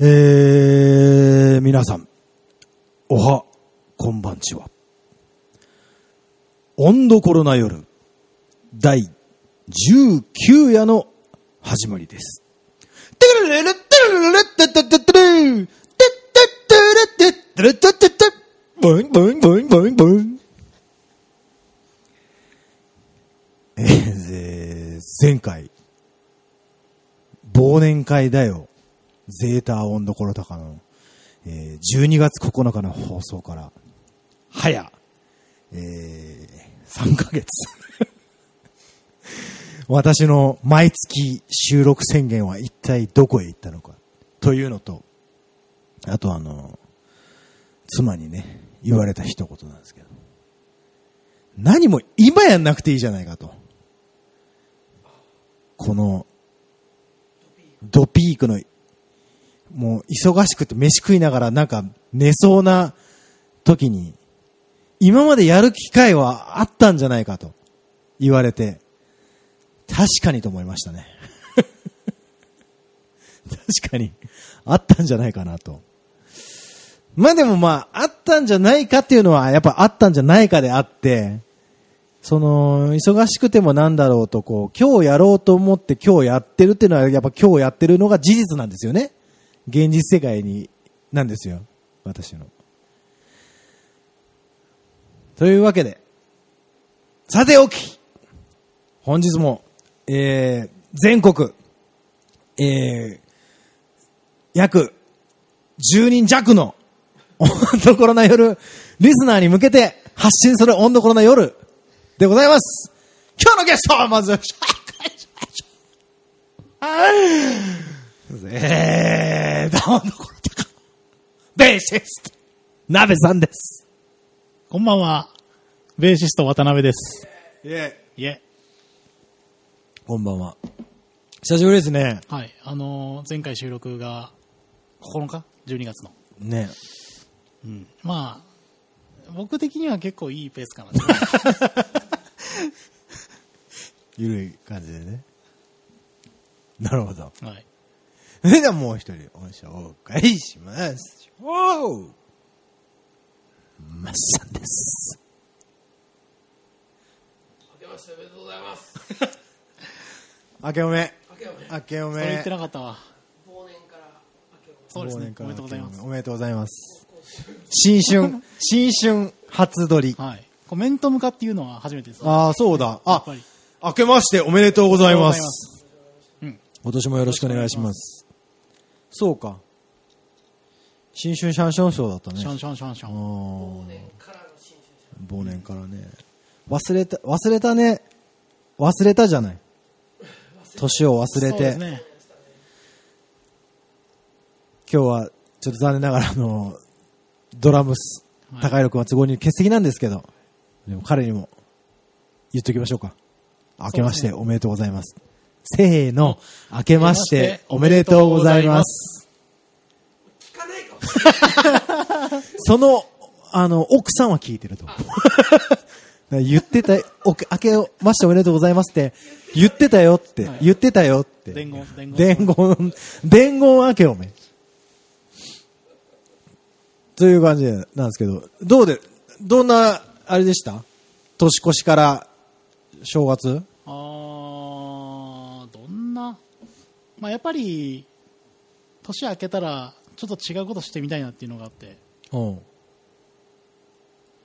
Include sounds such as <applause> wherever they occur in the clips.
えー、皆さん、おは、こんばんちは。温度コロナ夜、第19夜の始まりです。てくるるるってるるるってってってってるてってってるってってるってってってボインボインボインボインボインえー、前回、忘年会だよ。ゼータ温度コロタカの、えー、12月9日の放送から、早、えー、3ヶ月。<laughs> 私の毎月収録宣言は一体どこへ行ったのか。というのと、あとあの、妻にね、言われた一言なんですけど。何も今やんなくていいじゃないかと。この、ドピークの、もう忙しくて飯食いながらなんか寝そうな時に、今までやる機会はあったんじゃないかと言われて、確かにと思いましたね。<laughs> 確かに、あったんじゃないかなと。まあでもまあ、あったんじゃないかっていうのは、やっぱあったんじゃないかであって、その、忙しくてもなんだろうと、こう、今日やろうと思って今日やってるっていうのは、やっぱ今日やってるのが事実なんですよね。現実世界に、なんですよ。私の。というわけで、さておき本日も、えー、全国、えー、約10人弱の温度コロナ夜、リスナーに向けて発信する温度コロナ夜でございます。今日のゲストはまず、えー、どうもこれたか。ベーシスト、鍋さんです。こんばんは。ベーシスト渡辺です。いえ、いえ。こんばんは。久しぶりですね。はい。あのー前回収録が9日 ?12 月の。ね。うん。まあ、僕的には結構いいペースかなと。<laughs> ゆるい感じでね。なるほど。はい。それではもう一人お紹介します。おうマッサンです。明けましておめでとうございます。明けおめ。明けおめ。明けおそれ言ってめ。なかったわ。忘年から明けおめ。そうですね忘年。会おめでとうございます。おめでとうございます。新春、新春初撮り。はい。こう面と向かっていうのは初めてです。ああ、そうだ。あ。明けましておめでとうございます。す。うん。今年もよろしくお願いします。そうか。新春シャンシャンショーだったね。シャンシャンシャンシャあン。ー年からの新春忘年からね。忘れた、忘れたね。忘れたじゃない。年を忘れて、そうですね。今日はちょっと残念ながらあの、ドラムス、はい高弘君は都合に欠席なんですけど、でも彼にも言っときましょうか。明けましておめでとうございます。せーの、明けましておめでとうございます。聞かないか。<laughs> その、あの、奥さんは聞いてると。<laughs> 言ってた、お明けましておめでとうございますって、言ってたよって、はい。言ってたよって。伝言、伝言。伝言、明けおめ。という感じなんですけど、どうで、どんな、あれでした？年越しから正月？あー、どんな、まあやっぱり、年明けたら、ちょっと違うことしてみたいなっていうのがあって、うん。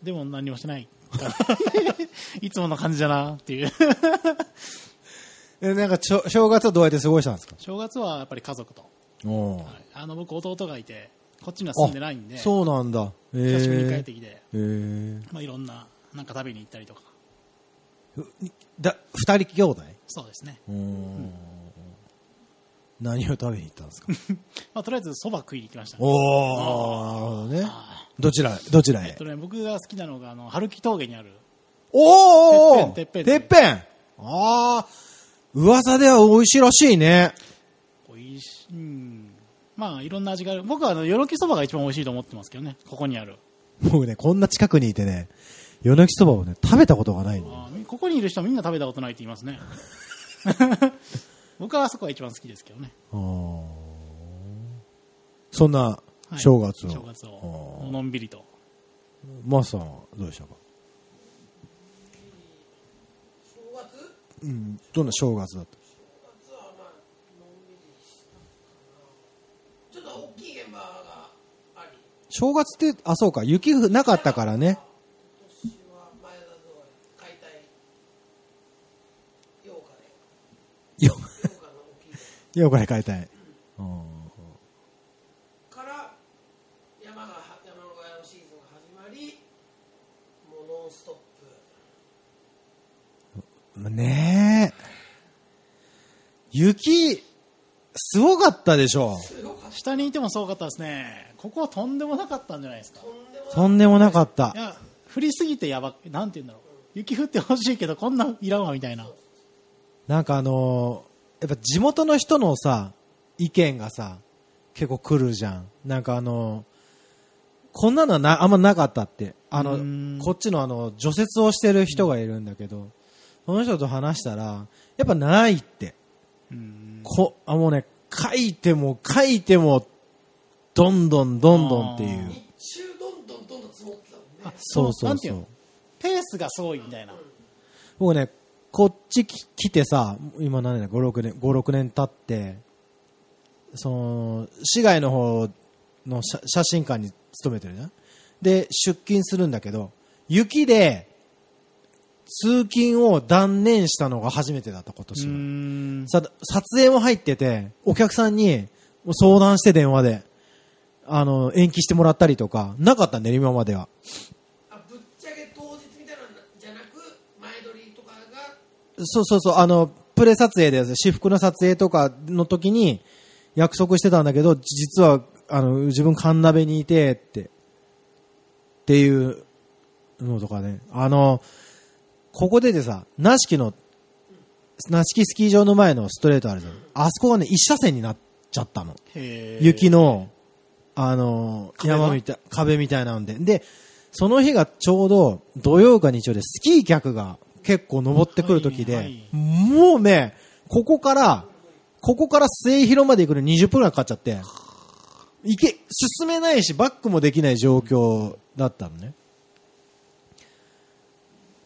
でも何もしてない。<laughs> いつもの感じだなっていう。<laughs> え、なんか正月はどうやって過ごしたんですか？正月はやっぱり家族と。おはいあの、僕弟がいて、こっちには住んでないんで、そうなんだ。えー、久しぶりに帰ってきて、えー、まあいろんな、なんか食べに行ったりとか。だ、二人兄弟そうですね。うん。何を食べに行ったんですか？<laughs> まあとりあえず蕎麦食いに行きました、ね。おー、なるほどね。あどちら、どちらへ？ーえっとね、僕が好きなのが、あの、春木峠にある、おーてっぺんてっぺんああ、噂では美味しいらしいね。おいしい、うん。まあいろんな味がある。僕はあの、よろき蕎麦が一番美味しいと思ってますけどね、ここにある。僕ね、こんな近くにいてね、夜泣きそばをね、食べたことがないここにいる人はみんな食べたことないって言いますね。<laughs> 僕はあそこが一番好きですけどね。そんなはい。正月を。正月を。のんびりと。マスさんはどうでしたか？正月？うん。どんな正月だった？夏はまあのんびりしたちょっと大きい現場があり。正月って、あ、そうか、雪降なかったからね。今年は前田通り解体8日で。よ、8日。の大きよくらい変えたい。うん場から山が山の小屋のシーズンが始まりもうノンストップねえ。雪、すごかったでしょ。下にいてもすごかったですねここはとんでもなかったんじゃないですかとんでもなかったい。や降りすぎてやばなんて言うんだろう雪降ってほしいけどこんなんいらんわみたいななんかあのーやっぱ地元の人のさ、意見がさ、結構来るじゃん。なんかあのーこんなのはなあんまなかったって。あのこっちのあの、除雪をしてる人がいるんだけど、その人と話したら、やっぱないって。うんこ、あ、もうね、書いても書いても、どんどんどんどんっていう。日中どんどんどんどん積もってたもんねあそうそうそう。ペースがすごいみたいな僕ね、こっちき来てさ、今何年だ、5、6年、5、6年経って、その、市外の方の写写真館に勤めてるじゃん？で、出勤するんだけど、雪で、通勤を断念したのが初めてだった、今う年さ撮影も入ってて、お客さんに相談して電話で、あの、延期してもらったりとか、なかったんだよ、今までは。あぶっちゃけ当日みたいなのじゃなく前撮りとかがそうそうそう、あの、プレ撮影で、私服の撮影とかの時に約束してたんだけど、実は、あの、自分神鍋にいて、って、っていうのとかね。あの、ここででさ、なしきの、なしきスキー場の前のストレートあるじゃん。あそこがね、一車線になっちゃったの。雪の、あの、山みたい、壁みたいなんで。で、その日がちょうど土曜か日曜でスキー客が結構登ってくる時で、はいはいもうね、ここから、ここから末広まで行くのに20分くらいかかっちゃって、行け、進めないし、バックもできない状況だったのね。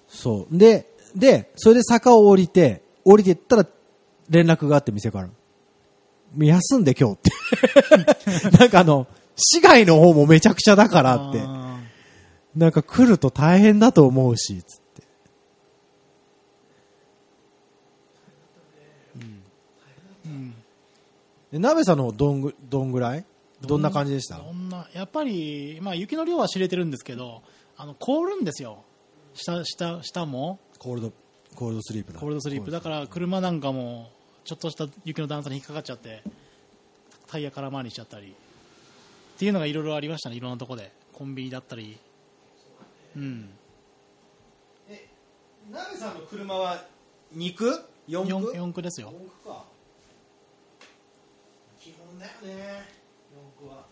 そう。で、で、それで坂を降りて、降りてったら連絡があって店から。休んで今日って。<laughs> なんかあの、市外の方もめちゃくちゃだからって。あなんか来ると大変だと思うし、つって。ーうんで、鍋さんの方どんぐ、どんぐらい？どんな感じでした？どんなやっぱり、まあ、雪の量は知れてるんですけどあの凍るんですよ。下下下も。コールド、コールドスリープだ。コールドスリープ。だから車なんかもちょっとした雪の段差に引っかかっちゃってタイヤ空回りしちゃったり。っていうのがいろいろありましたねいろんなとこで。コンビニだったり。うん。鍋さんの車は肉 ?4 四区四駆ですよ。四駆か。基本だよね。四駆は。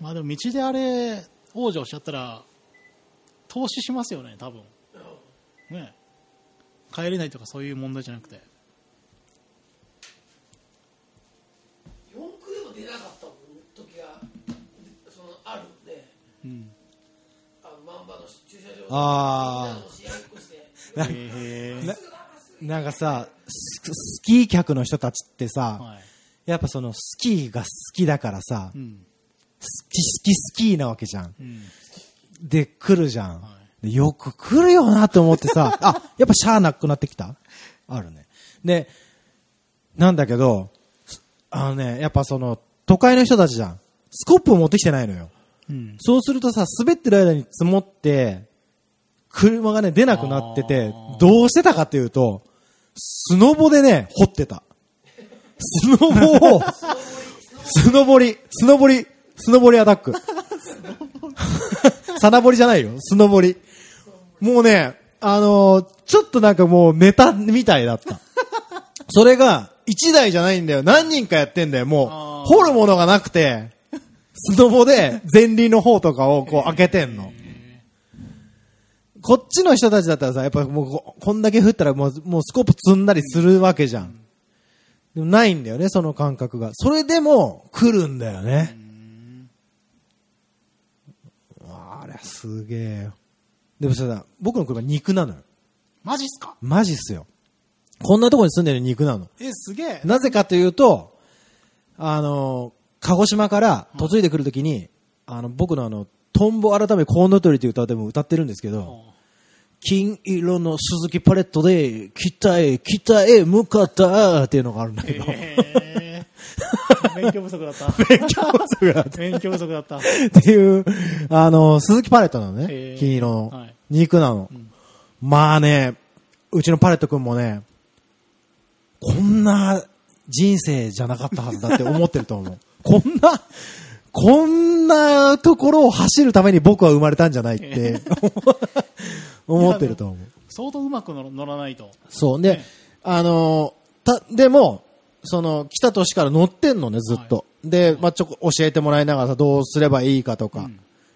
まあでも道であれ往生しちゃったら投資しますよね多分。ね。帰れないとかそういう問題じゃなくて。四駆でも出なかった時がそのあるんで。うん。あの万場の駐車場あー。みんなの試合っこして。へえななんかさス、スキー客の人たちってさ、はいやっぱそのスキーが好きだからさう、んスキスキスキーなわけじゃん。うんで、来るじゃん。はでよく来るよなって思ってさ、<laughs> あ、やっぱシャーなくなってきた？あるね。で、なんだけど、あのね、やっぱその、都会の人たちじゃん。スコップを持ってきてないのよ。うんそうするとさ、滑ってる間に積もって、車がね、出なくなっててどうしてたかっていうと、スノボでね、掘ってた。スノボを、スノボリ、スノボリ、スノボリアタック。サナボリじゃないよ、スノボリ。もうね、あのーちょっとなんかもうネタみたいだった。それが、一台じゃないんだよ。何人かやってんだよ。もう、掘るものがなくて、スノボで前輪の方とかをこう開けてんの。こっちの人たちだったらさ、やっぱもうここんだけ降ったらもうもうスコープ積んだりするわけじゃん。でもないんだよね、その感覚が。それでも来るんだよね。あれ、すげえよ。でもさ、僕の車肉なのよ。マジっすか？マジっすよ。こんなとこに住んでる肉なの。え、すげえ。なぜかというと、あの、鹿児島から嫁いでくるときに、あの、僕のあの、トンボ改めコウノトリという歌でも歌ってるんですけど、金色の鈴木パレットで、北へ、北へ向かったっていうのがあるんだけど、えー、勉強不足だった。<laughs> 勉強不足だっ勉強不足だった。っていう、あの、鈴木パレットなのねへ。ー金色のはい。肉なの。まあね、うちのパレット君もね、こんな人生じゃなかったはずだって思ってると思う。こんな、こんなところを走るために僕は生まれたんじゃないって <laughs> 思ってると思う。相当うまく乗乗らないと。そう。で、あのーた、でも、その、来た年から乗ってんのね、ずっと。で、まあ、ちょ、教えてもらいながらさ、どうすればいいかとか。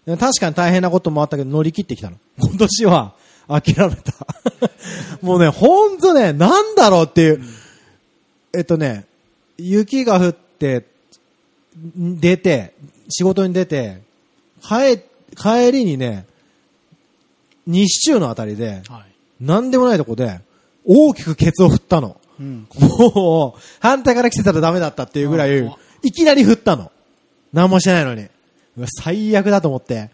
で確かに大変なこともあったけど、乗り切ってきたの。<laughs> 今年は、諦めた。<laughs> もうね、ほんとね、なんだろうっていう。えっとね、雪が降って、ん出て、仕事に出て、帰、帰りにね、西中のあたりで、はい。なんでもないとこで、大きくケツを振ったの。うん。もう、反対から来てたらダメだったっていうぐらいうん、いきなり振ったの。何もしてないのに。最悪だと思って。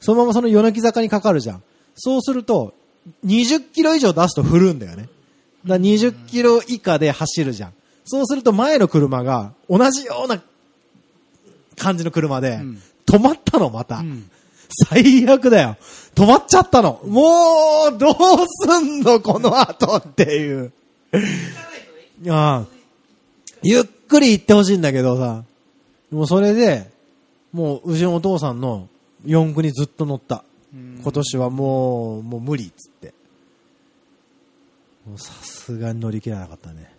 そのままその夜泣き坂にかかるじゃん。そうすると、20キロ以上出すと振るんだよね。だから20キロ以下で走るじゃん。そうすると前の車が同じような感じの車でん、止まったの、また。うん。最悪だよ。止まっちゃったの。もう、どうすんの、この後っていう。ああゆっくり行ってほしいんだけどさ。もうそれで、もう、うちのお父さんの四駆にずっと乗った。今年はもう、もう無理っつって。さすがに乗り切らなかったね。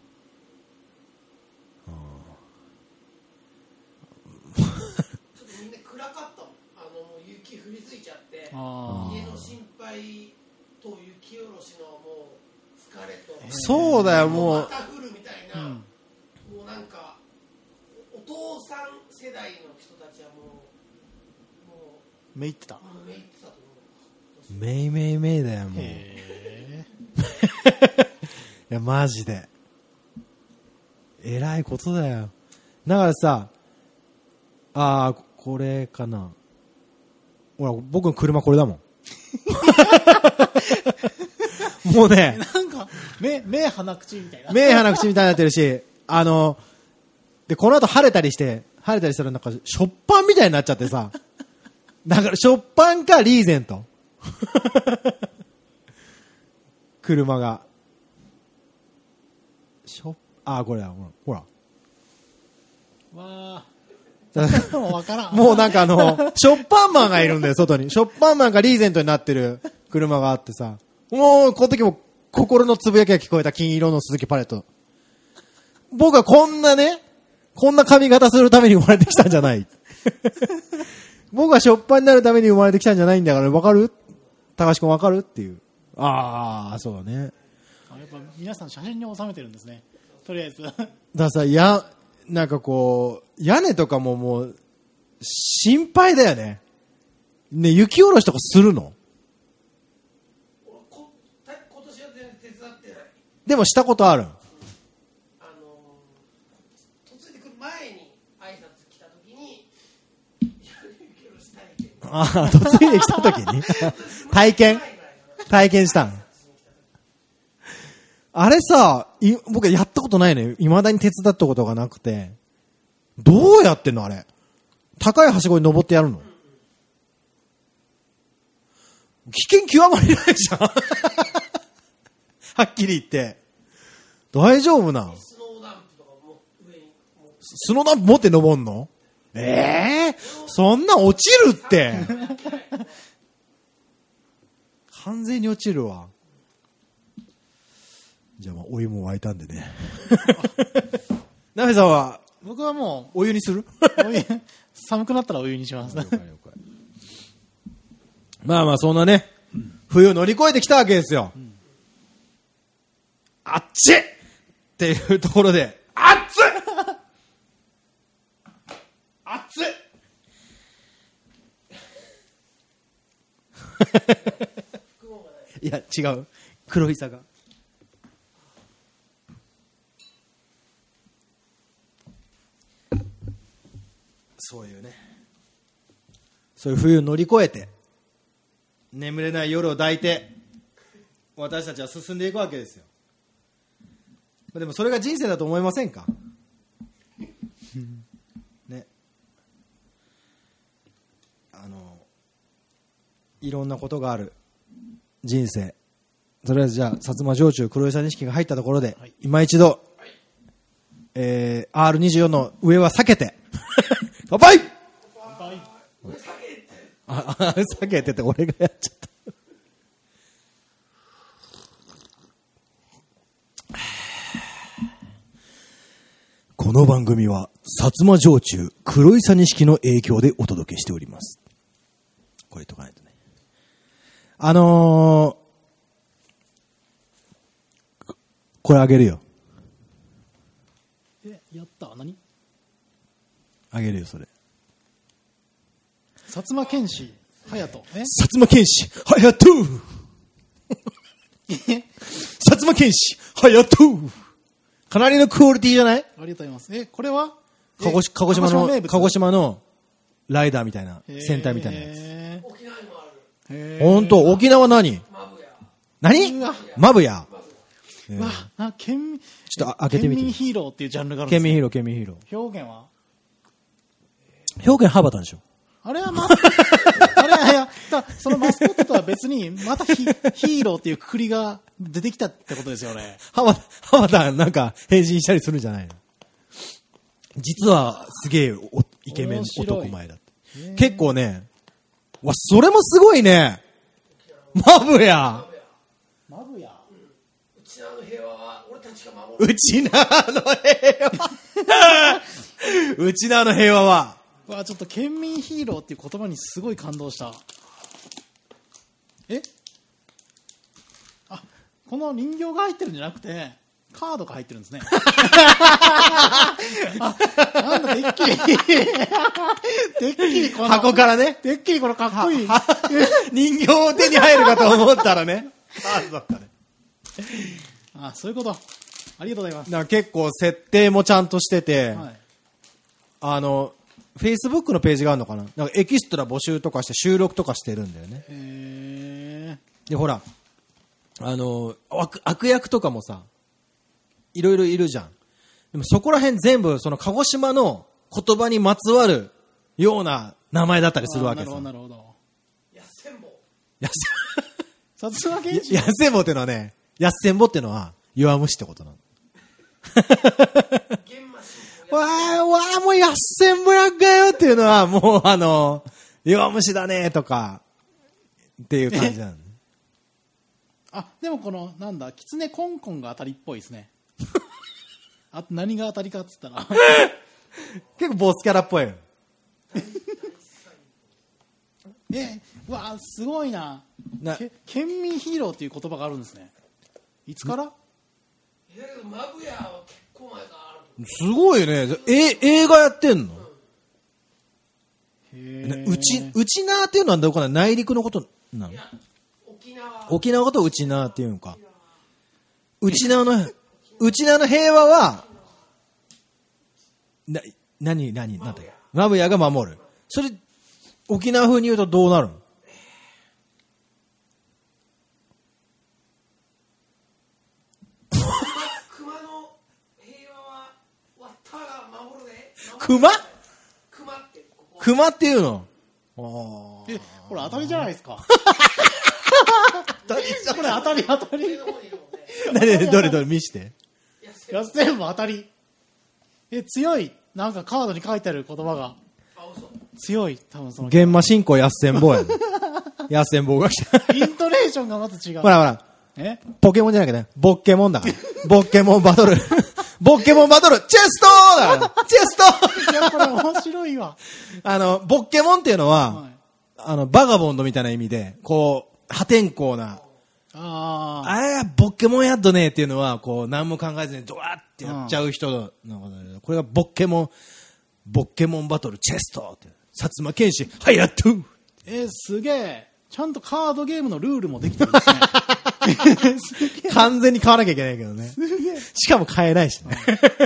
ちょっとみんな暗かったもんあのもう雪降りすぎちゃってあ家の心配と雪下ろしのもう疲れとそうだよ、もう。また降るみたいな、うんもうなんかお父さん世代の人たちはもうもめいってた。うめいってたと思うめいめいめいだよ、もう。<laughs> いへや、マジで。えらいことだよ。だからさ、ああ、これかな。ほら、僕の車これだもん。<laughs> もうね、ーなんか、目、目鼻口みたいな。目鼻口みたいになってるし、あの、で、この後晴れたりして、晴れたりしたらなんか、ショッパンみたいになっちゃってさ、だから、ショッパンかリーゼント。<laughs> 車が。ショッ、あ、これだ、ほら。ほら。わだー。もうわからん。もうなんかあの、ショッパンマンがいるんだよ、外に。ショッパンマンがリーゼントになってる車があってさ。もう、この時も心のつぶやきが聞こえた金色の鈴木パレット。僕はこんなね、こんな髪型するために生まれてきたんじゃない。僕はショッパンになるために生まれてきたんじゃないんだから、わかる？高橋君わかる？っていう。ああ、そうだね。あやっぱ皆さん写真に収めてるんですね。とりあえず。だからさ、や、なんかこう、屋根とかももう、心配だよね。ね、雪下ろしとかするの？でもしたことある。あの嫁いでくる前に挨拶来た時にああ、嫁いできた時に？<laughs> 体験？体験したん？あれさ、い僕やったことないのよ。未だに手伝ったことがなくて。どうやってんのあれ。高いはしごに登ってやるの危険極まりないじゃん。<laughs> はっきり言って。大丈夫なん？スノーダンプとかも上にスノーダンプ持って登んの？ええそんな落ちるって。<laughs> 完全に落ちるわ。じゃあ、まあ、お湯も沸いたんでね。ナフェさんは、僕はもう、お湯にする、寒くなったらお湯にします。まあまあ、そんなね、うん、冬乗り越えてきたわけですよ。うん、あっちっていうところで、あっつあっついや、違う。黒いさが。そういうね。そういう冬を乗り越えて、眠れない夜を抱いて、私たちは進んでいくわけですよ。まあでもそれが人生だと思いませんか？ね。あの、いろんなことがある人生。とりあえずじゃあ、薩摩焼酎黒磯錦が入ったところで、はい今一度、えー、R24 の上は避けて、乾杯あ、あ避けてて俺がやっちゃった。この番組は、薩摩焼酎黒いさ錦の影響でお届けしております。これとかないとね。あのー、ここれあげるよ。え、やった？何？あげるよ、それ。薩摩剣士、隼人。え？薩摩剣士、はやとう薩摩剣士、はやとうかなりのクオリティじゃない？ありがとうございます。え、これは？鹿児鹿児島の、鹿児島のライダーみたいな、戦隊みたいなやつ。や沖縄にもあるほんと、沖縄何？何？マブヤ。うわ、な、県民、ちょっとあ開けてみて県民ヒーローっていうジャンルがあるんです県民ヒーロー、県民ヒーロー。表現は？表現ハバタンでしょあれはマス、あれは、いや、だそのマスコットとは別に、またヒヒーローっていうくくりが出てきたってことですよね。<laughs> ハバ、ハバタンなんか変身したりするんじゃないの実はすげえおイケメン男前だった。結構ね、わ、それもすごいね。マブヤ。マブヤ？うちなの平和は俺たちが守るうちなの平和。<laughs> うちなの平和は。うわ、ちょっと県民ヒーローっていう言葉にすごい感動した。え？あ、この人形が入ってるんじゃなくて、カードが入ってるんですね。<laughs> あ、なんだ、てっきり。てっきりこの、箱からね。てっきりこのかっこいい。人形を手に入るかと思ったらね。あ、だったね。あ、そういうこと。ありがとうございます。結構設定もちゃんとしてて、はい。あの、Facebook のページがあるのかな？なんかエキストラ募集とかして収録とかしてるんだよね。えで、ほら、あの、悪悪役とかもさ、いろいろいるじゃん。でもそこら辺全部、その鹿児島の言葉にまつわるような名前だったりー、するわけさあな。るほど、なるほど。やっせんぼやっせんぼってのはね、やっせんぼってのは弱虫ってことなの。<laughs> わー、わー、もうやっせんぼやっかよっていうのは、もうあの、弱虫だねとか、っていう感じなの。あ、でもこの、なんだ、キツネコンコンが当たりっぽいですね。<laughs> あ何が当たりかっつったら。結構ボスキャラっぽいよ。<laughs> え、うわ、すごいな。なけ県民ヒーローっていう言葉があるんですね。いつから？すごいね。え、映画やってんの？へうち、うちなーっていうのはどこなの内陸のことなの沖縄。沖縄のことをうちなーっていうのか。うちなーの、うちなーの平和は、な、なに、なに、なんだっけ？マブヤが守る。それ、沖縄風に言うとどうなるの熊の平和はワッターが守るで守る熊？熊ってここ熊っていうの？あえ、これ当たりじゃないですか？<laughs> これ当たり当たり。上の方にいるもんねあ。ねねどれどれ？見して。やっせんや全部当たり。え、強い？なんかカードに書いてある言葉が。強い。多分その、現場進行やっせんぼうやね。やっせんぼうが来た。イントネーションがまず違う。ほらほら。え？ポケモンじゃなくてね、ボッケモンだから。ボッケモンバトル。ボッケモンバトル、チェストだから。チェストいや、これ面白いわ。あの、ボッケモンっていうのは、はい。あの、バガボンドみたいな意味で、こう、破天荒な、ああ。あれはボッケモンやっとねっていうのは、こう、何も考えずにドワーってやっちゃう人のことこれがボッケモン、ボッケモンバトル、チェストって。薩摩剣士、はいやっとえ、すげえ。ちゃんとカードゲームのルールもできてるんですね。<laughs> 完全に買わなきゃいけないけどね。しかも買えないしね。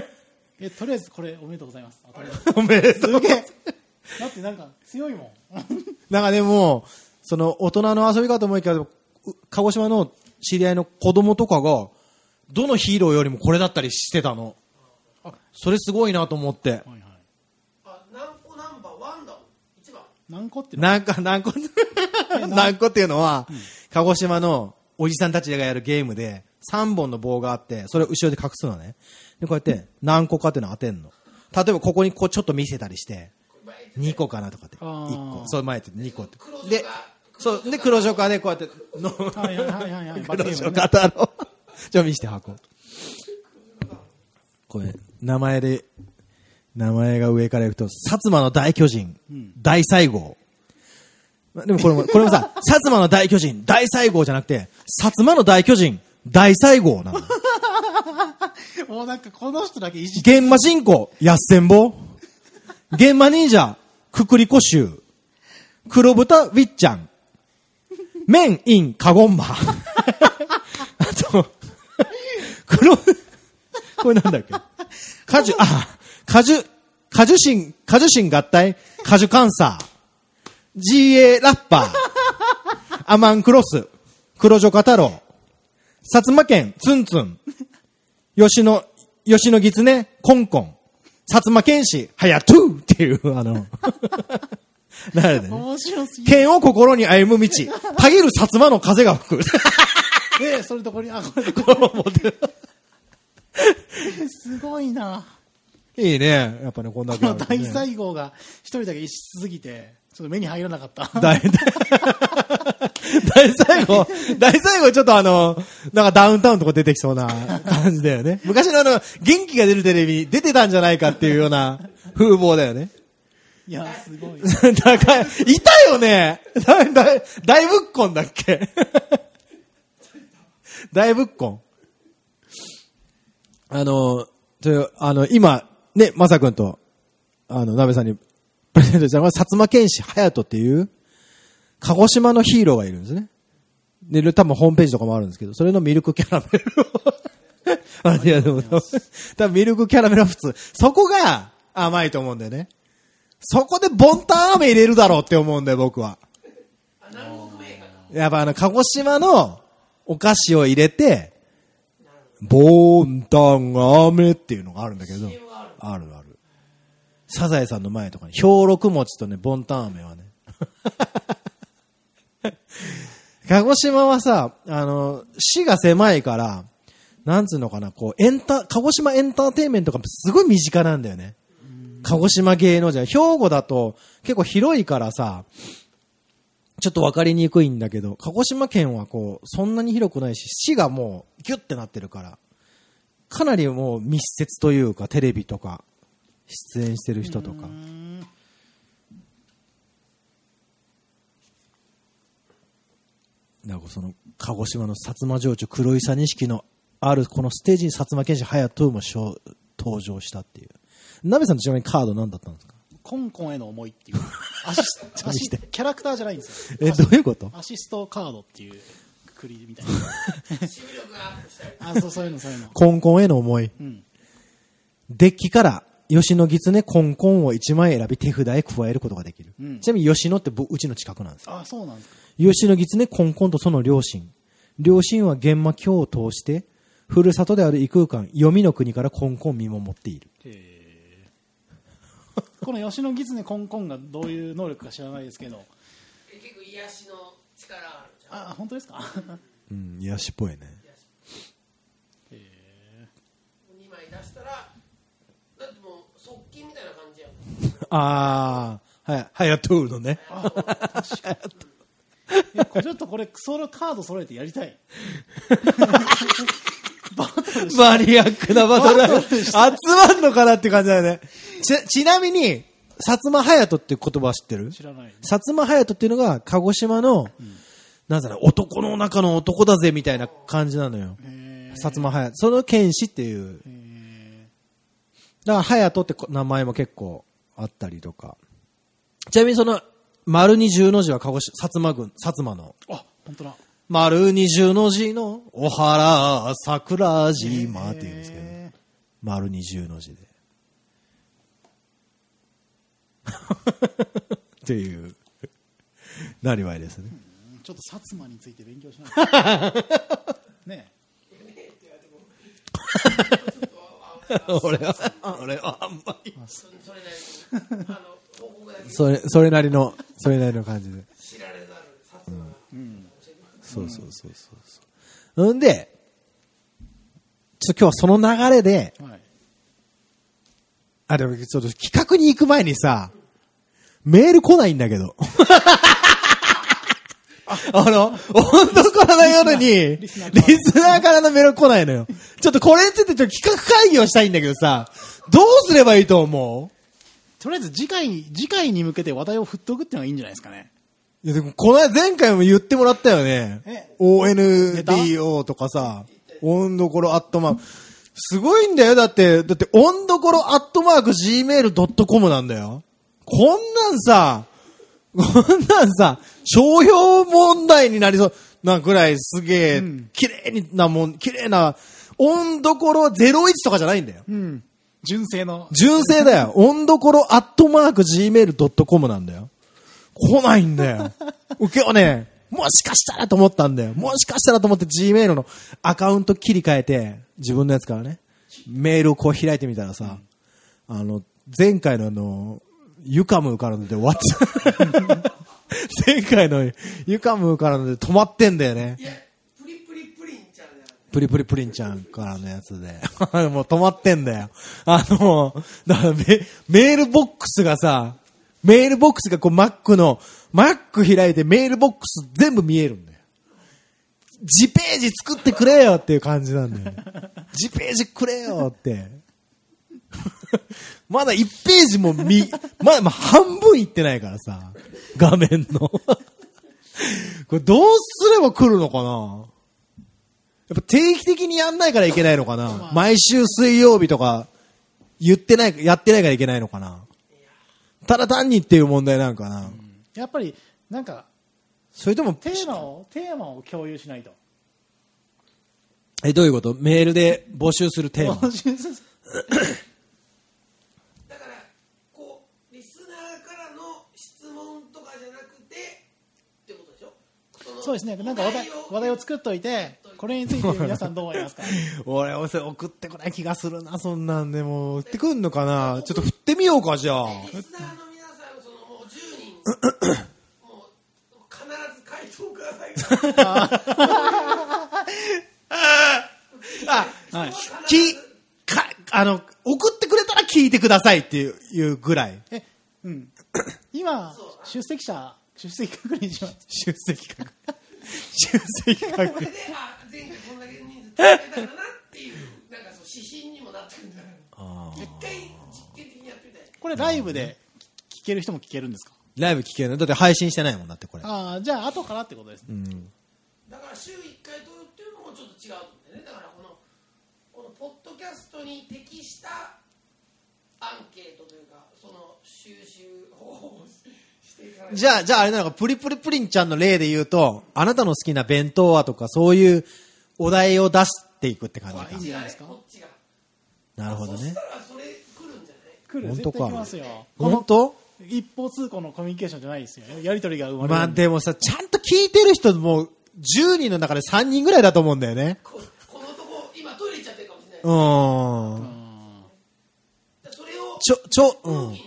<laughs> え、とりあえずこれおめでとうございます。<laughs> おめでとう。だってなんか強いもん。なんかでも、その大人の遊びかと思うけど、う鹿児島の知り合いの子供とかが、どのヒーローよりもこれだったりしてたの。それすごいなと思って。はいはい。あ南湖ナンバーワンだ一番何個ってなん？か、何個、何個っていうのは、鹿児島のおじさんたちがやるゲームで、3本の棒があって、それを後ろで隠すのね。で、こうやって何個かっていうのを当てんの。例えばここにこうちょっと見せたりして、2個かなとかって。あー1個。そう前って2個ってでカ、そう、で、黒ジョカーでこうやって、の、はいはいはいはい <laughs> 黒ジョゲー太郎。ちょ、見して箱。これ、名前で、名前が上からいくと、薩摩の大巨人、大西郷。までもこれも、これもさ、<laughs> 薩摩の大巨人、大西郷じゃなくて、薩摩の大巨人、大西郷なの。もうなんかこの人だけいじっ現場進行、やっせんぼ。現場忍者、くくりこしゅう。黒豚ウィッチャン。麺インカゴンマ。あと、黒、これなんだっけ？果樹、あ、果樹、果樹神、果樹神合体、果樹カンサー。GA ラッパー。アマンクロス。黒女太郎。薩摩県ツンツン。吉野、吉野狐、コンコン。薩摩剣士、はやとゥっていう、あの、なるでね。面白すぎる。剣を心に歩む道。たぎる薩摩の風が吹く。<laughs> で、それとこれ、あ、これでこれ。すごいな。いいね。やっぱね、こんだけこの <laughs> 大西郷が一人だけ異質すぎて、ちょっと目に入らなかった。大、大、大最後、大最後ちょっとあの、なんかダウンタウンとか出てきそうな感じだよね。昔のあの、元気が出るテレビに出てたんじゃないかっていうような風貌だよね。いや、すごい。だから、いたよねだ、だ、大ぶっこんだっけ大ぶっこん。あの、というあの、今、ね、まさくんと、あの、なべさんにプレゼントしたのが、薩摩剣士隼人っていう、鹿児島のヒーローがいるんですね。で、多分ホームページとかもあるんですけど、それのミルクキャラメルを。あいや、でも、多分ミルクキャラメルは普通。そこが甘いと思うんだよね。そこでボンタン飴入れるだろうって思うんだよ、僕は。やっぱあの、鹿児島のお菓子を入れて、ボンタン飴っていうのがあるんだけど、あるある。サザエさんの前とかに、兵六餅とね、ボンタン飴はね。<laughs> 鹿児島はさ、あの、市が狭いから、なんつうのかな、こう、エンタ、鹿児島エンターテインメントがすごい身近なんだよね。鹿児島芸能じゃ、兵庫だと結構広いからさ、ちょっとわかりにくいんだけど、鹿児島県はこう、そんなに広くないし、市がもうギュッてなってるから、かなりもう密接というか、テレビとか、出演してる人とか。なんかその、鹿児島の薩摩城主黒井佐錦のあるこのステージに薩摩剣士隼人もしょ登場したっていう。なべさんちなみにカード何だったんですか？コンコンへの思いっていう。アシアシキャラクターじゃないんですよ。え、どういうこと？アシストカードっていうくくりみたいな。<laughs> あ、そう、そういうの、そういうの。コンコンへの思い。うん。デッキから、吉野狐コンコンを1枚選び手札へ加えることができる。うんちなみに吉野ってぼうちの近くなんですよ。あ、そうなんですか。吉野狐コンコンとその両親。両親は玄魔教を通して、ふるさとである異空間、読みの国からコンコンを見守っている。この吉野狐コンコンがどういう能力か知らないですけど。え結構癒しの力があるじゃんあ、本当ですか？うん、癒しっぽいね。2枚出したらあー、はい、はやとうのね。いやちょっとこれ、そのカード揃えてやりたい。<laughs> バトルしマニアックなバトルだ。集まんのかなって感じだよね。ち、ちなみに、薩摩隼人って言葉は知ってる？知らない。薩摩隼人っていうのが鹿児島の、なんだろう、男の中の男だぜみたいな感じなのよ。へ薩摩隼人。その剣士っていう。だから隼人ってこ名前も結構あったりとか。ちなみにその、丸二十の字は鹿児島、薩摩郡、薩摩の。あ、本当だ。丸二十の字の、お原桜島って言うんですけど、へ丸二十の字で。<laughs> っていう、なりわいですね。ーちょっと薩摩について勉強しないと <laughs> ね <laughs> 俺は、俺はあんまり。そそれそれ、なりの、それなりの感じで。知られざるそうそうそうそうそう。んで、ちょっと今日はその流れで、はい。あ、でもちょっと企画に行く前にさ、メール来ないんだけど。<laughs> あの、本当この夜に、リスナーからのメール来ないのよ。ちょっとこれについてちょっと企画会議をしたいんだけどさ、どうすればいいと思とりあえず次回に、次回に向けて話題を振っとくっていうのがいいんじゃないですかね。ういやでも、この間前回も言ってもらったよねえ？ONDO とかさ、温どころアットマーク。すごいんだよ。だって、だって、温どころアットマーク gmail.com なんだよ。こんなんさ、こんなんさ、商標問題になりそうなぐらいすげえん、綺麗になもん、綺麗な、温どころ01とかじゃないんだよ。うん。純正の。純正だよ。<laughs> 温どころアットマーク gmail.com なんだよ。来ないんだよ。<laughs> 今日ね、もしかしたらと思ったんだよ。もしかしたらと思って gmail のアカウント切り替えて、自分のやつからね、メールをこう開いてみたらさ、あの、前回のあの、ユカムーからので終わってた。前回のユカムーからので止まってんだよねプリプリプリンちゃんプリプリプリンちゃんからのやつで。<laughs> もう止まってんだよ。あの、だからメメールボックスがさ、メールボックスがこう Mac の、Mac 開いてメールボックス全部見えるんだよ。自ページ作ってくれよっていう感じなんだよね。自ページくれよって。<laughs> まだ1ページも見、<laughs> まだまあ半分いってないからさ、画面の。<laughs> これどうすれば来るのかな？やっぱ定期的にやんないからいけないのかな？毎週水曜日とか言ってない、やってないからいけないのかな？ただ単にっていう問題なんかな、やっぱり、なんか、それとも、テーマを、テーマを共有しないと。え、どういうこと？メールで募集するテーマ。募集するだからこうリスナーからの質問とかじゃなくてってことでしょのそうですね。なんか話題話題を作っといて、これについて皆さんどう思いますか？俺、俺、それ送ってこない気がするな、そんなんでもってくんのかな？ちょっと振ってみようか、じゃあ。リスナーの皆さんそのもう10人もう必ず回答くださいあ、はい。き、か、あの、送ってくれたら聞いてくださいっていういうぐらい。え、うん。今、出席者、出席確認します。出席確認。出席確認。これであ前回こんだけ人数使えたかなっていうなんかそう指針にもなってるんじゃないの一回実験的にやってみたいこれライブで聞ける人も聞けるんですかライブ聞けるのだって配信してないもんだって、これ。ああ、じゃあ後からってことですね。うん。だから週1回撮るっていうのもちょっと違うんだよねだからこのこのポッドキャストに適したアンケートというかその収集方法をじゃあ、じゃああれなのか、プリプリプリンちゃんの例で言うと、あなたの好きな弁当はとか、そういうお題を出していくって感じかあいいん。じゃないですか？こっちがなるほどね本当か絶対来ますよ。この本当一方通行のコミュニケーションじゃないですよ。やりとりが生まれる。まあでもさ、ちゃんと聞いてる人も、10人の中で3人ぐらいだと思うんだよね。ここのとこ今トイレ行っちゃってるかもしれない、うーん。それをちょ、ちょ、うん。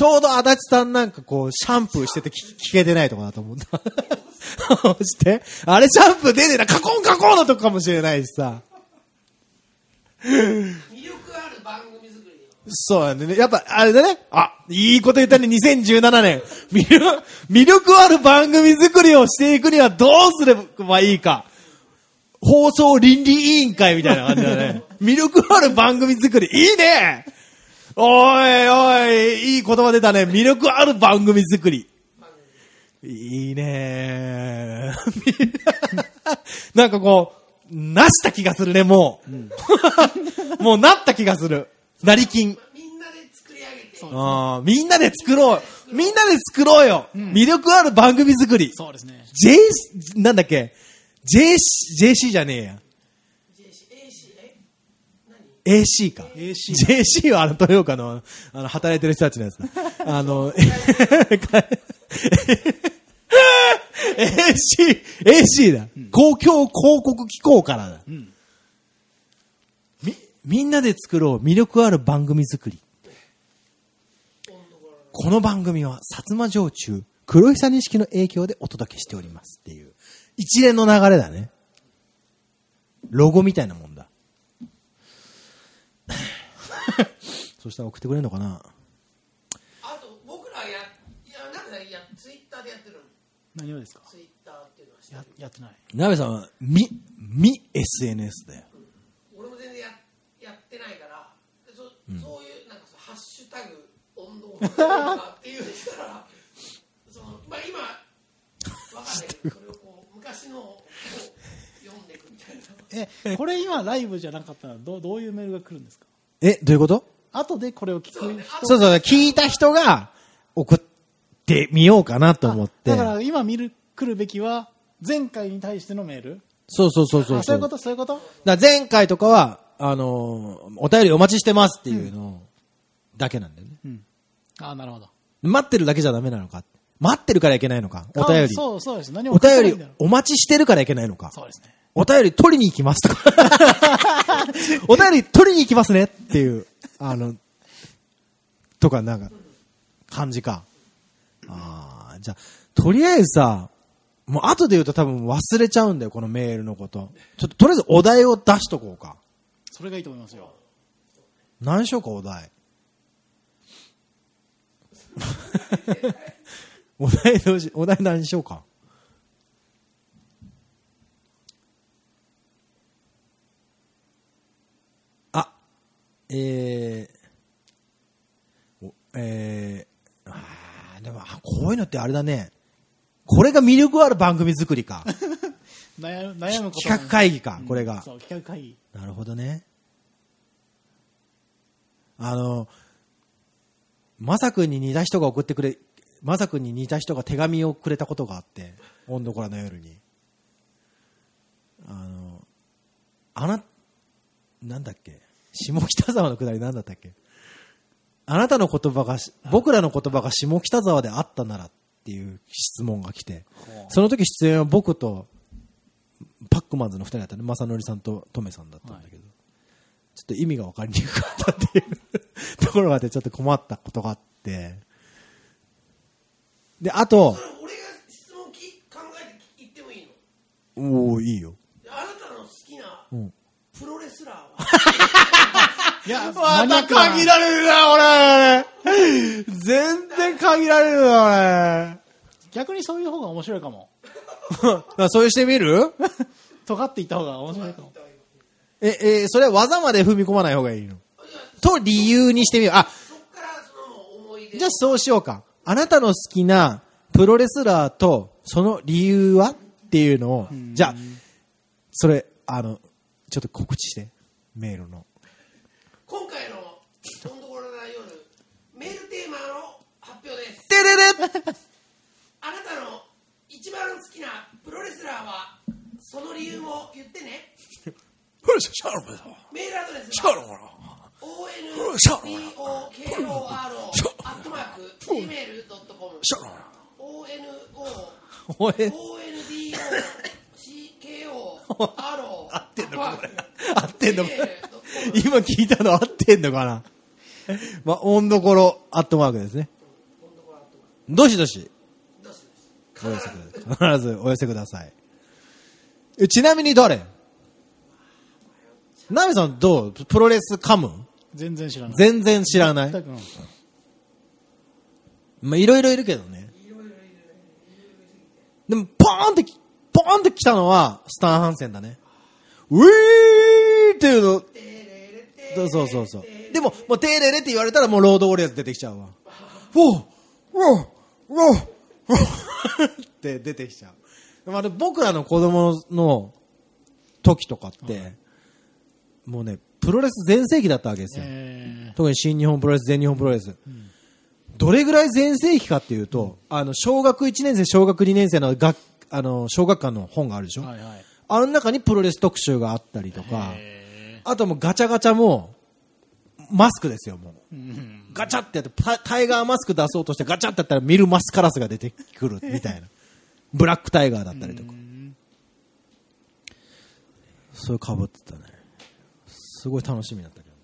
ちょうど足立さんなんかこう、シャンプーしてて聞けてないとこだと思うんだ。<laughs> して、あれシャンプー出てな、カコンカコンのとこかもしれないしさ。魅力ある番組作りそうなんだね。やっぱ、あれだね。あ、いいこと言ったね、2017年。魅力、魅力ある番組作りをしていくにはどうすればいいか。放送倫理委員会みたいな感じだね。魅力ある番組作り。いいねおいおい、いい言葉出たね。魅力ある番組作り。いいね <laughs> なんかこう、なした気がするね、もう。<laughs> もうなった気がする。なりきん。みんなで作り上げてあーみんなで作ろう。みんなで作ろうよ、魅力ある番組作り。そうですね。J、なんだっけ ?JC、JC じゃねえや。AC か。AC JC はあの、豊岡の、あの、働いてる人たちのやつだ。<laughs> あの、<laughs> AC、AC だ。公共広告機構からだ。んみ、みんなで作ろう魅力ある番組作り。この番組は、薩摩城中、黒久錦の影響でお届けしておりますっていう、一連の流れだね。ロゴみたいなもんだ。<laughs> そしたら送ってくれるのかな？あと僕らやいやなんかやツイッターでやってるの。何をですか？ツイッターっていうのはしてる？ややってない。なべさんは、み、み SNS だよ。俺も全然ややってないからでそ,、そういうなんかそのハッシュタグ温度とかっていうしたらそのまあ今わかんないけどそれをこう昔のをこう読んでいくみたいな。<laughs> え、これ今ライブじゃなかったらどうどういうメールが来るんですか？え、どういうこと？後でこれを聞く人そうそう、聞いた人が送ってみようかなと思ってだ。から今見る来るべきは前回に対してのメールそうそうそうそうあそういうこと？そういうこと？前回とかは、あのーお便りお待ちしてますっていうのだけなんだよね。うんあなるほど待ってるだけじゃダメなのか。待ってるからいけないのか。お便あり。そうそうです何もお便りお待ちしてるからいけないのか。そうですねお便り取りに行きますとか。<laughs> お便り取りに行きますねっていう、あの、とかなんか、感じか。ああ、じゃあ、とりあえずさ、もう後で言うと多分忘れちゃうんだよ、このメールのこと。ちょっととりあえずお題を出しとこうか。それがいいと思いますよ何しようか、お題。<laughs> お題どうし、お題何しようか。えー、おえー、あーでも、あこういうのってあれだね。これが魅力ある番組作りか。<laughs> 悩む悩むこと企画会議か、これが。そう企画会議なるほどね。あの、まさくんに似た人が送ってくれ、まさくんに似た人が手紙をくれたことがあって、温度コラの夜に。あの、あな、なんだっけ？下北沢のくだりなんだったっけ？あなたの言葉がし、僕らの言葉が下北沢であったならっていう質問が来て、その時出演は僕とパックマンズの二人だったね。正則さんとトメさんだったんだけど、ちょっと意味が分かりにくかったっていう <laughs> ところまでちょっと困ったことがあって。で、あとそ、れ俺が質問き考えて言ってもいいの？おおいいよ。あなたの好きなうんプロレスラーは、<laughs> いやマニアックなられるな、俺全然限られるな、俺逆にそういう方が面白いかもそういうしてみる尖っていった方が面白いかもえ、え、それは技まで踏み込まない方がいいのと理由にしてみよう。あ、じゃあそうしようか。あなたの好きなプロレスラーとその理由はっていうのを、じゃあ、それ、あの、ちょっと告知して。メールの。今回の「どんどころな夜」メールテーマの発表です。てれれあなたの一番好きなプロレスラーはその理由も言ってね。メールアドレスは <laughs> ONDOKORO おえ、<laughs> ONDOCKO 合ってんのかこれ。合ってんのか。<laughs> 今聞いたの合ってんのかな？<laughs> まあ、温どころアットマークですね。どしどし、お寄せください。必ずお寄せください。えちなみに誰？ナミさんどう？プロレス噛む全然知らない。全然知らない？まあ、いろいろいるけどね。でも、ポーンってき、ポーンって来たのは、スタンハンセンだね。ウィーっていうの、そうそうそうそう。でも、もう、テーレレって言われたらもうロードウォリアーズ出てきちゃうわ。ウォーウォーウォーウォーって出てきちゃう。まあ、僕らの子供の時とかって、もうね、プロレス全盛期だったわけですよ。え特に新日本プロレス、全日本プロレス。どれぐらい全盛期かっていうと、あの、小学1年生、小学2年生の学、あの、小学館の本があるでしょ、はいはいあの中にプロレス特集があったりとか、へあともうガチャガチャも、マスクですよ、もう。ーうんガチャってやって、タタイガーマスク出そうとしてガチャってやったらミルマスカラスが出てくるみたいな。<laughs> ブラックタイガーだったりとか。それ被ってたね。すごい楽しみだったけど。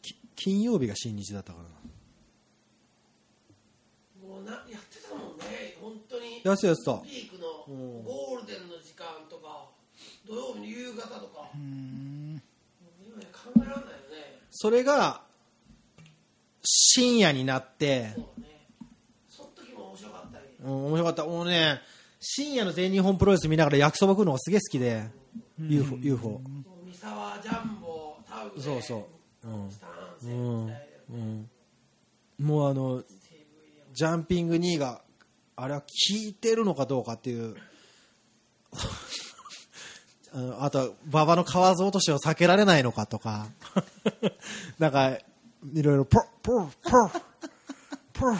き金曜日が新日だったからな。もうなやってたもんね本当にやってたやってた。ピークのゴールデンの時間とか土曜日の夕方とか考えられないよねそれが、深夜になって、そうねその時も面白かったりうん、面白かった。もうね、深夜の全日本プロレス見ながら焼きそば食うのがすげえ好きで、UFO、UFO。三沢ジャンボタウでそうそう。うん。スタンセンみたいなうん。もうあの、ジャンピング2が、あれは効いてるのかどうかっていう、<laughs> あと、馬場の河津落としを避けられないのかとか、<laughs> なんか、いろいろ、ポッ、ポッ、ポッ、ポッっ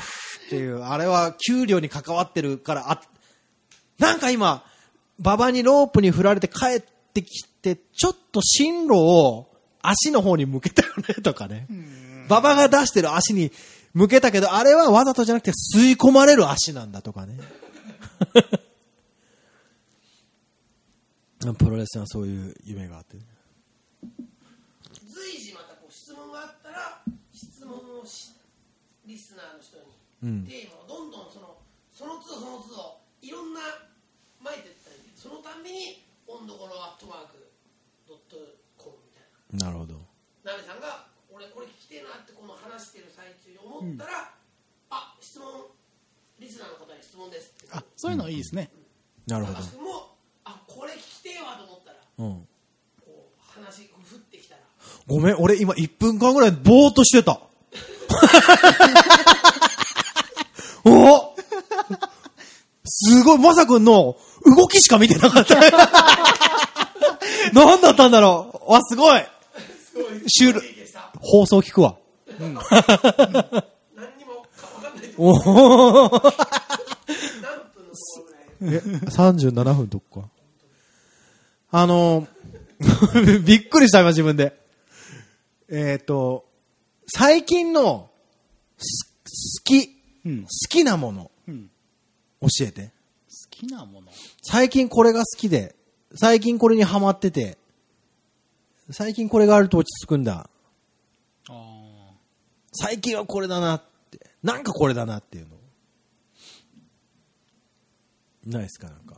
ていう、あれは給料に関わってるから、あ、なんか今、馬場にロープに振られて帰ってきて、ちょっと進路を足の方に向けたよねとかね。馬場が出してる足に向けたけど、あれはわざとじゃなくて吸い込まれる足なんだとかね。<laughs> プロレスはそういう夢があって。随時またこう質問があったら質問をしリスナーの人に、うんテーマをどんどんそのその都度その都度いろんな巻いていったりそのたんびに温度ころアットマークドットコムみたいなるほど。なさんが俺これ聞きてえなってこの話してる最中に思ったら、あ質問リスナーの方に質問ですってあそういうのいいですね、なるほ高橋君もあこれ聞きてえわと思ったらど。うん。こう話こう降ってきたらごめん、俺今1分間ぐらいぼーっとしてた。<laughs> おすごい、まさくんの動きしか見てなかった。<laughs> 何だったんだろうわ、すごい。<laughs> すごいシュ放送聞くわ。何にもか分かん <laughs> <laughs> ないとおおえ、37分とか。あの、<laughs> びっくりした今自分で。えっ、と、最近のす好き、うん好きなもの、うん、教えて。好きなもの？最近これが好きで、最近これにハマってて、最近これがあると落ち着くんだ。最近はこれだなって。なんかこれだなっていうの。ないですかなんか。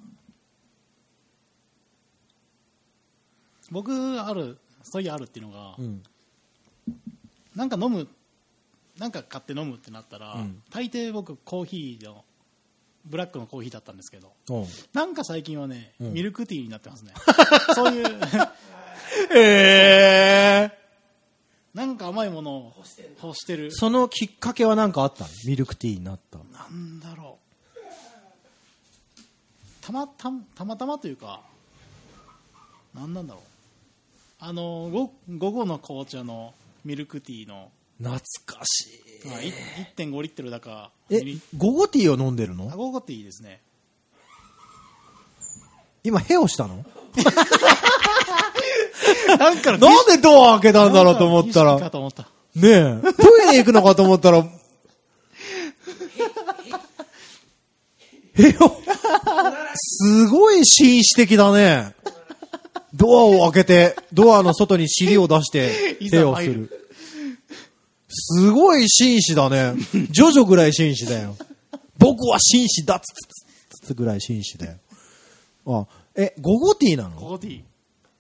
僕あるそういうあるっていうのが、うん。なんか飲むなんか買って飲むってなったら、うん大抵僕コーヒーのブラックのコーヒーだったんですけどなんか最近はね、うんミルクティーになってますね <laughs> そういうええなんか甘いものを欲してる。そのきっかけは何かあったの？ミルクティーになった。なんだろう。たまたたまたまというかなんなんだろう。あのご午後の紅茶のミルクティーの、懐かしい。まあ、い1.5リットルだかえ午後ティーを飲んでるあの午後ティーですね今、ヘをしたの？<laughs> なんか <laughs> なんでドア開けたんだろうと思ったら。儀式かと思ったねえ、トイレ行くのかと思ったら、へよ、すごい紳士的だね。ドアを開けて、ドアの外に尻を出して、<laughs> いざへをする。すごい紳士だね。ジョジョぐらい紳士だよ。僕は紳士だっつつつつぐらい紳士だよ。あ、え、ゴゴティーなの？午後ティー。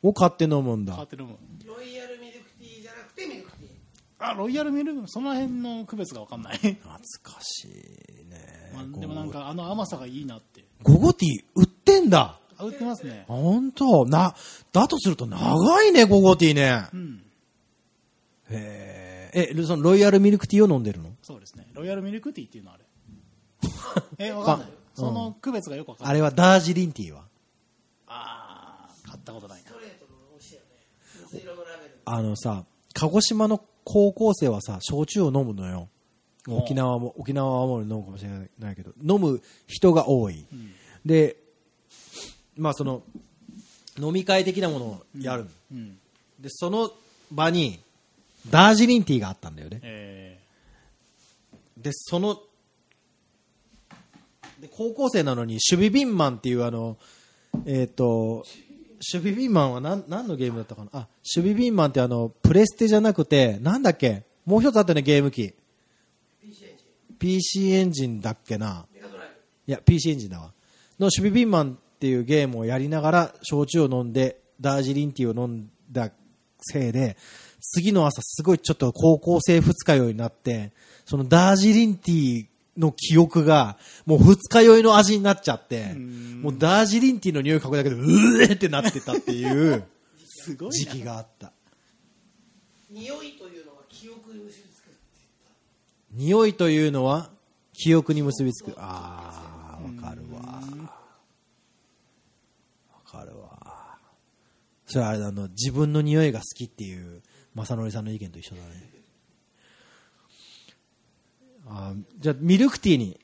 を買って飲むんだ。買っ。て飲む。ロイヤルミルクティーじゃなくてミルクティー。あロイヤルミルク？その辺の区別が分かんない、懐かしいね。まあ、でもなんかあの甘さがいいなって。ゴゴティー売ってんだ。あ売ってますね。あ本当？な、だとすると長いね、ゴゴティーね。うん。へえ。え、そのロイヤルミルクティーを飲んでるの？そうですね。ロイヤルミルクティーっていうのはあれ。<laughs> え分かんない。うん。その区別がよく分かんない。あれはダージリンティーは？ったことないなあのさ、鹿児島の高校生はさ、焼酎を飲むのよ。沖縄も、沖縄は青森飲むかもしれないけど、飲む人が多い。で、まあその、飲み会的なものをやる。うんで、その場に、ダージリンティーがあったんだよね。えで、その、で、高校生なのに、守備ビンマンっていうあの、えっ、と、守備ビンマンは何何のゲームだったかな？あ、守備ビンマンってあの、プレステじゃなくて、なんだっけ？もう一つあったよね、ゲーム機。PC エンジン PC エンジンだっけな？いや、PC エンジンだわ。の守備ビンマンっていうゲームをやりながら、焼酎を飲んで、ダージリンティーを飲んだせいで、次の朝すごいちょっと高校生二日酔いになって、そのダージリンティーの記憶が、もう二日酔いの味になっちゃって、もうダージリンティーの匂い嗅ぐだけで、うえってなってたっていう <laughs> すごい時期があった。匂いというのが記憶に結びつく匂いというのは記憶に結びつく。ああ、わかるわ。わかるわ。それはあれあの、自分の匂いが好きっていう、正則さんの意見と一緒だね。あーじゃあ、ミルクティーに。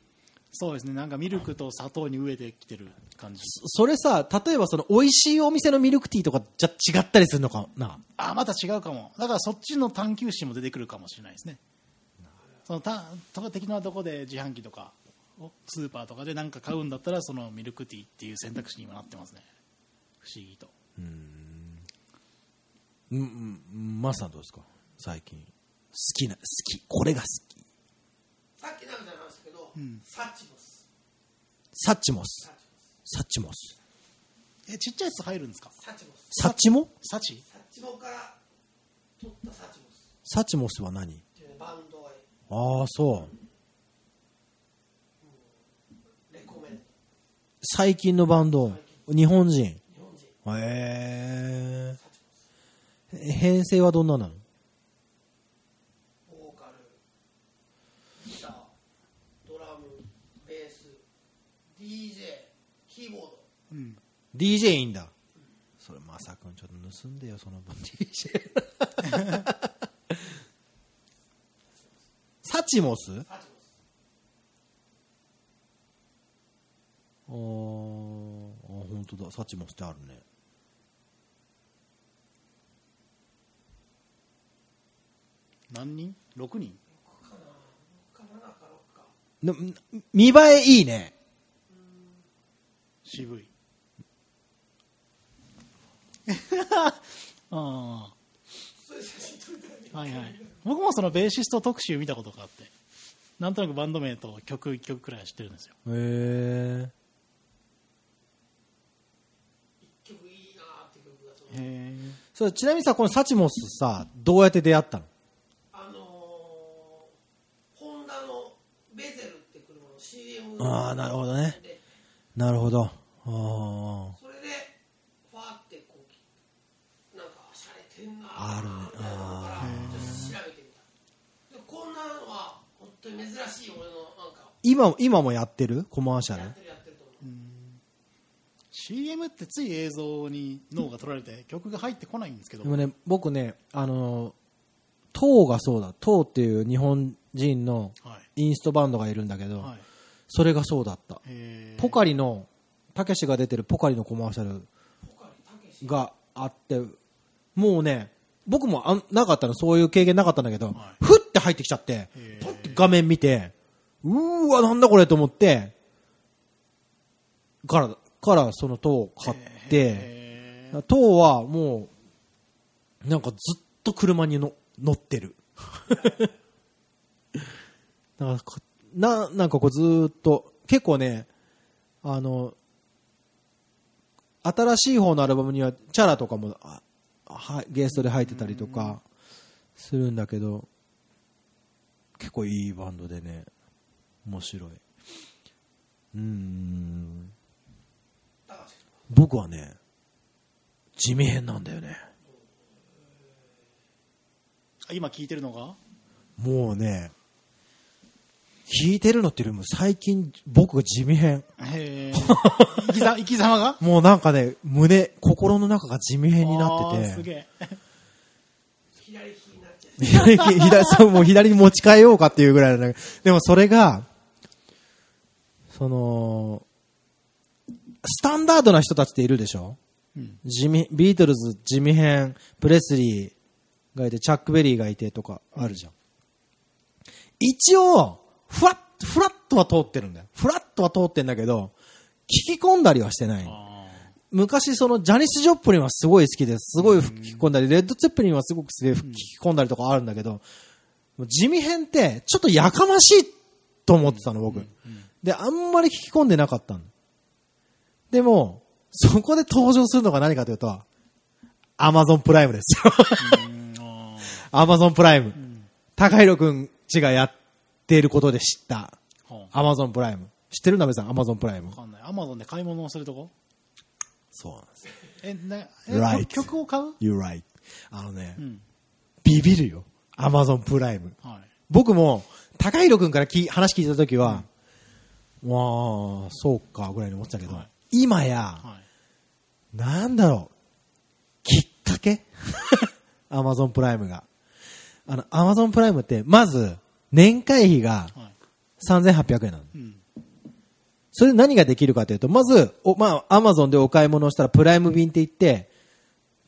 そうですね。なんかミルクと砂糖に飢えてきてる感じ。そそれさ、例えばその、美味しいお店のミルクティーとかじゃ違ったりするのか？なあ。また違うかも。だからそっちの探求心も出てくるかもしれないですね。そのたとか的なとこで自販機とかをスーパーとかで何か買うんだったらそのミルクティーっていう選択肢にもなってますね。不思議と。うん、うん、マスさんどうですか？最近。好きな、好き。これが好き。さっきなんかじゃないですけど、ん。サッチモス。サッチモス。サ。ッチモス。サッチモス。えちっちゃいやつ入るんですか？サッチモス。サッチモ？サチ？サッチモから取ったサッチモス。サチモスは何？っていうねバンドがああ、そう。レコメンド。最近のバンド？日本人。へ日本人。え。編成はどんななのボーカルギタードラムベース DJ キーボードうん ?DJ いいんだ。それ、まさくんちょっと盗んでよ、その分 <laughs> DJ。サチモスあーあ、本当だ。サチモスってあるね。何人 ?6 人？かなか7か6かな見栄えいいね。渋い <laughs> あはいはい僕もそのベーシスト特集見たことがあってなんとなくバンド名と曲1曲くらいは知ってるんですよへえ。一曲いいなーって曲がそのへえそれちなみにさ、このサチモスさ、どうやって出会ったの？あのー、ホンダのベゼルって車の CM ああ、なるほどね。でなるほど。ああ。それでファーってこうなんかしゃれてんなある。ねみたいなのからちょっと調べてみたでこん。なのは本当に珍しい俺のなんか今、今もやってる？コマーシャル？やってるやってると思う、CM ってつい映像に脳が取られて曲が入ってこないんですけど。でもね、僕ね、あのー、トーがそうだ。トーっていう日本人のはい。インストバンドがいるんだけど、はい。それがそうだった。ポカリの、たけしが出てるポカリのコマーシャルポカリたけしがあって、もうね、僕もあんなかったの、そういう経験なかったんだけど、はい。ふって入ってきちゃってパッて画面見て、うーわ、なんだこれと思って、から、からその塔を買って、塔はもう、なんかずっと車にの乗ってる。<laughs> なんかこな、なんかこうずーっと、結構ね、あの、新しい方のアルバムにはチャラとかもあはゲストで入ってたりとかするんだけど結構いいバンドでね面白い。うーん。僕はね地味編なんだよね。あ今聞いてるのが？もうね聞いてるのっていうよりも最近僕が地味編。へえ。生きざ生き様が？<laughs> もうなんかね、胸、心の中が地味編になってて。すげえ。左利きになっちゃう左、左、そう、もう左に持ち替えようかっていうぐらいなんだけどでもそれが、その、スタンダードな人たちっているでしょ？うん地味、ビートルズ、地味編、プレスリーがいて、チャックベリーがいてとかあるじゃん。一応、ふわっ、ふらっとは通ってるんだよ。ふらっとは通ってんだけど、聞き込んだりはしてない。あ昔そのジャニス・ジョプリンはすごい好きです。すごい聞き込んだり、レッド・ツェッペリンはすごく好きで聞き込んだりとかあるんだけど、地味編ってちょっとやかましいと思ってたの、僕。で、あんまり聞き込んでなかったの。でも、そこで登場するのが何かというと、アマゾンプライムですアマゾンプライム。高弘くんちがやっていることで知った。アマゾンプライム。知ってるなべさん、アマゾンプライムあわ。かんない。アマゾンで買い物をするとこ？そうなんですよ。え、な、え Right 曲曲を買う？You're right. あのね、うん。ビビるよ。アマゾンプライム。はい。僕も、高弘くんからき話聞いたときは、わあ、そうか、ぐらいに思ってたけど、はい今や、はい。なんだろう、きっかけ？アマゾンプライムが。あの、アマゾンプライムって、まず、年会費がはい。3800円なの。うん。それで何ができるかというと、まず、おまあ、アマゾンでお買い物をしたらプライム便って言って、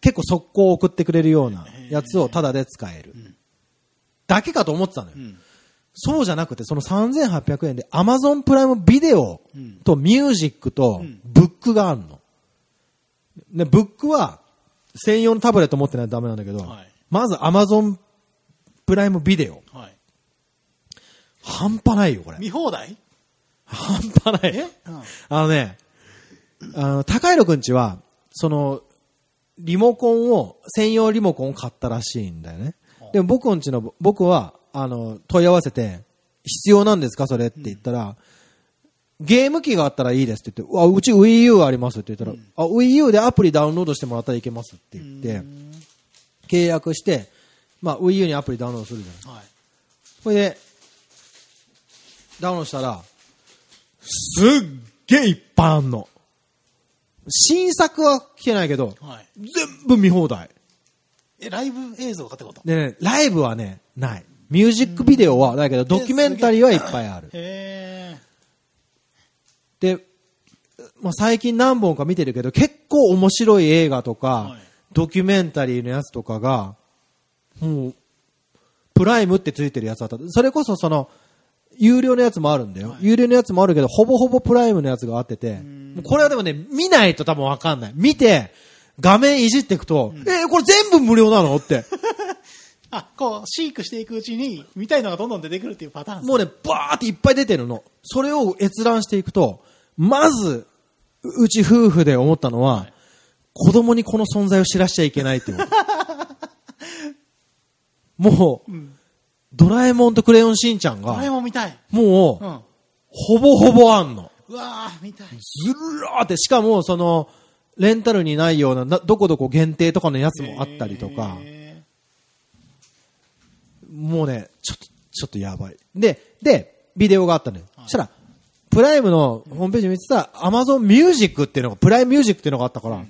結構速攻送ってくれるようなやつをタダで使える。だけかと思ってたのよ。うん。そうじゃなくて、その3800円で Amazon プライムビデオうんとミュージックとんブックがあるの。で、ブックは専用のタブレット持ってないとダメなんだけど、はいまず Amazon プライムビデオ。はい。半端ないよ、これ。見放題？半端ない。え？うん。あのね、あの、高弘くんちは、その、リモコンを、専用リモコンを買ったらしいんだよね。でも僕んちの、僕は、あの、問い合わせて、必要なんですかそれって言ったら、ゲーム機があったらいいですって言って、うわ、うち Wii U ありますって言ったら、あ、Wii U でアプリダウンロードしてもらったらいけますって言って、契約して、まあ Wii U にアプリダウンロードするじゃない。はい。それで、ダウンロードしたら、すっげえいっぱいあんの。新作は聞けないけど、はい。全部見放題。え、ライブ映像かってこと？でね、ライブはね、ない。ミュージックビデオは、だけど、ドキュメンタリーはいっぱいある。へで、まあ、最近何本か見てるけど、結構面白い映画とか、はいドキュメンタリーのやつとかが、もう、プライムってついてるやつだった。それこそその、有料のやつもあるんだよ。有料のやつもあるけど、ほぼほぼプライムのやつがあってて、これはでもね、見ないと多分わかんない。見て、画面いじっていくと、<laughs> えーこれ全部無料なのって。<laughs> あ、こう、飼育していくうちに、見たいのがどんどん出てくるっていうパターンもうね、バーっていっぱい出てるの。それを閲覧していくと、まず、ううち夫婦で思ったのは、子供にこの存在を知らしちゃいけないっていうこと。<laughs> もう、ドラえもんとクレヨンしんちゃんドラえが、もん見たい。もう、うん。ほぼほぼあんの。うわー、見たい。ずらーって、しかも、その、レンタルにないような、などこどこ限定とかのやつもあったりとか、へもうね、ちょっと、ちょっとやばい。で、で、ビデオがあったのよ。そしたら、プライムのホームページ見てたら、アマゾンミュージックっていうのが、プライムミュージックっていうのがあったから、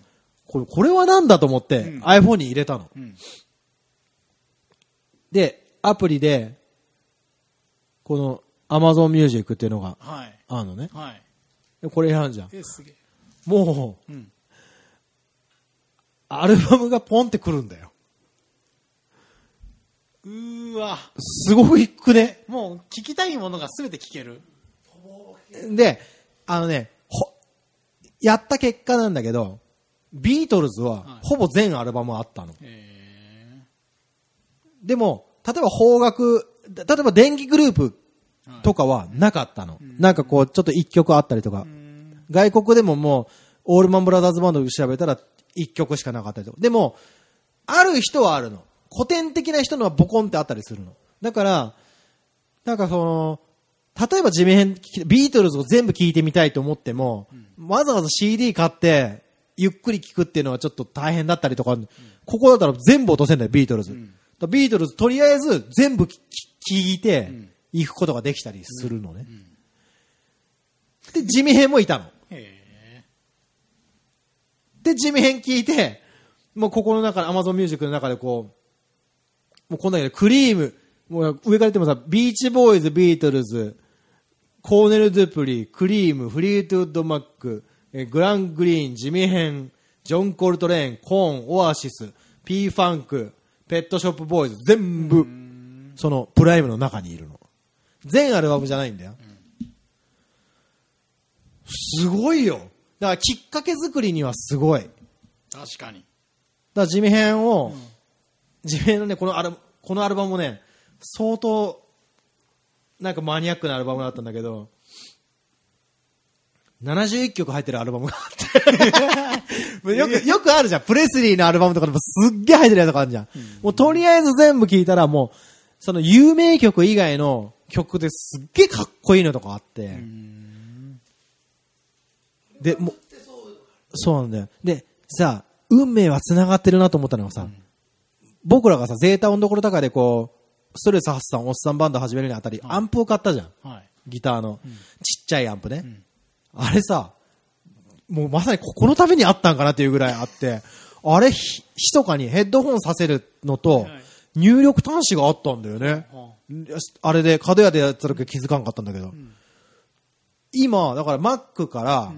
これ、これはなんだと思って、iPhone に入れたの。んで、アプリで、この、アマゾンミュージックっていうのがーはい。あるのね。はい。でこれ選んじゃん。え、すげえ。もう、うんアルバムがポンってくるんだよ。うーわ。すごいくね。もう、聞きたいものがすべて聞ける。で、あのね、ほ、やった結果なんだけど、ビートルズははいほぼ全アルバムあったの。へでも、例えば邦楽、例えば電気グループとかはなかったの。なんかこう、ちょっと一曲あったりとか。外国でももう、オールマンブラザーズバンドを調べたら一曲しかなかったりとか。でも、ある人はあるの。古典的な人のはボコンってあったりするの。だから、なんかその、例えば地面編、ビートルズを全部聴いてみたいと思っても、わざわざ CD 買って、ゆっくり聴くっていうのはちょっと大変だったりとか、ここだったら全部落とせんだよ、ビートルズ。ビートルズとりあえず全部聴いて、行くことができたりするのね。で、地味編もいたの。へで、地味編聞いて、もうここの中、アマゾンミュージックの中でこう、もうこんなけど、クリーム、もう上から言ってもさ、ビーチボーイズ、ビートルズ、コーネル・ドゥプリ、クリーム、フリートウッド・マック、えグラン・グリーン、ジミヘン、ジョン・コルトレーン、コーン、オアシス、ピー・ファンク、ペットショップ・ボーイズ、全部、そのプライムの中にいるの。全アルバムじゃないんだよ。すごいよ。だからきっかけ作りにはすごい。だかえ確かにら地味編を、地味編のね、このアルこのアルバムもね、相当、なんかマニアックなアルバムだったんだけど、71曲入ってるアルバムがあって。<laughs> よく、よくあるじゃん。プレスリーのアルバムとかでもすっげえ入ってるやつとかあるじゃん。もうとりあえず全部聞いたらもう、その有名曲以外の曲ですっげえかっこいいのとかあって。で、もう、そうなんだよ。で、さ、運命は繋がってるなと思ったのがさ、僕らがさ、ゼータ音どころ高でこう、ストレス発散おっさんバンド始めるにあたり、アンプを買ったじゃん。はいギターの、ちっちゃいアンプね、あれさ、もうまさにここのためにあったんかなっていうぐらいあって、あれ、ひ、ひそかにヘッドホンさせるのとはい、入力端子があったんだよね。はあれで、角屋でやってた時は気づかんかったんだけど、今、だから Mac から、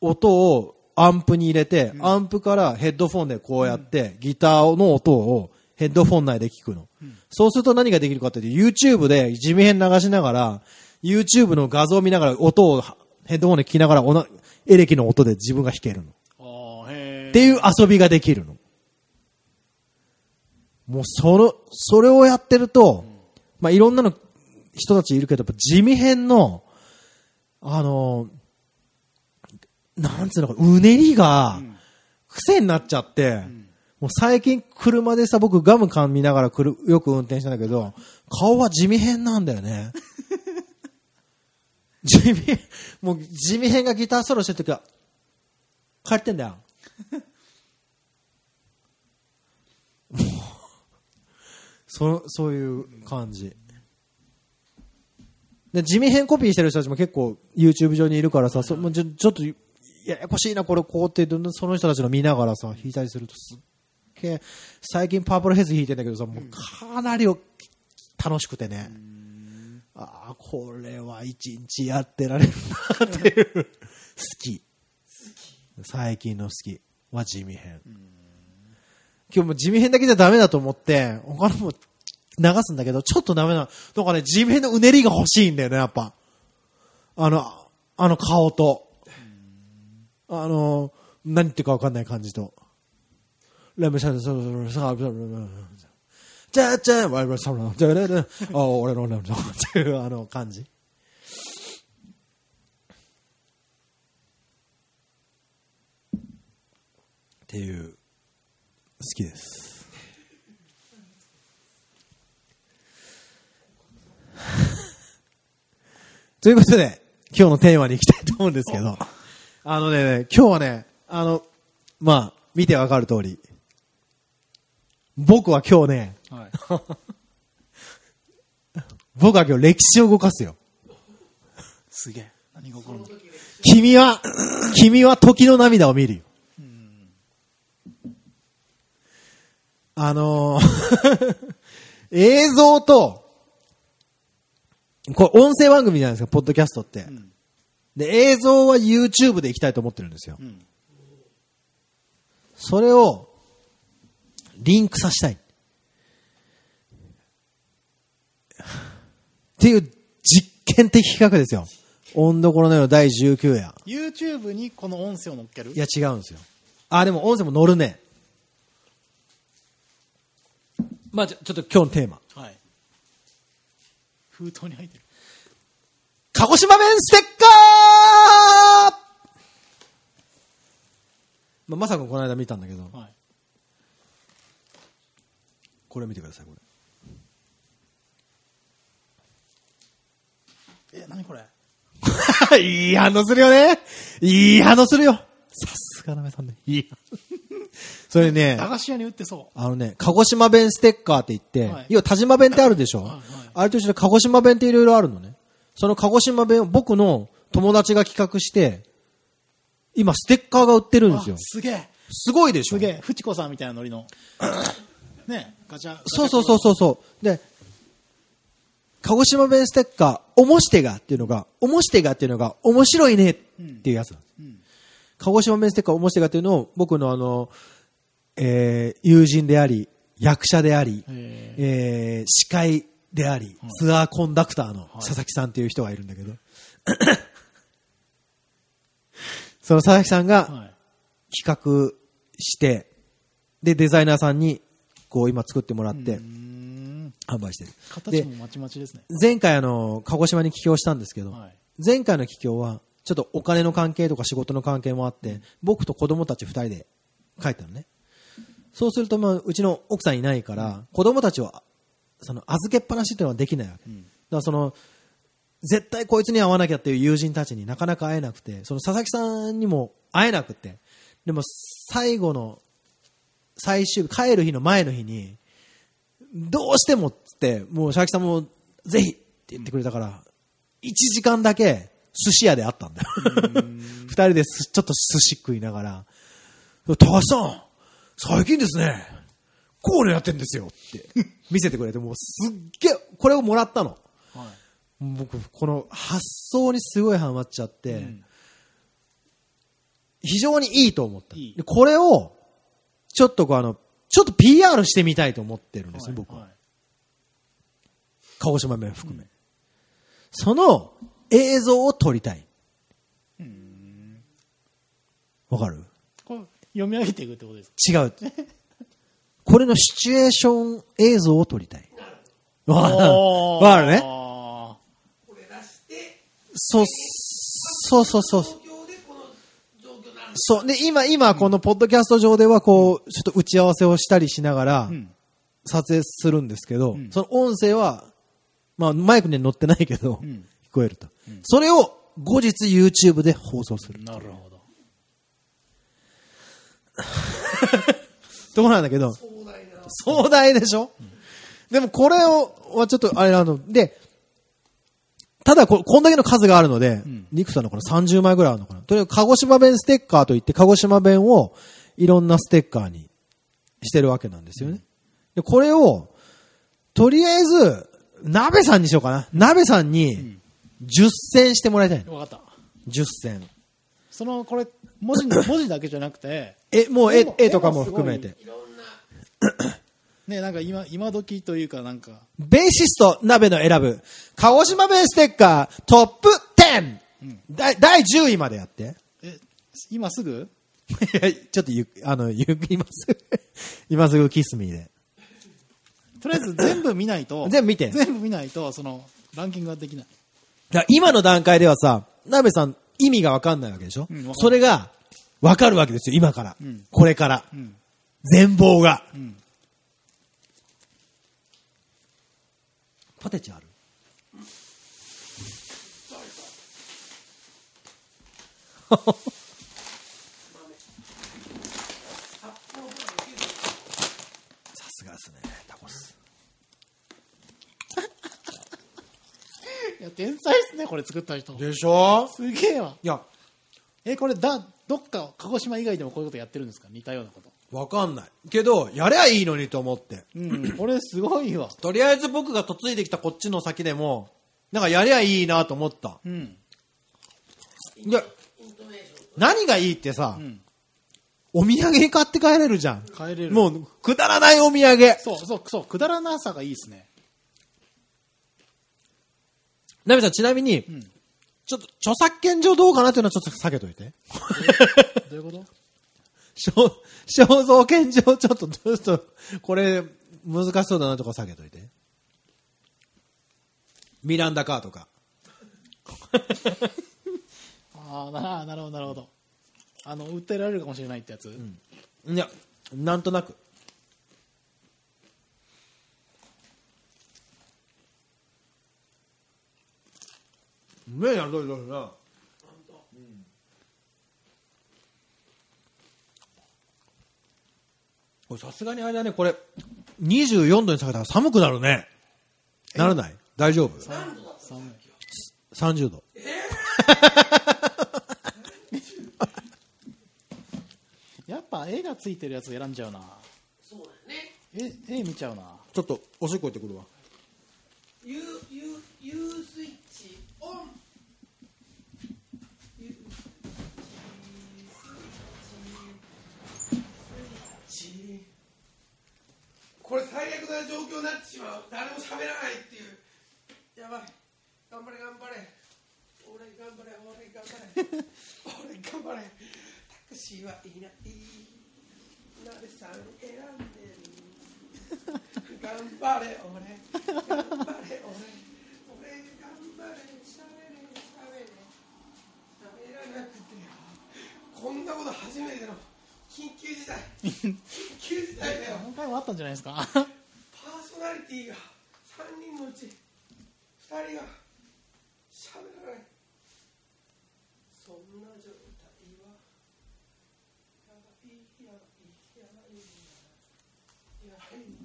音をアンプに入れて、アンプからヘッドフォンでこうやって、ギターの音をヘッドフォン内で聞くの。そうすると何ができるかっていうと、YouTube で地味編流しながら、YouTube の画像を見ながら音をヘッドフォンで聞きながら、おなエレキの音で自分が弾けるの。っていう遊びができるの。もうその、それをやってると、まあいろんなの人たちいるけど、やっぱ地味編の、あの、なんつうのか、うねりが、癖になっちゃって、もう最近車でさ、僕ガム噛みながらくるよく運転したんだけど、顔は地味編なんだよね。地味、もう地味編がギターソロしてるときは、帰ってんだよ。<laughs> もう、そ、そういう感じ。で、地味編コピーしてる人たちも結構 YouTube 上にいるからさ、そもうちょちょっと、ややこしいな、これこうって、どんどんその人たちの見ながらさ、弾いたりするとすっげえ、最近パープルヘッズ弾いてんだけどさ、もうかなり楽しくてね。ああ、これは一日やってられるなっていう、好き。最近の好きは地味編。今日も地味編だけじゃダメだと思って、他のも流すんだけど、ちょっとダメな、なんかね、地味編のうねりが欲しいんだよね、やっぱ。あの、あの顔と、あの、何言ってるかわかんない感じと。ラムシャル、そうそうそう、そう、じゃじゃあ、ワイワイサムラ、じゃあね、あ、俺のラムっていうあの感じ。っていう、好きです。<laughs> ということで、今日のテーマに行きたいと思うんですけど、あのね、今日はね、あの、まあ、見てわかる通り、僕は今日ね、はい <laughs> 僕は今日歴史を動かすよ。すげえ何が起こるの？君は、君は時の涙を見るよ。あのー <laughs> 映像と、これ音声番組じゃないですか、ポッドキャストって。んで、映像は YouTube で行きたいと思ってるんですよ。んそれを、リンクさせたい。っていう実験的企画ですよ。温どころの夜第19夜。YouTube にこの音声を乗っける？いや、違うんですよ。あ、でも音声も乗るね。まあ、ちょちょっと今日のテーマ。はい封筒に入ってる鹿児島弁ステッカーまあ、まさかこの間見たんだけど、はいこれ見てください、こえ何これ？<laughs> れ。いい反応するよねいい反応するよさすがなめさんね。いい。それね、駄菓子屋に売ってそあのね、鹿児島弁ステッカーって言って、はい要は田島弁ってあるでしょ、はいはいあれと一緒で鹿児島弁っていろいろあるのね。その鹿児島弁を僕の友達が企画して、今ステッカーが売ってるんですよ。すげえ。すごいでしょすげえ。フチコさんみたいなノリの。ねガチャ。そうそうそうそうそう。で、鹿児島弁ステッカー、おもしてがっていうのが、おもしてがっていうのが、面白いねっていうやつなんです。うん。鹿児島弁ステッカー、おもしてがっていうのを、僕のあの、えー友人であり、役者であり、ええー司会であり、ツアーコンダクターの佐々木さんっていう人がいるんだけど、<laughs> その佐々木さんー、がはい。企画して、で、デザイナーさんに、こう今作ってもらって。販売してる。で形もまちまちですね。前回あの、鹿児島に帰郷したんですけど、はい。前回の帰郷は、ちょっとお金の関係とか仕事の関係もあって、僕と子供たち二人で帰ったのね。そうすると、まあ、うちの奥さんいないから、子供たちは、その、預けっぱなしっていうのはできないわけ。だからその、絶対こいつに会わなきゃっていう友人たちになかなか会えなくて、その佐々木さんにも会えなくて、でも最後の、最終日、帰る日の前の日に、どうしてもっつって、もう佐々木さんもぜひって言ってくれたから、1時間だけ寿司屋で会ったんだよ。二人ですちょっと寿司食いながら、高橋さん、最近ですね、こういうのやってんですよって見せてくれて、もうすっげえ、これをもらったの。はい。僕、この発想にすごいハマっちゃって、ん非常にいいと思った。いいでこれを、ちょっとこうあの、ちょっと PR してみたいと思ってるんですね、僕は。はい。鹿児島弁含め。その映像を撮りたい。わかる？これ読み上げていくってことですか？違う。これのシチュエーション映像を撮りたい。わかる？わかるね？あこれ出してそう、そうそうそう。そう。で、今、今、このポッドキャスト上では、こう、ちょっと打ち合わせをしたりしながら。撮影するんですけど、んその音声は、まあ、マイクには載ってないけど、ん聞こえると。それを後日 YouTube で放送する。なるほど。ところなんだけど、壮大な壮大でしょ、でもこれを、はちょっとあれなの。で、ただこ、こんだけの数があるので、ニクさんのこの30枚ぐらいあるのかな。とにかく鹿児島弁ステッカーといって、鹿児島弁をいろんなステッカーにしてるわけなんですよね。で、これを、とりあえず、鍋さんにしようかな。鍋さんに、10選してもらいたいの。わかった。10選。その、これ、文字、文字だけじゃなくて、え、もう絵絵とかも含め絵て。いろんなね、なんか今、今時というかなんか、ベーシスト鍋の選ぶ、鹿児島弁ステッカートップ 10! 第第10位までやって。え、今すぐ？<laughs> ちょっとゆ、あの、ゆ、今すぐ、<laughs> 今すぐキスミーで。とりあえず全部見ないと、<laughs> 全部見て全部見ないと、その、ランキングができない。だ今の段階ではさ、鍋さん意味がわかんないわけでしょ、うんそれが、わかるわけですよ、今から。んこれから。うん。全貌が。んポテチあるさすがですね、タコス。いや、天才っすね、これ作った人。でしょ？すげえわ。いや、え、これ、だ、どっか、鹿児島以外でもこういうことやってるんですか？似たようなこと。わかんない。けど、やりゃいいのにと思って。うん、これすごいわ。<clears throat> とりあえず僕が嫁いできたこっちの先でも、なんかやりゃいいなと思った。うん。何がいいってさ、んお土産に買って帰れるじゃん。帰れる。もう、くだらないお土産。そう、そう、そう、くだらなさがいいですね。ナミさん、ちなみに、んちょっと、著作権上どうかなっていうのはちょっと避けといて。どういうこと？肖肖像権上ちょっと、ちょっと、これ、難しそうだなとか避けといて。ミランダカーとか。<laughs> ああ、ななるほど、なるほど。あの、訴えられるかもしれないってやつ。いや、なんとなく。うめえやん、どれどれな。これさすがにあれだね、これ、24度に下げたら寒くなるね。ならない？大丈夫？何度だった。寒い ?30 度。やっぱ絵がついてるやつ選んじゃうな。そうだよね。絵絵見ちゃうな。ちょっと、おしっこ行ってくるわ。U, U, U スこれ最悪な状況になってしまう。誰も喋らないっていう。やばい。頑張れ頑張れ。俺頑張れ。俺頑張れ。俺頑張れ。タクシーはいない。なべさん選んでる。頑張れ俺。頑張れ俺。俺頑張れ。しゃべれしゃべれ。喋らなくて。こんなこと初めての。緊急事態。緊急事態だよ。何回もあったんじゃないですか？パーソナリティが3人のうち2人が喋らないそんな状態はやばいやばいやばいんだやばいんだ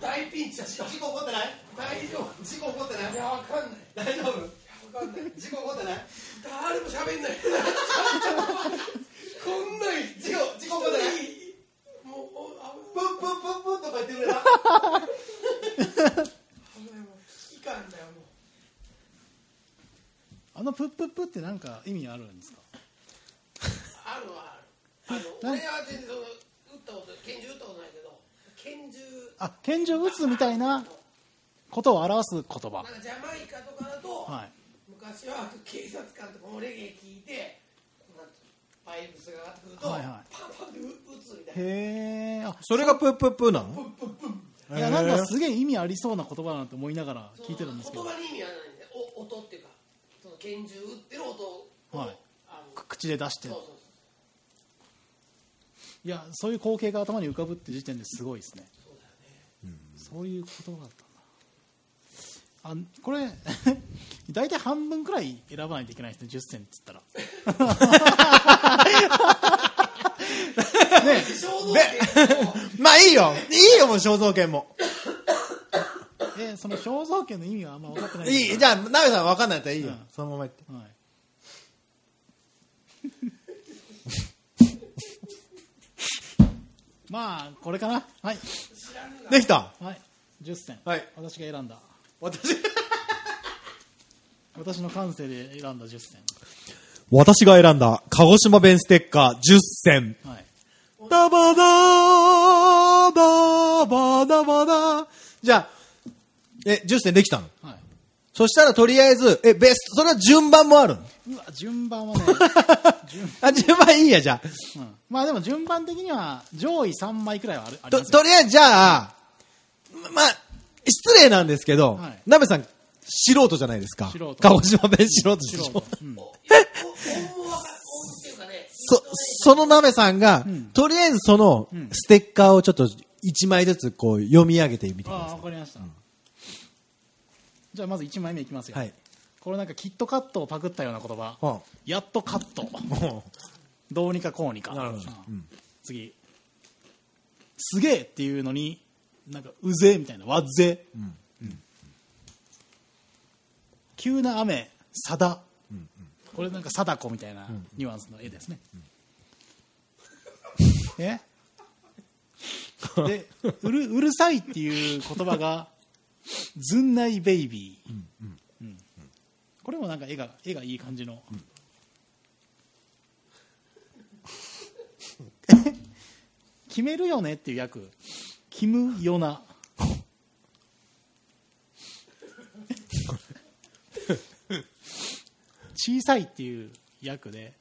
大ピンチだしかも事故起こってない大丈夫事故起こってないいやわかんない大丈夫いやわかんない事故起こってない誰も喋んないこんなん事故事故起こってないもうあプンプンプンプンとか言ってくれた危ないもう危機感だよもうあのプップップってなんか意味あるんですか？あるはある。あの俺は全然その撃ったこと拳銃撃ったことないけど拳銃。あ拳銃撃つみたいなことを表す言葉。なんかジャマイカとかだと、はい。昔は警察官とかもレゲエ聞いてこうなんていうのバイブスが上がってくると、はいはい。パンパンで撃つみたいな。へえあそれがプープープーなのいやなんかすげえ意味ありそうな言葉だなって思いながら聞いてるんですけど。言葉に意味はないんでお音っていうかその拳銃撃ってる音。を、はい。口で出して。そうそうそう。いやそういう光景が頭に浮かぶって時点ですごいですね。そういう言葉だったんだ。あこれ <laughs> 大体半分くらい選ばないといけないですね10選っつったら。<laughs> ね。衝動権 <laughs> まあいいよ。いいよもう肖像権も。えその肖像権の意味はあんま分かってない。いい、じゃあ、ナベさん分かんないったらいいよ。うん。そのまま言って。はい。<laughs> まあこれかな。はい。できた。はい。10選、はい。私が選んだ。私、<laughs> 私の感性で選んだ10選。私が選んだ鹿児島弁ステッカー10選。はい。ダバダーダバダバダ。じゃあ、え、10選できたの？はい。そしたらとりあえず、え、ベスト、それは順番もあるの？うわ順番はね、<laughs> 順。あ、順番いいや、じゃうん。まあでも順番的には上位3枚くらいはあるああ。と、りますよ。とりあえず、じゃあ、まあ、失礼なんですけど、はい。なべさん、素人じゃないですか。素人。鹿児島弁素人でしょ？素人。うん。お音もわか音っていうかねそ、そのなべさんが、んとりあえずそのん、ステッカーをちょっと1枚ずつこう読み上げてみてくああださ分かりました、じゃあまず1枚目いきますい。よ、はい。これなんかキットカットをパクったような言葉、はやっとカット。あどうにかこうにか。うん。次。すげえっていうのになんかうぜえみたいな。わっぜ、うん。急な雨さだ、これなんか貞子みたいなニュアンスの絵ですね、え？<laughs> でうるうるさいっていう言葉がずんないベイビー、うんこれもなんか絵が絵がいい感じの、決めるよねっていう役。キム・ヨナ。小さいっていう役で。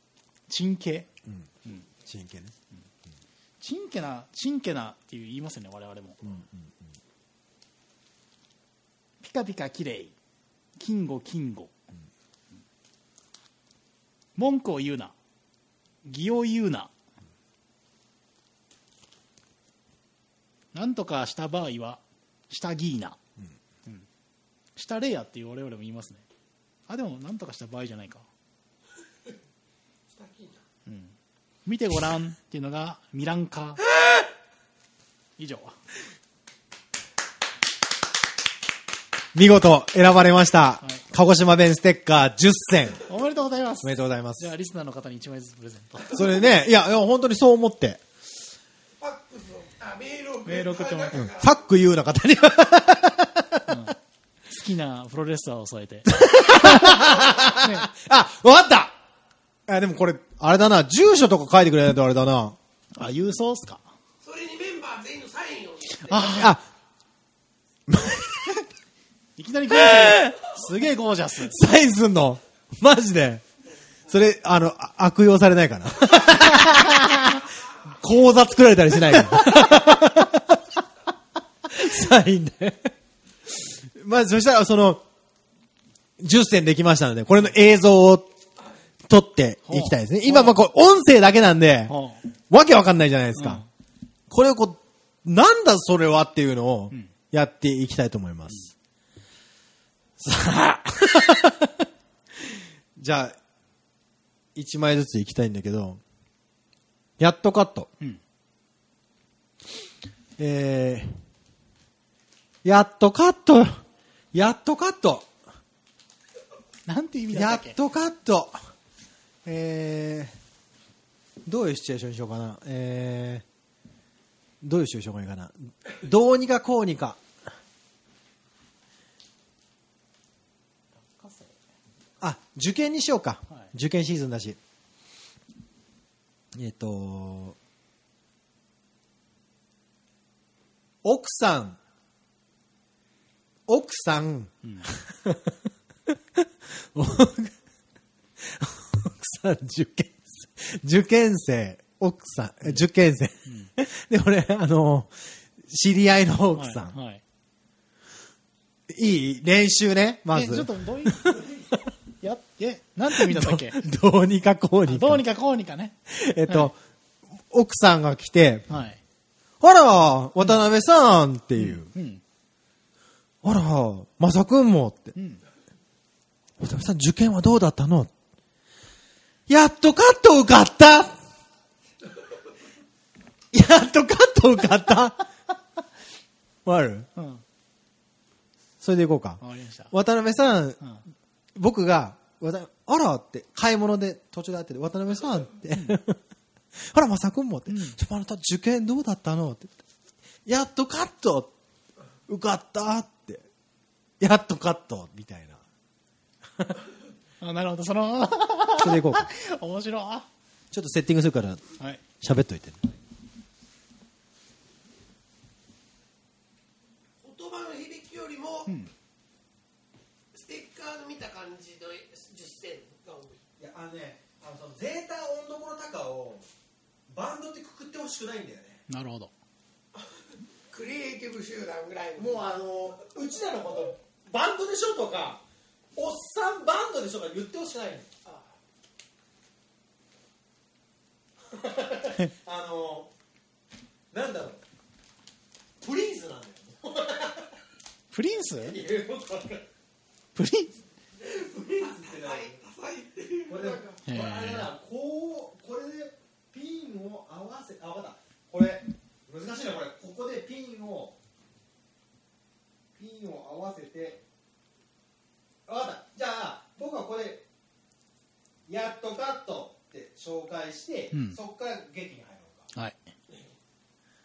チンケ。真剣ね。チンケなチンケなっていう言いますよね我々も、ピカピカきれい金吾金吾、文句を言うな。義を言うな、なんとかした場合はしたぎーな、うん。したれやっていう我々も言いますね。あでもなんとかした場合じゃないか。したきいな。見てごらんっていうのがミランカ以上見事選ばれました。い鹿児島弁ステッカー10選。おめでとうございますおめでとうございますじゃ。あリスナーの方に1枚ずつプレゼントそれね、いや、いや本当にそう思って。ファックスをあメールをメール送ってもらってファック言うな方に。好きなプロレスラーを添えて <laughs> あ、わかったあ、でもこれ、あれだな、住所とか書いてくれないとあれだな。あ郵送っすか？それにメンバー全員のサインをあ、いきなりゴージャスすげえゴージャスサインすんのマジで。それ、あの、あ悪用されないかな。<laughs> 口座作られたりしないかな。<laughs> サインで。まあ、そしたら、その、10選できましたので、これの映像を撮っていきたいですね。今、まあ、こう、音声だけなんで、はわけわかんないじゃないですか。うんこれをこう、なんだそれはっていうのをんやっていきたいと思います。さあ。じゃあ、一枚ずついきたいんだけど、やっとカット。うんえー、やっとカット。やっとカット。なんて意味だっけ？やったとカット。えー、どういうシチュエーションにしようかな。えー、どういうシチュエーションがいいかな。どうにかこうにか。あ、受験にしようか。はい。受験シーズンだし。えっ、と、奥さん、奥さん、<laughs> 奥さん受験生、受験生、奥さん、え受験生。<laughs> で、俺、あの、知り合いの奥さん。はいはい。いい？練習ね、まえちょっず。とどういえなんて意味だったっけ？どうにかこうにか。どうにかこうにかね。えっと、奥さんが来て、はいあら、渡辺さんっていう。うんあら、まさくんもって。うん渡辺さん、受験はどうだったのやっとカット受かった <laughs> やっとカット受かった <laughs> わかる？うん。それでいこうか。わかりました。渡辺さん、うん。僕が、あらって、買い物で途中で会ってて、渡辺さんって、<laughs> あら、まさくんもって、ちょあなた受験どうだったのって。言ってやっとカット。受かったって。やっとカットみたいな。<laughs> あなるほどその。それでいこうか。<laughs> 面白い。ちょっとセッティングするからはい。喋っといて。言葉の響きよりも、ステッカーの見た感じの10選が多いいや、あのね、あのそのゼータ音どころ高をバンドってくくってほしくないんだよね。なるほど。<laughs> クリエイティブ集団ぐらいの。もうあの、うちらのこと、バンドでしょとか、おっさんバンドでしょとか言ってほしくないの。あ <laughs> の、なんだろう、プリンスなんだよ。プリンス？プリンス？プリンスってはいっていうこれでも、こへーれあれだな、こう、これでピンを合わせ、あ、わかった。これ、難しいな、これ。ここでピンを、ピンを合わせて、わかった。じゃあ、僕はこれ、やっとカットって紹介して、うんそこから劇に入ろうか。はい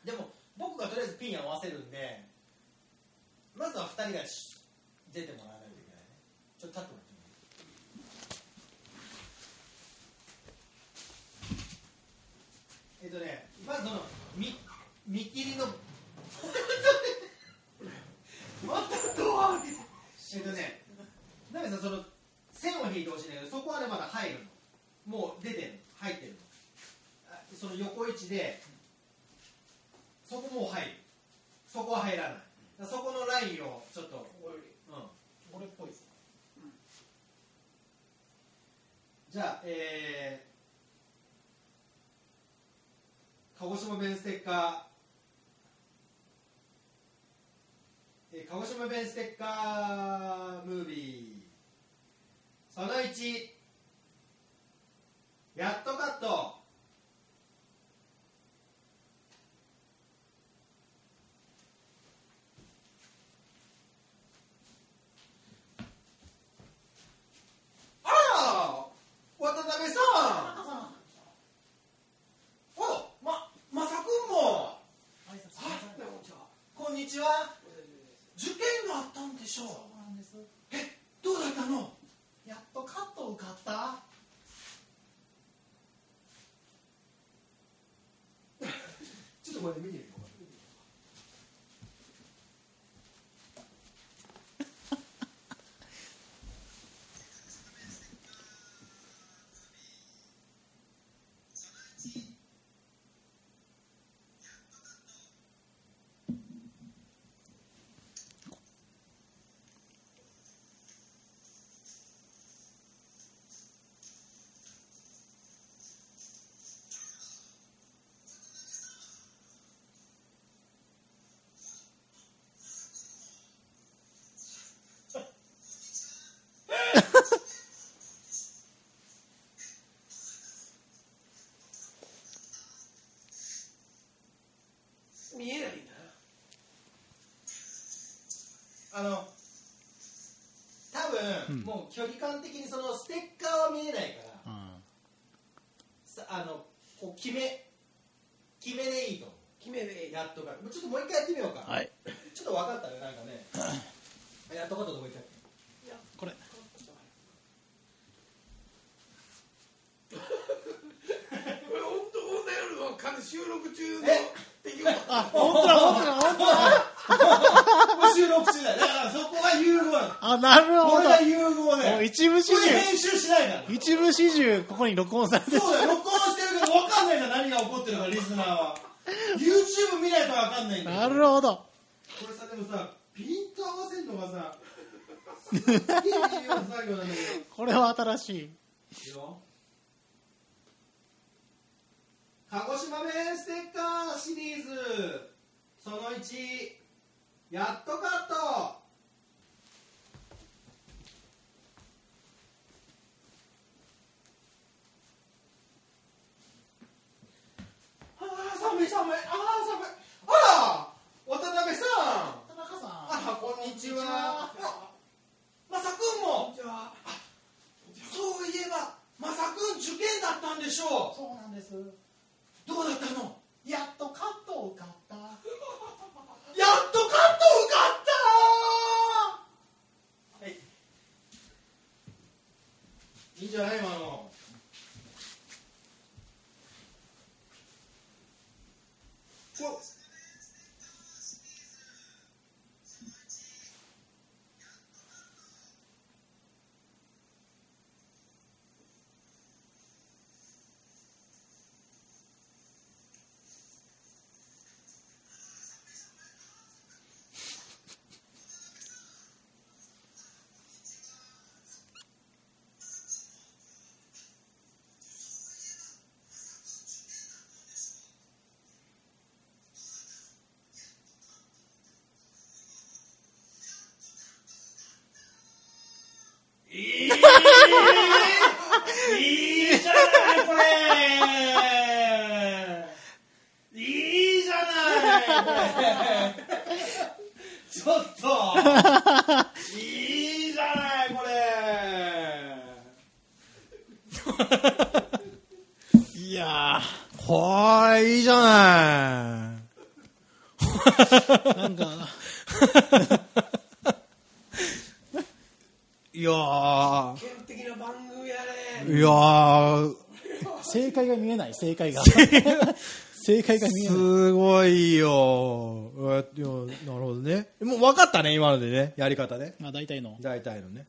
でも、僕がとりあえずピン合わせるんで、まずは2人がし出てもらわないといけないね。ちょっと立ってもらってもいいえっとね、まずその、見、見切りの、またドア開けえっとね、なべさん、その、線を引いてほしいんだけど、そこはね、まだ入るの。もう出てるの、入ってるの。あその横位置で、そこもう入る。そこは入らない。そこのラインをちょっとうん。俺っぽいですじゃあえー、鹿児島弁ステッカー。え鹿児島弁ステッカームービー。その1やっとカット。あら渡辺さんおままさくんも挨拶あこんにちはこんにちは受験があったんでしょう。えどうだったの？やっとカット受かったちょっとこれ見てみようか見えないなあの多分、もう距離感的にそのステッカーは見えないからうん。さあのこう決め決めでいいと。思決めでうやっとか。ちょっともう一回やってみようか、はい。ちょっと分かったねなんかね。<laughs> やっとかったともう一回これこれ本当こんな夜の風収録中のえ出来事あ本当だ本当だ本当だ収録中だよだからそこが融合なのあなるほどこれが融合もうで一部始終これ編集しないから一部始終ここに録音されてる。そうだよ録音してるけど分かんないじゃん何が起こってるかリスナーは。YouTube 見ないと分かんないんだよ。なるほど。これさでもさピント合わせるのがさすっげえ重要な作業なんだけこれは新しい。どいいよ。鹿児島弁ステッカーシリーズ。その1やっとカットあー寒い寒い。あー寒い。あら渡辺さん。田中さんあらこんにちは。あまさくんも。はそういえばまさくん受験だったんでしょそうなんです。うどうだったの？やっとカット受かった。<laughs> やっとカット受かった？はい。いいんじゃない今のこ正解が見えない。すごいよ。えいやなるほどね。もう分かったね今のでね。やり方ね。まあ大体の。大体のね。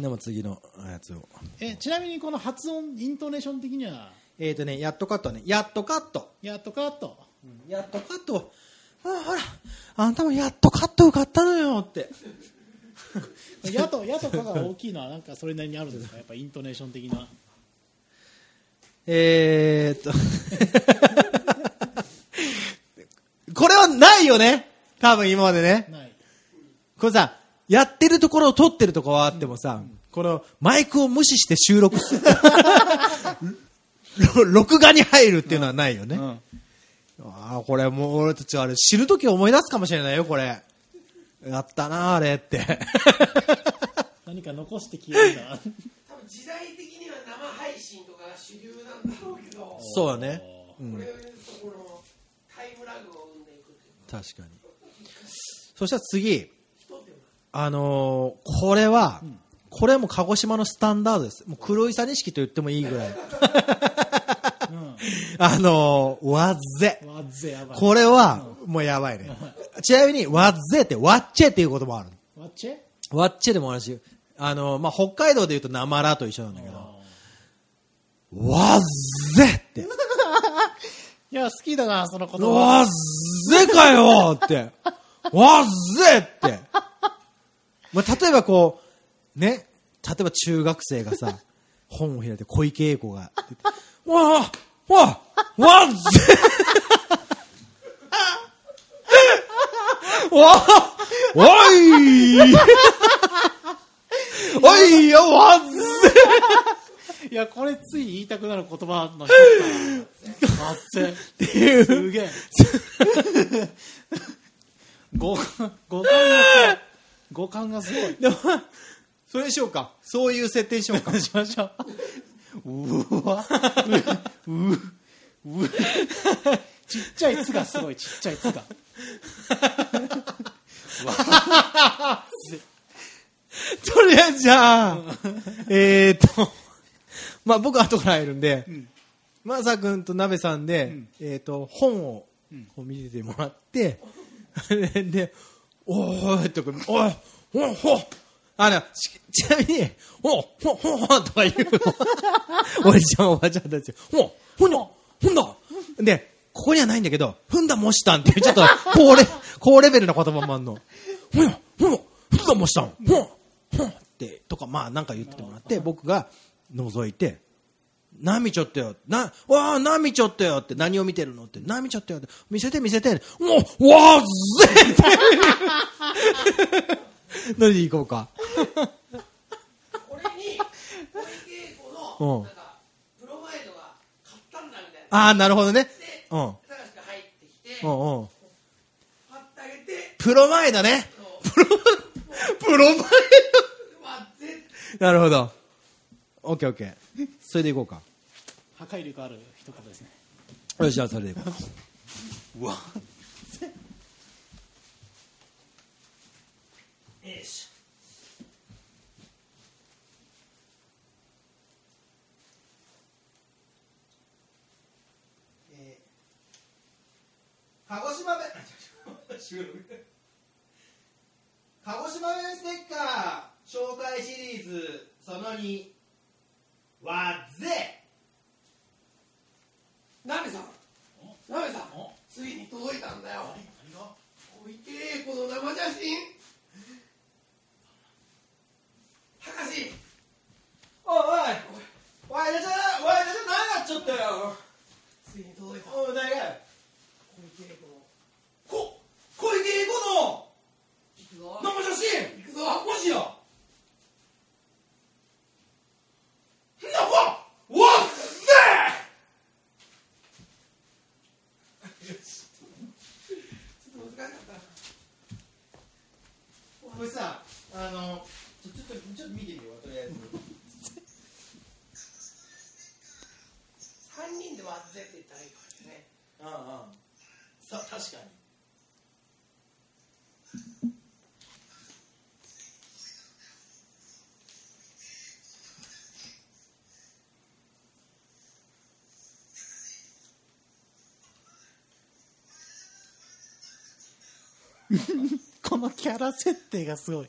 でも次のやつを。えちなみにこの発音イントネーション的には？えっ、ー、とねやっとカットね。やっとカットやっとカットやっとカット、あほら、あんたもやっとカット受かったのよ。って。<laughs> やとやとかが大きいのはなんかそれなりにあるんですか？やっぱイントネーション的なえーっと。これはないよね？多分今までね。これさ、やってるところを撮ってるところはあってもさ、このマイクを無視して収録する。<laughs> ろ録画に入るっていうのはないよね。うんああ、これもう俺たちあれ知るとき思い出すかもしれないよ、これ。やったな、あれって。<laughs> 何か残して消えるんだ多分時代的には生配信とかが主流なんだろうけど、そうだね。うんこれそこのタイムラグを生んでいくっていう確かに。そしたら次、あのーこれは、これはもう鹿児島のスタンダードです。もう黒いさ錦と言ってもいいぐらい。<laughs> <laughs> あのーわっぜ。うんわっぜやばいこれは、もうやばいね。ちなみに、わっぜって、わっちぇっていうこともある。わっちぇ？わっちぇでもあるし、あのーまあ、北海道で言うとなまらと一緒なんだけど、わっぜって。<laughs> いや好きだなその言葉わっぜかよって。わっぜって。まあ、例えばこう、ね、例えば中学生がさ、<laughs> 本を開いて小池栄子がわあわあわっぜ <laughs> わあおいおいよわっぜい。やこれつい言いたくなる言葉の一つだなわっぜってい。う。すげえ五感五感がすごい五感がすごい。でも、それにしようか。そういう設定にしようか。しましょううわ。うううちっちゃい「つ」がすごい。ちっちゃい「つ」が <laughs> とりあえずじゃあ、<laughs> えーっと、まあ僕後から入るんで、まさくんとなべさんで、えーっと、本をこう見ててもらって、<laughs> で、おーいとか、おい、おほあの、ちちなみに、おほほほとか言う。の。おじちゃんおばちゃんたち、ほほんだほんだ。で、ここにはないんだけど、ふんだもしたん。っていう、ちょっと、高レ、高レベルな言葉もあんの。ほんや、ほんや、ふんだもしたん。ほん、って、とか、まあなんか言っててもらって、僕が覗いて、な見ちゃったよ。な、わあ、な見ちゃったよって、何を見てるのって、な見ちゃったよって、見せて見せて、もう、わーぜって。何でいこうか。これに小池栄子のうんなんかプロマイドが買ったんだみたいなああ、なるほどね。でうん。高橋が入ってきてうんうん。パッてあげてプロ前だね。そう <laughs> プロ前わぜなるほど。オッケーオッケー。それでいこうか。破壊力ある一言ですねよし、じゃあそれでいこう。うわ。よいしょ。えー鹿児島弁、<laughs> 収録鹿児島弁ステッカー紹介シリーズその2わっぜ。なべさん。なべさん。ついに届いたんだよ。小池栄子の生写真博士おいおい。おい、じゃあ、おい、じゃあ、何やっちゃったよ。ついに届いたおい、誰が小池栄子のこ、小池栄子の行くぞ生写真行くぞもしよなわわっちょっと難しかったこれさ、あの、ちょちょっと、ちょっと見てみよう、とりあえず。3人でわっぜって言ったらいいかもしれないねうんうん。さ、確かに。このキャラ設定がすごい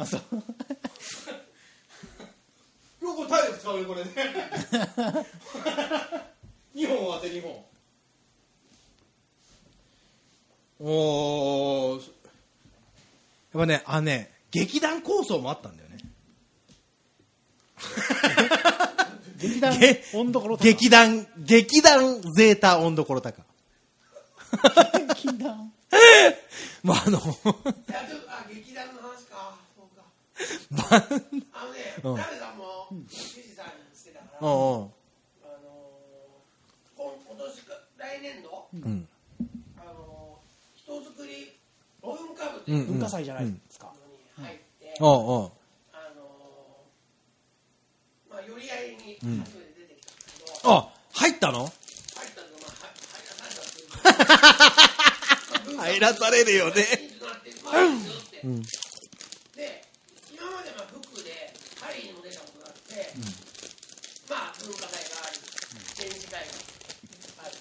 あそうよく体力使うよこれね2本当て2本おーやっぱねあのね劇団構想もあったんだよね。劇団げ温どころ劇団劇団ゼータ温どころ高。劇団。<laughs> まああの。あ劇団の話か。そうかばあのね、うん誰さんも富士山してたから、うんうんあのー、今今年か来年度、うんあのー、人づくり文化部ってうんいうの文化祭じゃないですか、に入って、おうおうあのー、まあ寄り合いに初めて出てきたんだけど、あ入ったの入ったのがまあは入らされたっていう入らされるよね人数なってまあいいよって、で今までまあ服でパリにも出たことがあって、まあ文化祭があり展示会がある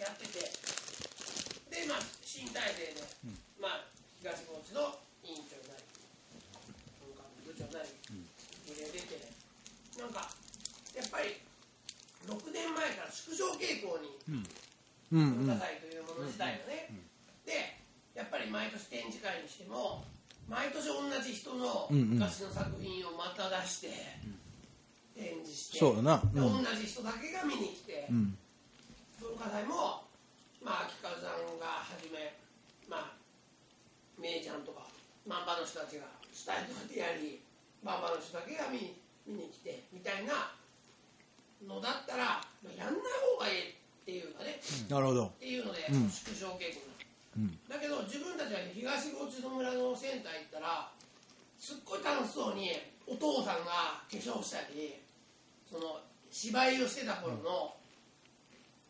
やっててでまあ新体制で、まあ東高知の委員長になり文化部部長になり、入れ出てなんかやっぱり6年前から縮小傾向にうんうん文化祭というもの自体がね、でやっぱり毎年展示会にしても毎年同じ人のうんうん昔の作品をまた出して、展示してそうだなでうん同じ人だけが見に来て、うん文化祭もまあ秋風さんがはじめまあめいちゃんとかマンバの人たちが主体となってやりマンバの人だけが見に見に来てみたいなのだったらまあやんない方がいいっていうかね、なるほどっていうので、うん縮小傾向になる、うんだけど自分たちは東五千の村のセンター行ったらすっごい楽しそうにお父さんが化粧したりその芝居をしてた頃の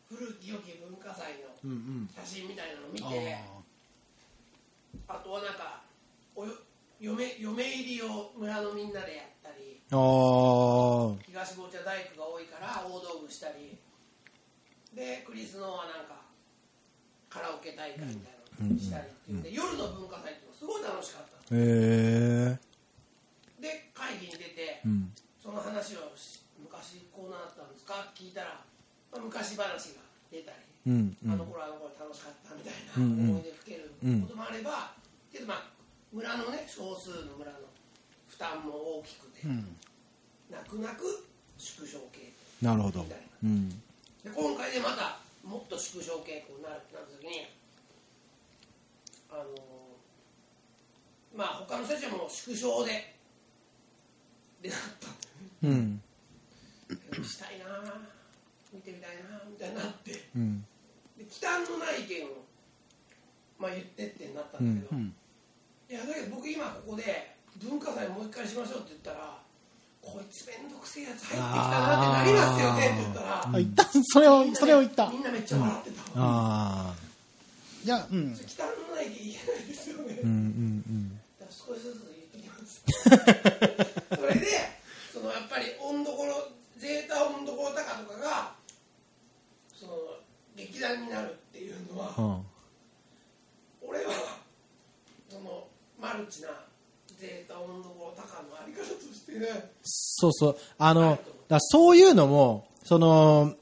古き良き文化祭のうんうん。写真みたいなのを見あてあとはなんかおよ嫁嫁入りを村のみんなでやったりああ東五茶大工が多いから大道具したり。でクリスノはなんかカラオケ大会みたいなのしたりっていうんで、夜の文化祭っていうのがすごい楽しかったへえ。で会議に出て、うん。その話をし昔こうなったんですか？って聞いたら、まあ、昔話が出たり、うんうん。あの頃あの頃楽しかったみたいな思い出ふけることもあれば、けどまあ村のね少数の村の負担も大きくて、うん。泣く泣く縮小傾なるほどみたいなうん。で今回でまたもっと縮小傾向になるってなった時にあのまあ他の人たちはもう縮小ででなった。うん。したいな見てみたいなみたいになって。うん。で忌憚のない意見を、まあ、言ってってなったんだけど、うん。いやだけど僕今ここで文化祭もう一回しましょうって言ったらこいつめんどくせえやつ入ってきたなってなりますよねって言ったら。あ言った。それをそれを言った。みんなめっちゃ笑ってた、ああいやうん。忌憚のない意見言えないですよね、うん。うん。だから少しずつ言ってきますそれでそのやっぱり温どころゼータ温どころ高とかがその劇団になるっていうのは、うん。俺はそのマルチなゼータ温度高のあり方としてねそうそう。あの、だそういうのも、その、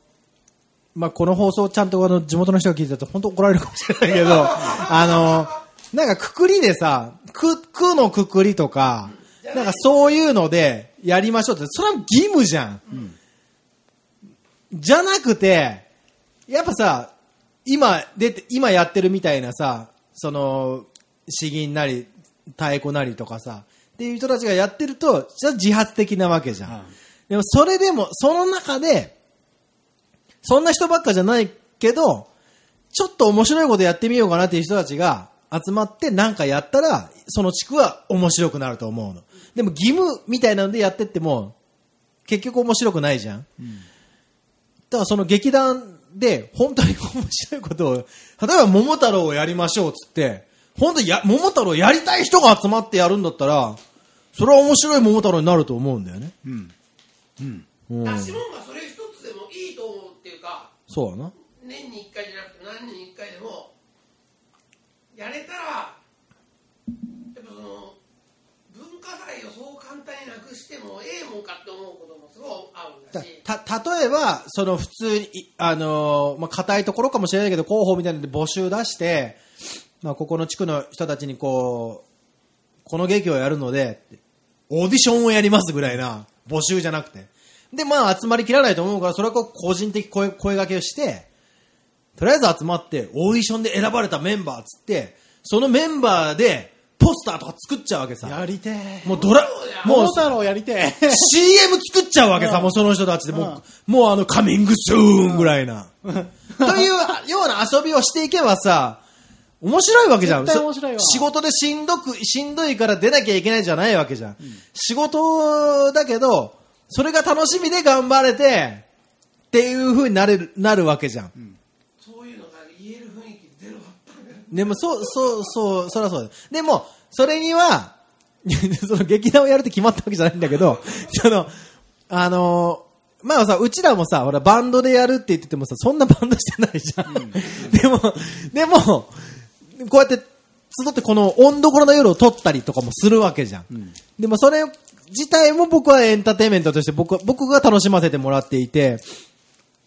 まあ、この放送ちゃんとあの地元の人が聞いてたと本当怒られるかもしれないけど、<laughs> あの、なんかくくりでさ、く、くのくくりとか、なんかそういうのでやりましょうって、それは義務じゃん。じゃなくて、やっぱさ、今出て、今やってるみたいなさ、その、詩吟なり、太鼓なりとかさ、っていう人たちがやってると、じゃ自発的なわけじゃん。うんでもそれでも、その中で、そんな人ばっかじゃないけど、ちょっと面白いことやってみようかなっていう人たちが集まってなんかやったら、その地区は面白くなると思うの。でも義務みたいなのでやってっても、結局面白くないじゃん。だからその劇団で本当に面白いことを、例えば桃太郎をやりましょうっつって、本当にや、桃太郎やりたい人が集まってやるんだったら、それは面白い桃太郎になると思うんだよね。うんうんうん。出し物がそれ一つでもいいと思うっていうかそうだな。年に1回じゃなくて何年に1回でもやれたらやっぱその文してもええもんかって思うこともすごいあるんだし。た、た、例えば、その普通に、いあのーまあ、硬いところかもしれないけど、広報みたいなので募集出して、まあ、ここの地区の人たちにこう、この劇をやるので、オーディションをやりますぐらいな募集じゃなくて。で、まあ、集まりきらないと思うから、それはこう個人的声、声掛けをして、とりあえず集まって、オーディションで選ばれたメンバーっつって、そのメンバーで、ポスターとか作っちゃうわけさ。やりてえ。もうドラ、もう桃太郎やりてえ。CM 作っちゃうわけさ、うんもうその人たちで、もう、もうあの、カミングスーンぐらいな。というような遊びをしていけばさ、面白いわけじゃん。面白いわそ仕事でしんどく、しんどいから出なきゃいけないじゃないわけじゃん。仕事だけど、それが楽しみで頑張れて、っていう風になれる、なるわけじゃん。そういうのが言える雰囲気出るわ。でも、そう、そう、そう、そりゃそうだよ。でも、それには、<laughs> その劇団をやるって決まったわけじゃないんだけど、<laughs> その、あのーまあさ、うちらもさ、ほら、バンドでやるって言っててもさ、そんなバンドしてないじゃん。<laughs> でも、でも、こうやって、集ってこの、温どころの夜を撮ったりとかもするわけじゃん。でも、それ自体も僕はエンターテインメントとして僕は、僕が楽しませてもらっていて、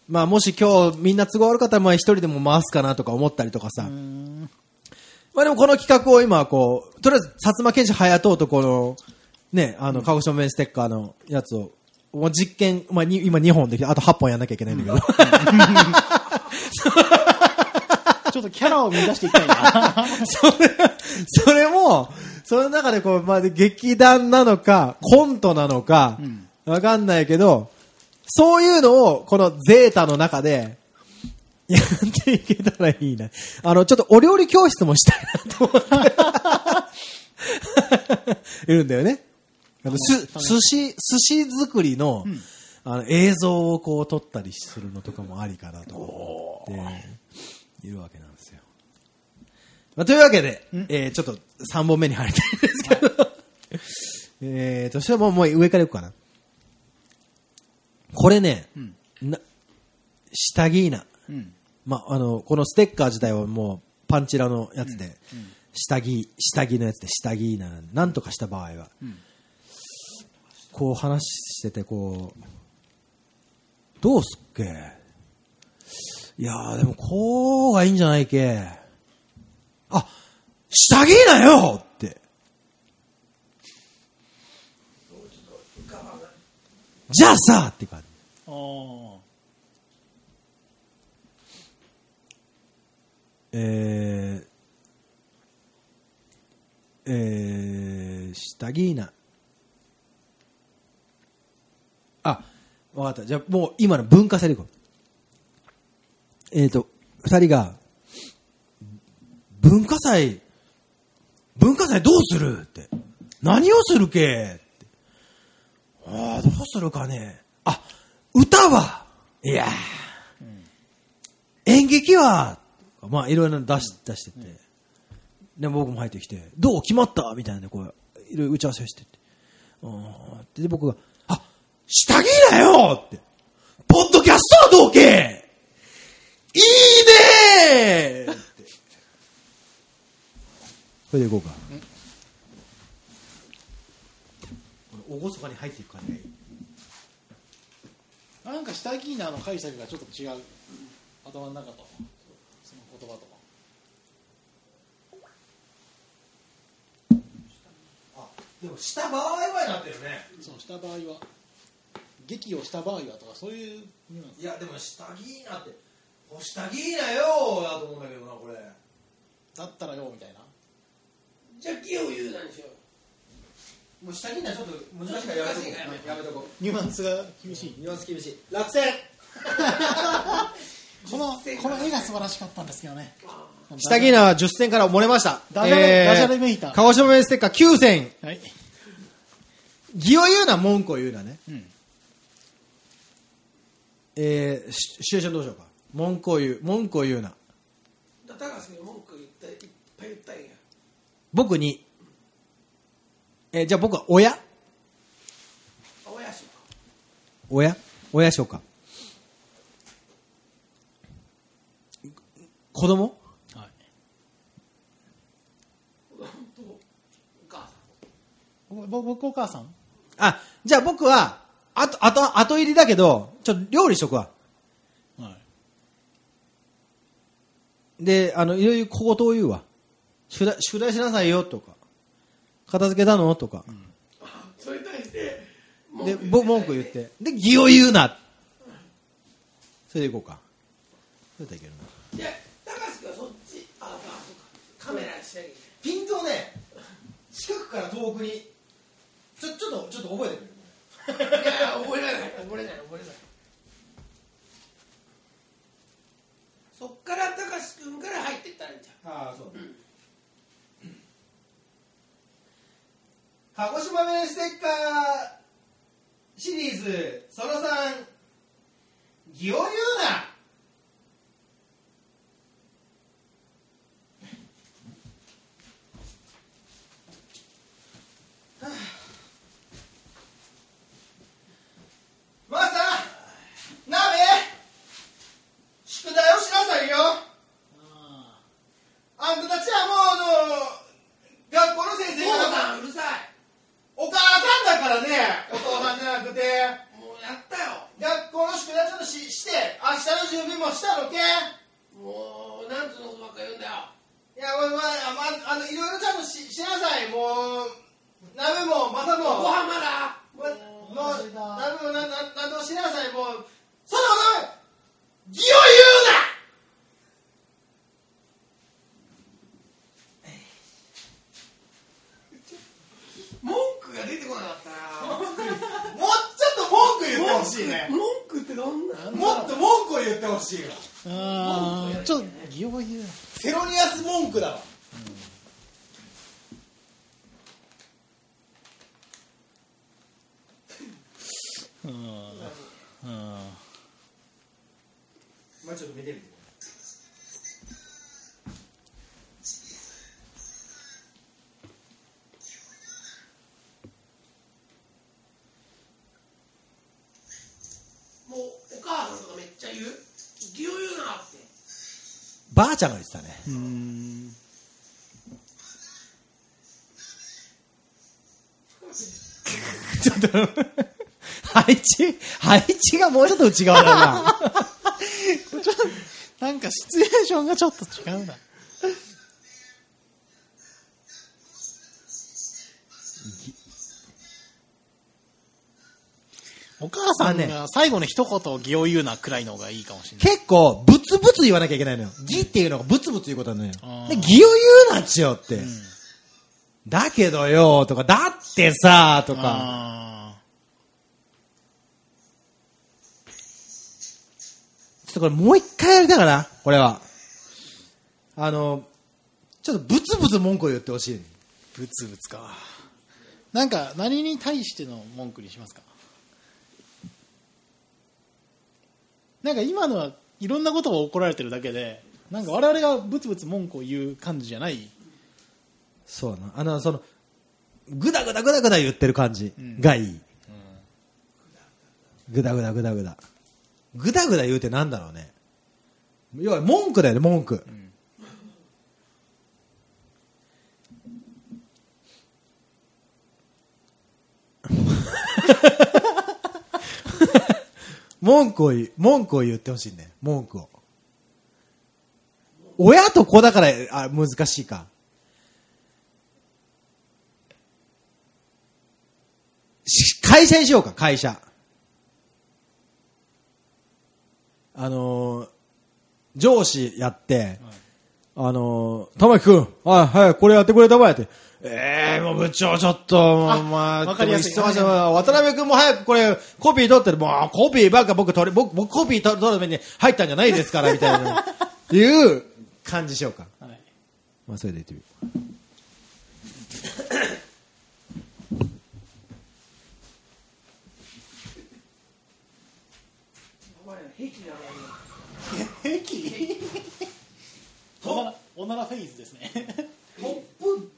まあ、もし今日みんな都合悪かったら、まあ一人でも回すかなとか思ったりとかさ。まあでもこの企画を今こう、とりあえず、薩摩剣士隼人とこの、ね、あの、鹿児島弁ステッカーのやつを、もう実験、まあに今2本できて、あと8本やんなきゃいけないんだけど。ちょっとキャラを見出していきたいな。<laughs> それ、それも、その中でこう、まあ、劇団なのか、コントなのか、わかんないけど、そういうのを、このゼータの中で、やっていけたらいいな。あの、ちょっとお料理教室もしたいなと思って。<laughs> いるんだよね。あのす、寿司、寿司作りの、あの、映像をこう撮ったりするのとかもありかなと思って、いるわけなんですよ。まあ、というわけで、えー、ちょっと3本目に入りたいんですけど、えーと、そしたらもうもう上からいくかな。これね、な、下着な。うん。まあ、あの、このステッカー自体はもうパンチラのやつで、下着、下着のやつで下着な、なんとかした場合は、こう話してて、こう、どうすっけ？いやー、でもこうがいいんじゃないけ？あ、下着なよって。じゃあさって感じ。ああ。えー、えー、下着な。あ、わかった。じゃあもう今の文化祭でいこう。えっ、ー、と、二人が、文化祭、文化祭どうするって。何をするけって。ああ、どうするかね。あ、歌は。いやー。演劇は、まあいろいろ出し出してって、で僕も入ってきて、どう？決まった？みたいなねこう、いろいろ打ち合わせをしてって。あーで、僕が、あ、下着だよって、ポッドキャストはどうけ？いいねーって。これでいこうか。おごそかに入っていく感じがいい。なんか下着なの解釈がちょっと違う。頭の中と。その言葉と。あ、でもした場合はなってるね。そうした場合は。劇をした場合はとか、そういうニュアンス。いや、でも下着いいなって、お下着いいなよだと思うんだけどな、これ。だったらよ、みたいな。じゃあ、木を言うなんでしょう。もう下着いいなちょっと難しいからやめとこう。やめとこニュアンスが厳しい。う。ニュアンス厳しい。落選 <laughs> この、この絵が素晴らしかったんですけどね。下着いなは10選から漏れました。ダジャレダジャレめいた鹿児島弁ステッカー9選。はい。義を言うな、文句を言うなね。うん。えー、シシチュエーションどうしようか。文句を言う、文句を言うな。だ高橋に文句言ったいっぱい言ったんや。僕に、えーじゃあ僕は親？親？親親しようか。子供？は僕お母さん？あ、じゃあ僕は、あと、あと、後入りだけど、ちょっと料理しとくわ。はいで、あの、いろいろ小言を言うわ。宿題、宿題しなさいよとか。片付けたのとか。それに対してで、ぼ文句言って。で、義を言うな。それでいこうか。それだったらいけるな。いや高橋君はそっちああそうかカメラしなきゃいピントをね、近くから遠くに、ちょ、ちょっと、ちょっと覚えてくれ。けないいやいや覚えられない覚えれない覚えれないそっから高橋君から入ってったらいいんじゃんああ、そう。鹿児島弁ステッカーシリーズ、その3、義を言うなマスター宿題をしなさいよあんたたちはもうあの学校の先生お父がさんうるさいお母さんだからねお父さんじゃなくて。もうやったよ。学校の宿題ちょっとしして明日の準備もしたのけ？もうなんつうのことばっか言うんだよ。いやお前まあ、あのいろいろちゃんとししなさい。もう鍋もマサもご飯まだ。もう鍋もなななんともしなさい。もうそんなこと義を言うな文句が出てこなかったなもうちょっと文句言ってほしいね。文句ってどんなもっと文句を言ってほしいわああちょっと言う。セロニアス文句だわ。うん。うん。まあちょっと見てみてばあちゃんが言ってたね。うん。ちょっと配置配置がもうちょっと内側だな。<laughs> なんかシチュエーションがちょっと違うなお母さんが最後の一言義を言うなくらいの方がいいかもしれない。結構ブツブツ言わなきゃいけないのよ。義っていうのがブツブツ言うことなのよ。で義を言うなっちよって、だけどよとかだってさとか。あちょっとこれもう一回やりたいかな？これは。あのちょっとブツブツ文句を言ってほしい。ーブツブツか。なんか何に対しての文句にしますか？なんか今のはいろんなことが怒られてるだけでなんか我々がブツブツ文句を言う感じじゃない。そうなあのそのグダグダグダグダ言ってる感じがいい、グダグダグダグダ。グダグダ言うてなんだろうね。要は文句だよね文句、文句を言う文句を言ってほしいね文句を親と子だからあ難しいかし会社にしようか、会社。あのー上司やって、あのー玉木くん、はい、はい、これやってくれたまえって。ええー、もう部長ちょっと、もうまあ、わかりやすい渡辺くんも早くこれ、コピー取ってる、もうコピーばっか僕取れ、僕、僕コピー取るために入ったんじゃないですから、みたいな。いう感じしようか。はいまあ、それで言ってみよう。お前ら平気なの平気 <laughs> おならおならフェイズですね <laughs> トップ、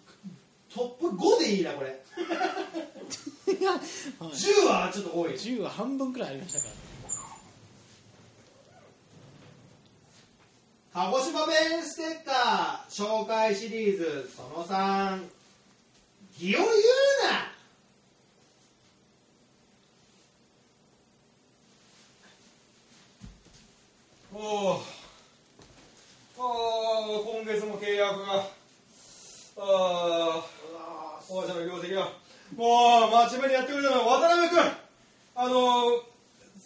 トップ5でいいなこれ。<laughs> 10はちょっと多い。10は半分くらいありましたから。鹿児島弁ステッカー紹介シリーズその3「気を言うな!」おおああ今月も契約が。ああ王者の業績はもう真面目にやってくれたの渡辺君。あの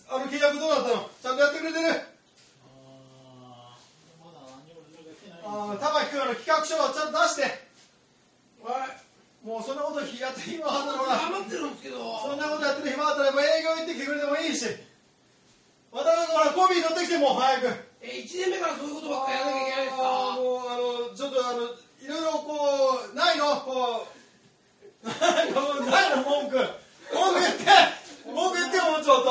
あの契約どうなったの？ちゃんとやってくれてる？あの玉木君あの企画書をちゃんと出して。はいもうそんなことやって暇あったらほら頑張ってるんですけど。そんなことやってる暇あったらもう営業行ってきてくれてもいいし。渡辺君ほらコピー乗ってきてもう早く。え1年目からそういうことばっかりやらなきゃいけないんですか？もうあのちょっとあのいろいろこうないの？こうないの文句文句言って文句言ってもうちょっと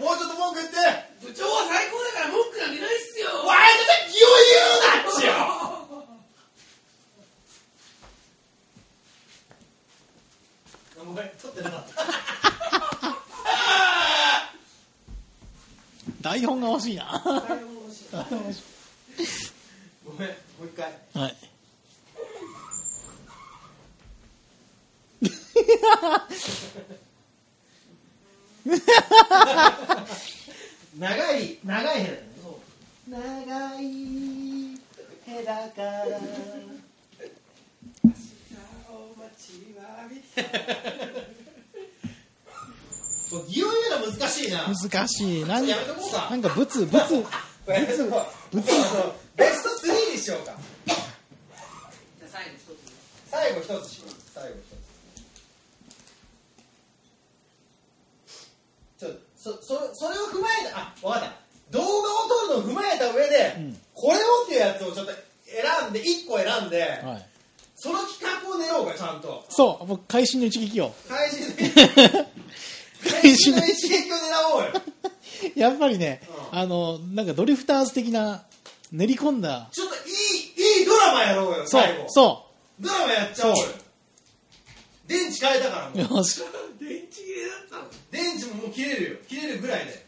もうちょっと文句言って部長は最高だから文句なんてないっすよワイドで気を言うな。っちよごめん撮ってなかった台本が欲しい。<laughs> なごめんもう一回。はい長い長いヘラ長いヘラから擬音言う。の難しいな難しいなんやめとこう。かなんかブツブツこれやめとこう。あのベスト3にしよう。かじゃ最後一つ最後一つします最後一つちょそそそれを踏まえたあ分かった。動画を撮るのを踏まえた上で、うん。これをっていうやつをちょっと選んで1個選んで、はい。その企画を練ろうかちゃんと。そうもう会心の一撃を。開始で会開始心の <laughs> の一撃を狙おうよ。<laughs> やっぱりね、うん。あのなんかドリフターズ的な練り込んだ。ちょっといいいいドラマやろうよそう最後。そドラマやっちゃおうよ電池変えたからもよし。電池切れだったの。電池ももう切れるよ。切れるぐらいで。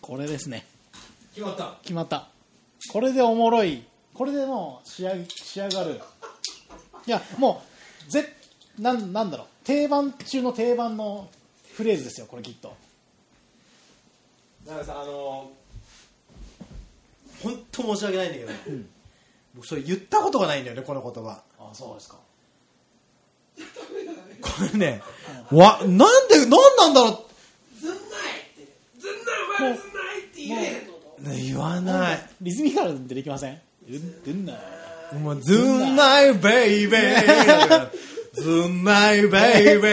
これですね。決まった。決まった。これでおもろい。これでもう仕上げ仕上がる。いやもうぜなんなんだろう。定番中の定番のフレーズですよこれきっとだからさあの本当申し訳ないんだけど、僕それ言ったことがないんだよねこの言葉。あそうですか。これねわなんでなんなんだろずんないって。ずんないお前ずんないって言え言わない。リズミカルでできません？ずんずんない。もう <laughs> ずんないベイベーずんないベイベ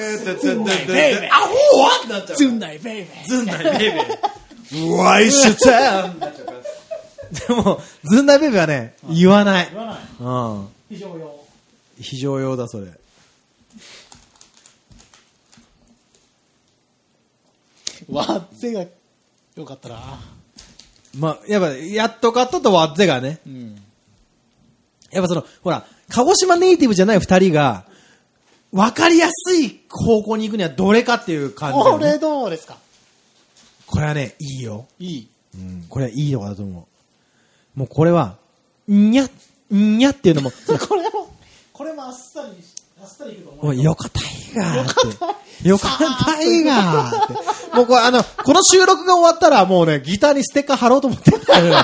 ーベイベーアホはってなっちゃうずんないベイベーずんない。ベイベーワイシュチャンでもずんないベイベーはね言わない。言わない。うん。非常用非常用だそれ。わっぜがよかったなまあ、やっぱ、やっとかっととワッゼがね。うん。やっぱその、ほら、鹿児島ネイティブじゃない二人が、わかりやすい方向に行くにはどれかっていう感じね、これどうですか？これはね、いいよ。いいうん、これはいいとこだと思う。もうこれは、んにゃ、んにゃっていうのも、<laughs> これもこれもあっさりあっさりいくと思うもうよかたいがーって。よかたいがーって。もうこれあの、この収録が終わったらもうね、ギターにステッカー貼ろうと思ってるからね。<laughs>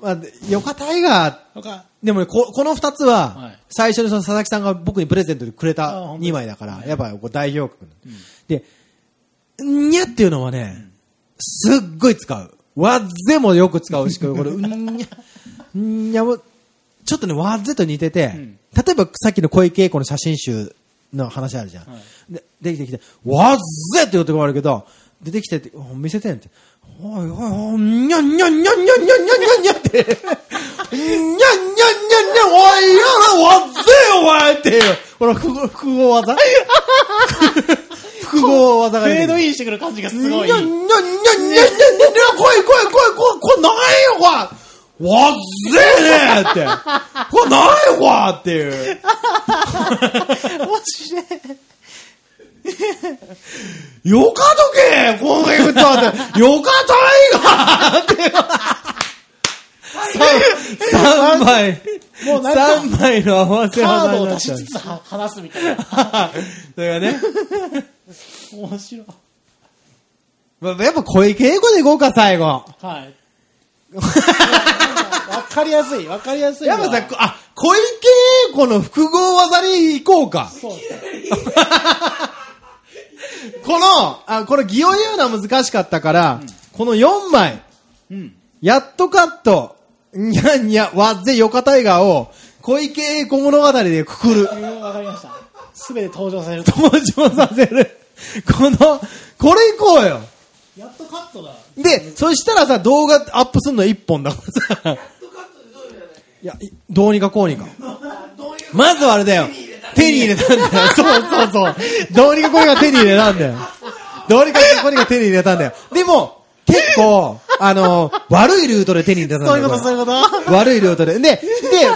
まあ、よかたいがーでもね、ここの二つは、はい最初にその佐々木さんが僕にプレゼントでくれあた本当2枚だから、やっぱこう代表曲、で、んにゃっていうのはね、すっごい使う。わっぜもよく使うし、これ、うんにゃ、んにゃも、ちょっとね、わっぜと似てて、ん例えばさっきの小池栄子の写真集の話あるじゃん。はいで、できてきて、わっぜって言うとこあるけど、出てきてって、お見せてんって。おいおいおい、にゃんにゃんにゃんにゃんにゃんにゃんにゃんにゃんって。にゃんにゃんにゃんにゃんにゃん、おいやらわっぜお前っていう。ほら、複合複合技 <laughs> 複合技がフェードい。インしてくる感じがすごいにゃんにゃんにゃんにゃんにゃんにゃんにゃん、来い来い来い来い、これないよ、これ。わっぜえねって。これないわっていう。マジでよかとけこのエフターって、よかたいがって。三枚。もうなんか三枚の合わせカー技になっちゃうドを出しつ。つは話すみたいなそれがね。面白いまあやっぱ小池栄子でいこうか、最後。はい。わかりやすい、わかりやすいわ。やっぱさ、こあ、小池栄子の複合技に行こうか。そう。この、あ、これ擬音言うのは難しかったから、この4枚、うん。やっとカット、にゃんにゃ、わっぜよかタイガーを、小池栄子物語でくくる。わかりました。すべて登場させると。登場させる。この、これ行こうよ。やっとカットだ。で、そしたらさ、動画アップすんの1本だからさ。カットでどういうだいや、いどうにかこうにか。まずはあれだよ。手に入れたんだよ。そうそうそう。どうにかこうにか手に入れたんだよ。どうにかこうにか手に入れたんだよ。でも、結構、あの、悪いルートで手に入れたんだよ。そういうこと、そういうこと。悪いルートで。で、で、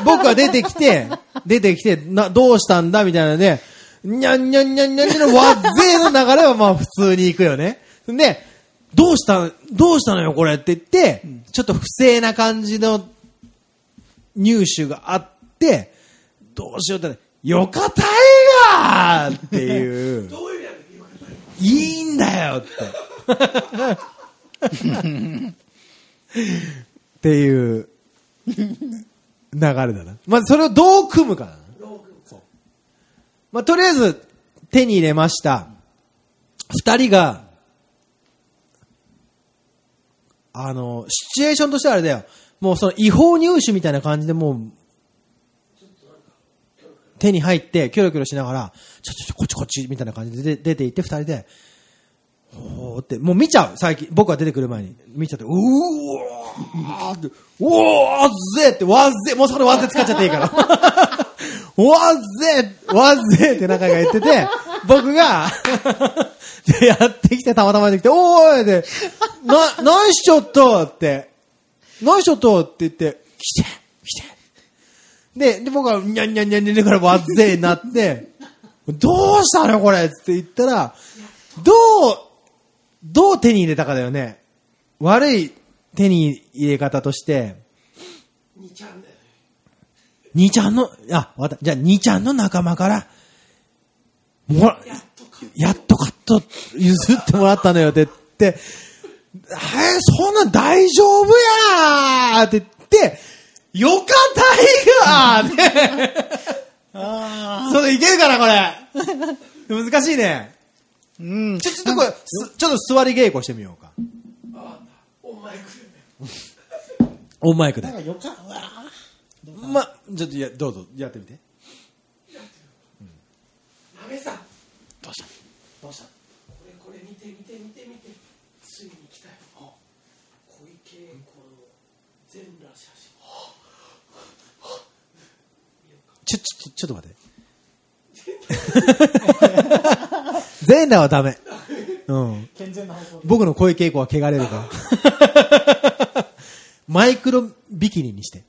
僕は出てきて、出てきて、な、どうしたんだみたいなので、にゃんにゃんにゃんにゃんにゃんのわっぜーの流れはまあ普通に行くよね。で、どうした、どうしたのよこれって言って、ちょっと不正な感じの入手があって、どうしようって、よかたいがーっていう、どういう意味いいんだよって。っていう流れだな。まあ、それをどう組むかな。まあ、とりあえず手に入れました。二人が、あの、シチュエーションとしてはあれだよ。もうその違法入手みたいな感じでもう、手に入って、キョロキョロしながら、ちょちょちょ、こっちこっち、みたいな感じで出て行って、二人で、ほーって、もう見ちゃう、最近。僕が出てくる前に。見ちゃって、うーわーって、おーぜって、わっぜもうそれわっぜ使っちゃっていいから。<laughs> わっぜわっぜって中が言ってて、僕が、で、<laughs> やってきて、たまたまやってきて、おーいで、な、ナイスショットって、ナイスショットって言って、来て来て。で、で、僕は、にゃんにゃんにゃんにゃんからわっぜになって、どうしたの、これって言ったら、どう、どう手に入れたかだよね。悪い手に入れ方として、2ちゃんだよね兄ちゃんの、あ、わた。じゃあ、兄ちゃんの仲間から、もら、やっとカット譲ってもらったのよって言って、えー、そんなん大丈夫やーって言って、よかったいがーって、あそれいけるかな、これ。<laughs> 難しいね。ー。うん。ちょ、ちょっとこれ、すちょっと座り稽古してみようか。お前来るねオンマイクでなん。かま、ちょっとや、どうぞ、やってみて。なめさんどうした？どうした？これこれ見て見て見て見てついに来たよ小池栄子の全裸写真ちょ、ちょ、ちょっと待って。<laughs> 全裸はダメ。うん。健全な方。僕の声稽古は汚れるから。<laughs> マイクロビキニにして。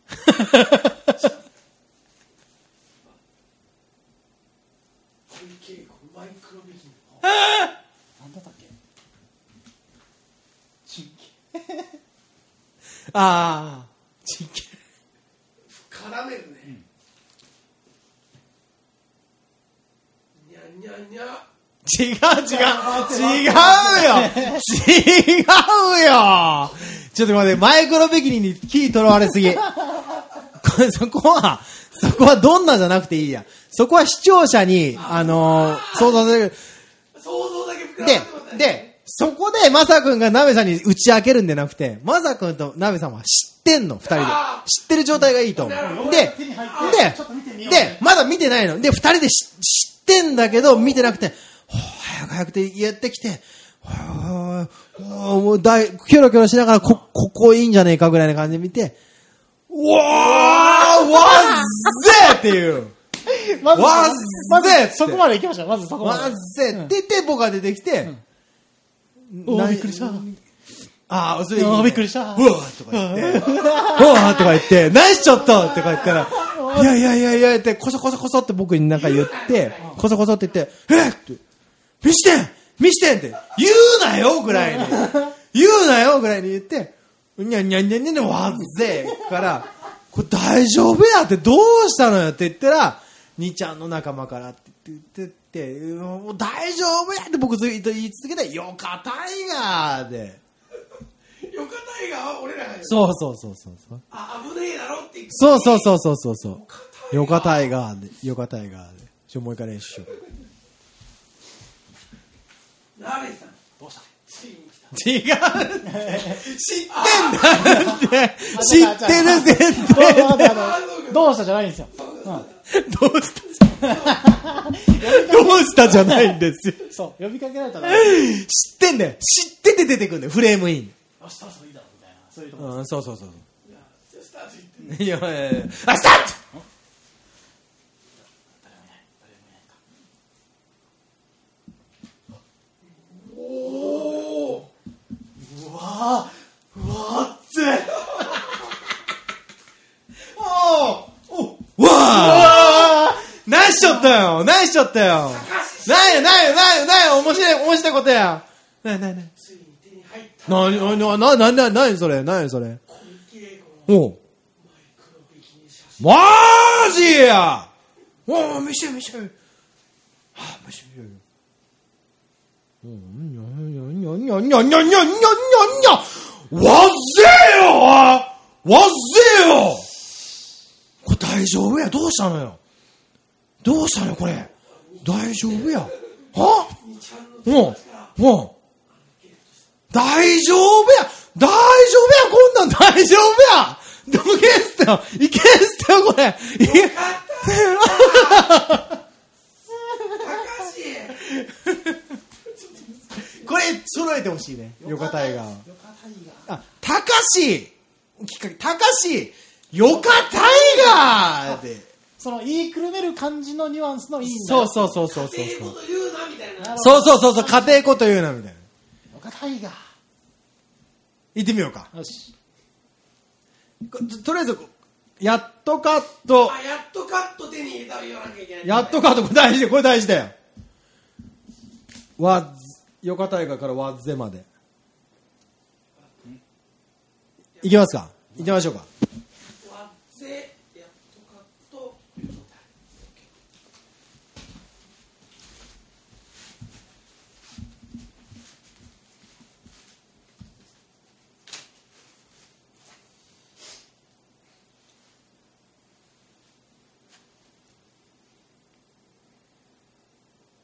ああ。<laughs> ちけ。絡めるね、にゃんにゃんにゃ違う違う違うよ違うよちょっと待って、マイクロビキニに気取らわれすぎ。そこは、そこはどんなじゃなくていいや。そこは視聴者に、あのー、想像させる。想像だけ膨らでで、そこで、まさくんがなべさんに打ち明けるんじゃなくて、まさくんとなべさんは知ってんの、二人であ。知ってる状態がいいと思う。で、でで、まだ見てないの。で、二人で知知ってんだけど、見てなくて、早く早くってやってきて、ほうほうもうだい、キョロキョロしながら、こ、ここいいんじゃねえかぐらいな感じで見て、うわーわっぜっていう。<laughs> まず、わっまずぜって。そこまで行きましょう。まずそこまで。わっぜって言って、僕が出てきて、なおーびっくりした。ああ、それあーびっくりした。うわーとか言って、うわーとか言って、<laughs> ナイスショットとか言ったら、いやいやいやいやって、こそこそこそって僕になんか言って、こそこそって言って、えっ見してん見してんって、言うなよぐらいに、言うなよぐらいに言って、にゃんにゃんにゃんにゃんにゃんわっぜから、これ大丈夫やってどうしたのよって言ったら、兄ちゃんの仲間からって言って、って、もう大丈夫やって僕ずっと言い続けて、よかタイガーで。よかタイガーは俺らがそうそうそうそうそう。あ危ねえだろって言ってそうそうそうそうそうそう。よかタイガーで、よかタイガーで。ちょ、もう一回練習しよう。ナレさんどうした？ついに来た違う知ってんだって知ってる前どう提どうどうしたじゃないんですよ。うん。どうした？どうしたじゃないんですよ。そう、呼びかけられたら、知ってんだよ。知ってて出てくんだよ、フレームイン。よし、そろそろいいだろ、みたいな。そういうとこ。うん、そうそうそうじゃあスタート言ってそう。いやいやいやあ、スタートおおうわうわって。おおうわあ何しちゃったよ。何しちゃったよ。ないよないよないよないよ。面白い面白いことや。ないないない。ついに手に入っなになななななにそれ？なにそれ？おう。マジや！おお見せ見せあ見せて見してうんにゃにゃにゃにゃにゃにゃにゃにゃにゃにゃわっぜよわっぜよこれ大丈夫やどうしたのよどうしたのよこれ大丈夫やはにちゃんうもう大丈夫や大丈夫やこんなん大丈夫やどけんすよいけんすよこれいけこれ揃えてほしいね。よかタイガーよかタイガー。あたかしきっかけ。たかしよかタイガーでその言いくるめる感じのニュアンスのいいんだそうよ。そうそうそうそうそう。と言うなみたいな。そうそうそうそう。家庭こと言うなみたいな。よかタイガ行ってみようか。ー。よし。ととりあえずやっとカットあやっとカット手に入れたら言わなきゃいけない。やっとカットこれ大事だよ。これ大事だよ。わっよか大河からわっぜまで。いきますか？行きましょうか。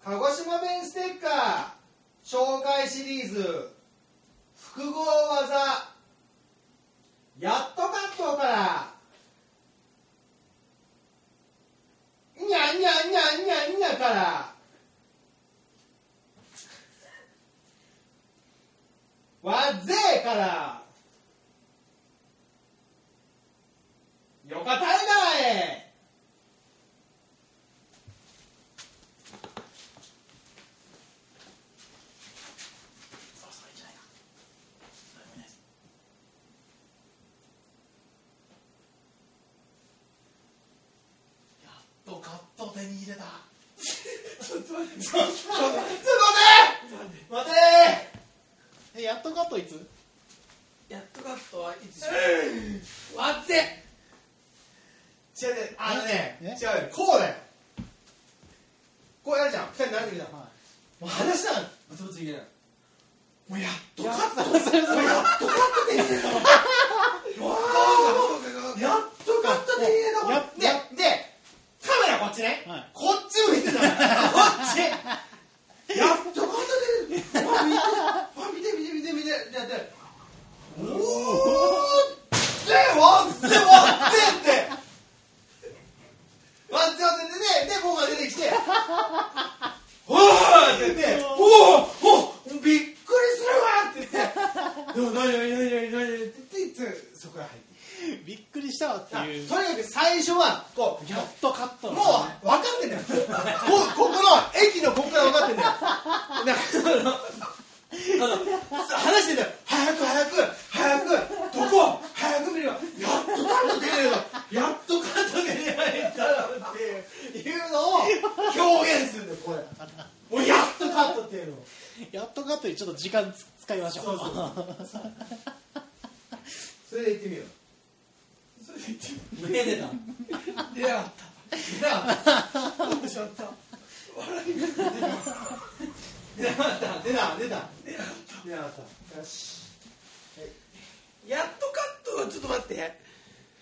鹿児島弁ステッカー。紹介シリーズ複合技。やっとカットから。にゃにゃにゃにゃにゃから。わっぜから。よかたいがへそろそろいいんじゃないか。誰もいないですやっとカット手に入れた。ちょっと待って待てえ、やっとカットいつやっとカットはいつしようわっぜ違う違うあのねえ違うよこうだよこうやるじゃん二人慣れてるじゃんもう話したらブツブツいけないもうやっと。カッやっと、それそれ。やっとカット手に入れたわそうかやっとカット手に入れたわやででカメラこっちね。はい。こっち向いてたこっち。やっとカット手に入れたわ見てわ見て見て見て見てやっておーぜわっぜわって。 one two one two でね、で、僕が出てきて、おーって言って、おーおびっくりするわって言って、でも何何何何何って言って、そこへ入って。<laughs> びっくりしたわってという。にかく最初は、こう、やっとカットもう分かってんだよ。こここの駅のここから分かってんだよ。話してんだよ。早く早く早くどこ？早く見るよ。やっとカット手に入れた。やっとカット手に入れたっていうのを表現するんだよ。これ。もうやっとカットっていうのを。やっとカットにちょっと時間使いましょう。そうそうそれで言ってみよう。それで言って目出た。出なかっ出なかった。たしまった。出なかった。出た。出た。出なかった。よし。やっとカット。ちょっと待って。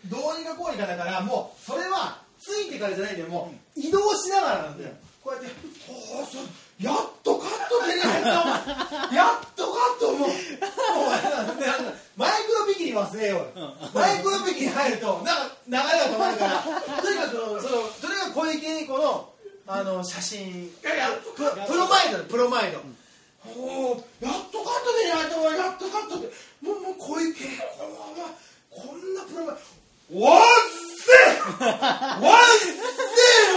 どうにかこうにかだからもうそれはついてからじゃないんだよ。もう移動しながらなんだよ。こうやっておおそやっとカット出ないとやっとカットもう。もうマイクロビキニ忘れようマイクロビキニ入るとなんか流れが止まるから。<laughs> とにかくそのそれが小池栄子のあの写真。いややっとププロマイドだプロマイド、おおやっとカットでないと思う。やっとカットで。もうもう小池栄子のままこんなプロマイド。わっせわ <laughs> っせ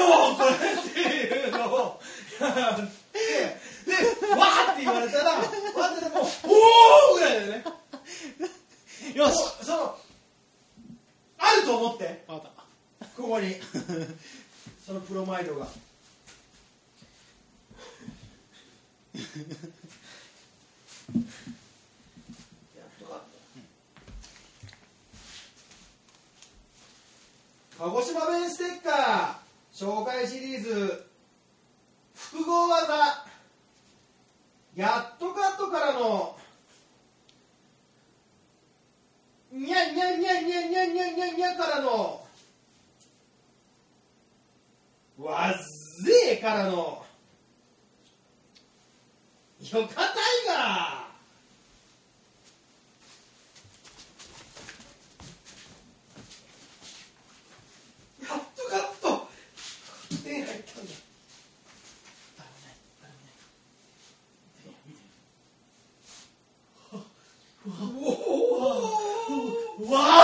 よこれっていうのをでわーって言われたらわーってもうおおぐらいだよね。よし。そのあると思って。分かった。ここに。そのプロマイドが。やっとカッ鹿児島弁ステッカー紹介シリーズ複合技。やっとカットからの。にゃにゃにゃにゃにゃにゃにゃにゃからのわっぜーからのよかたいがやっとカット手に入ったんだ哇哇哇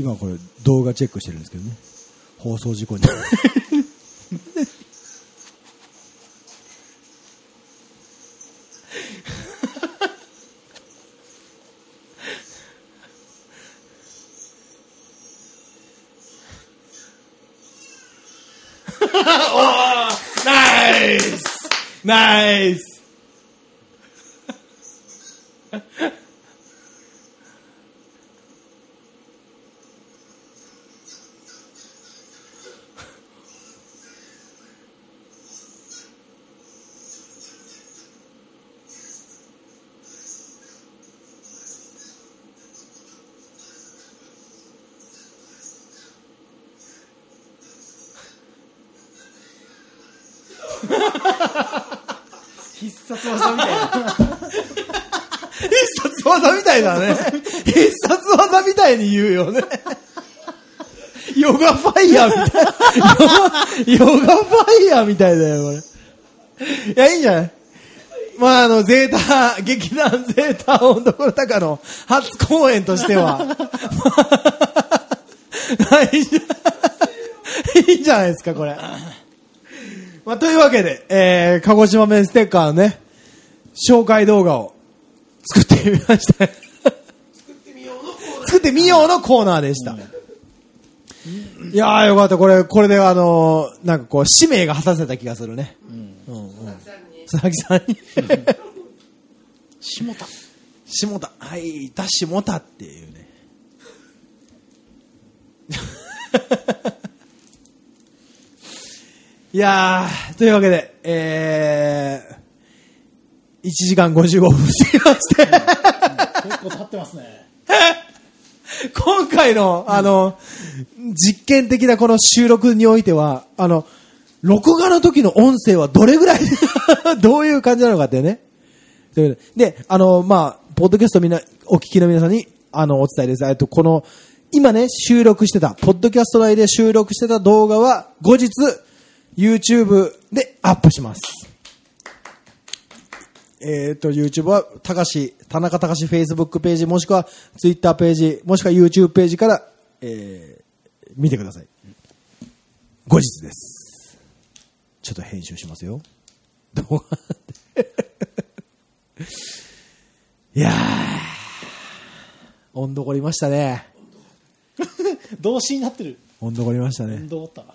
今これ動画チェックしてるんですけどね。放送事故に <laughs> ナイスナイス必殺技みたいな必殺技みたいだね。必殺技みたいに言うよね。ヨガファイヤーみたい。ヨガファイヤーみたいだよ、これ。いや、いいんじゃない？まあ、あの、ゼータ、劇団ゼータ温度コロタカの初公演としては。まあいいんじゃないですか、これ。まあ、というわけで、えー、鹿児島弁ステッカーのね、紹介動画をってみました。作ってみようのコーナーでした。いやーよかった。これ、これであのーなんかこう、使命が果たせた気がするね。うん。うん、佐々木さんに。下田。下田。はい、いた下田っていうね。<laughs> いやー、というわけで、えー、1時間55分過ぎまして、結構経ってますね。今回の、あの、実験的なこの収録においては、あの、録画の時の音声はどれぐらい、<laughs> どういう感じなのかってね。であの、まあ、ポッドキャストみんな、お聞きの皆さんに、あの、お伝えです。えっと、この、今ね、収録してた、ポッドキャスト内で収録してた動画は、後日、YouTube でアップします。えっ、と、YouTube は、たかし、田中たかし Facebook ページ、もしくは Twitter ページ、もしくは YouTube ページから、えー、見てください。後日です。ちょっと編集しますよ。動画。<laughs> いやー、温度こりましたね。<laughs> 動詞になってる。温度こりましたね。運動った。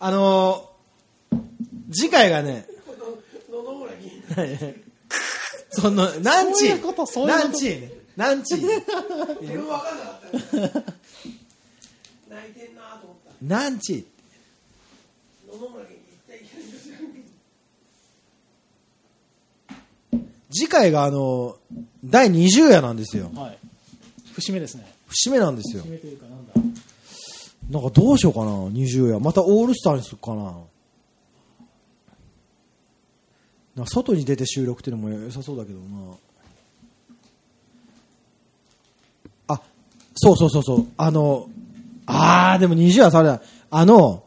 あのー、次回がね、その、何時？そういうことそういうこと何時ね。何分かんなかった泣いてんなと思った何時野々村議員言っちゃいけないんですよ次回があの、第20夜なんですよ。はい。節目ですね。節目なんですよ節。目というかなんだ。なんかどうしようかな、20夜。またオールスターにするかな。な外に出て収録っていうのも良さそうだけどな。あ、そうそうそうそう。あの、あー、でも20夜さ、あれだ。あの、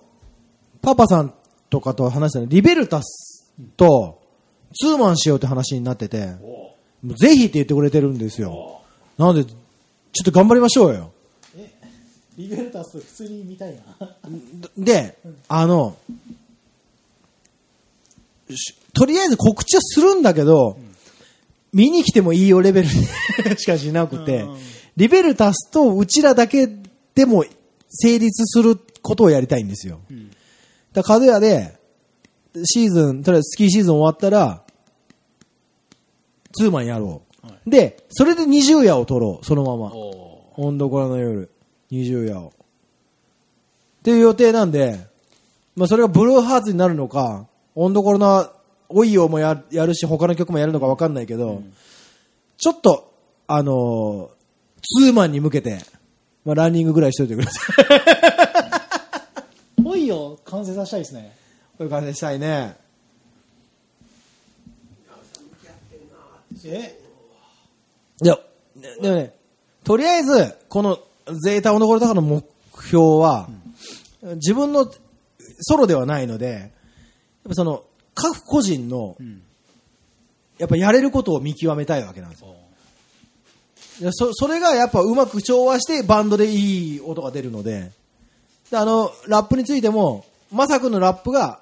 パパさんとかと話したの、リベルタスとツーマンしようって話になってて、もうぜひって言ってくれてるんですよ。なので、ちょっと頑張りましょうよ。リベルタス普通に見たいな。で、あの、しとりあえず告知はするんだけど、見に来てもいいよレベル <laughs> しかしなくて、うんリベルタスとうちらだけでも成立することをやりたいんですよ。だから、角屋で、シーズン、とりあえずスキーシーズン終わったら、ツーマンやろう。はで、それで20夜を取ろう、そのまま。お温度この夜、20夜を。っていう予定なんで、まあそれがブルーハーツになるのか、温度コロナ、おいよもややるし、他の曲もやるのかわかんないけど、ちょっと、あのーツーマンに向けて、まあランニングぐらいしといてください。<laughs> おいよ、完成させたいですね。こういう感じでしたいね。え？いや、ででもね、とりあえず、このゼータ温度コロナの目標は、自分のソロではないので、ぱその、各個人の、んやっぱやれることを見極めたいわけなんですよ。そそれがやっぱうまく調和してバンドでいい音が出るので、であの、ラップについても、まさくんのラップが、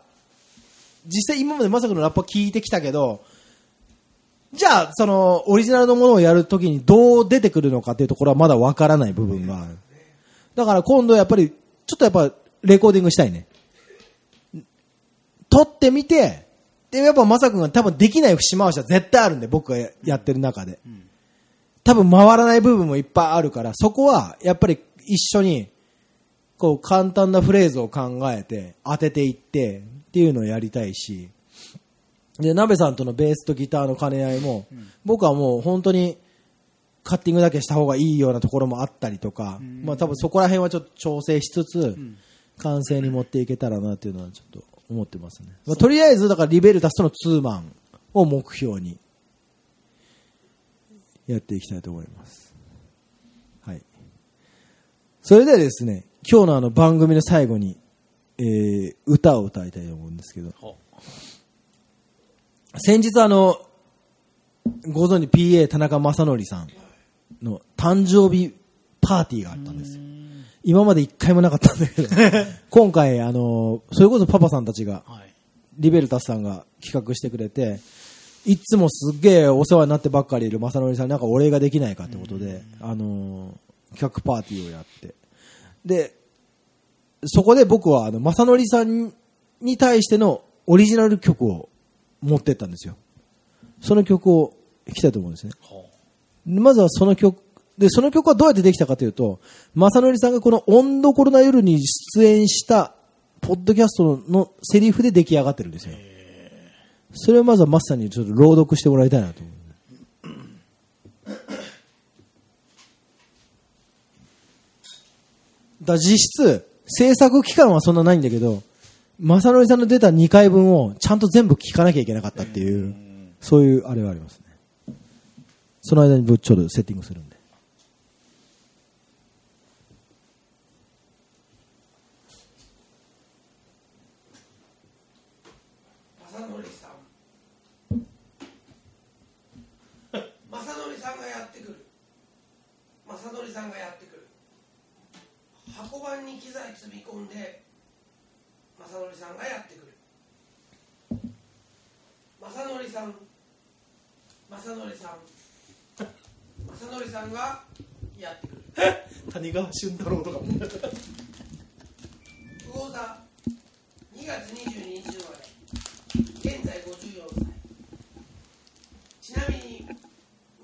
実際今までまさくんのラップは聞いてきたけど、じゃあ、その、オリジナルのものをやるときにどう出てくるのかっていうところはまだわからない部分がある。だから今度やっぱり、ちょっとやっぱ、レコーディングしたいね。撮ってみて、で、やっぱまさくんが多分できない節回しは絶対あるんで、僕がやってる中で。多分回らない部分もいっぱいあるから、そこはやっぱり一緒に、こう簡単なフレーズを考えて、当てていって、っていうのをやりたいし、で、鍋さんとのベースとギターの兼ね合いも、僕はもう本当にカッティングだけした方がいいようなところもあったりとか、まあ多分そこら辺はちょっと調整しつつ、完成に持っていけたらなっていうのはちょっと思ってますね。まあ、とりあえずだからリベルタスとのツーマンを目標にやっていきたいと思います。はい。それではですね、今日のあの番組の最後に、えー、歌を歌いたいと思うんですけど、ほ先日あの、ご存知 PA 田中正則さんの誕生日パーティーがあったんですよ。今まで一回もなかったんだけど、<laughs> 今回あの、それこそパパさんたちが、はい。リベルタスさんが企画してくれて、いつもすっげえお世話になってばっかりいる正則さんになんかお礼ができないかってことで、あのー企画パーティーをやって。で、そこで僕は、あの、正則さんに対してのオリジナル曲を持ってったんですよ。その曲を弾きたいと思うんですね。でまずはその曲、で、その曲はどうやってできたかというと、正則さんがこの温度コロナ夜に出演した、ポッドキャストのセリフで出来上がってるんですよ。それをまずはマスターにちょっと朗読してもらいたいなと思う。だ実質、制作期間はそんなないんだけど、正則さんの出た2回分をちゃんと全部聞かなきゃいけなかったっていう、そういうあれはありますね。その間にちょっとセッティングするんで。正則さん正則さんがやってくる正則さんがやってくる箱番に機材積み込んで正則さんがやってくる正則さん正則さん。正則さんがやってくる <laughs> 谷川俊太郎とかも。魚座2月22日生まれ。現在54歳。ちなみに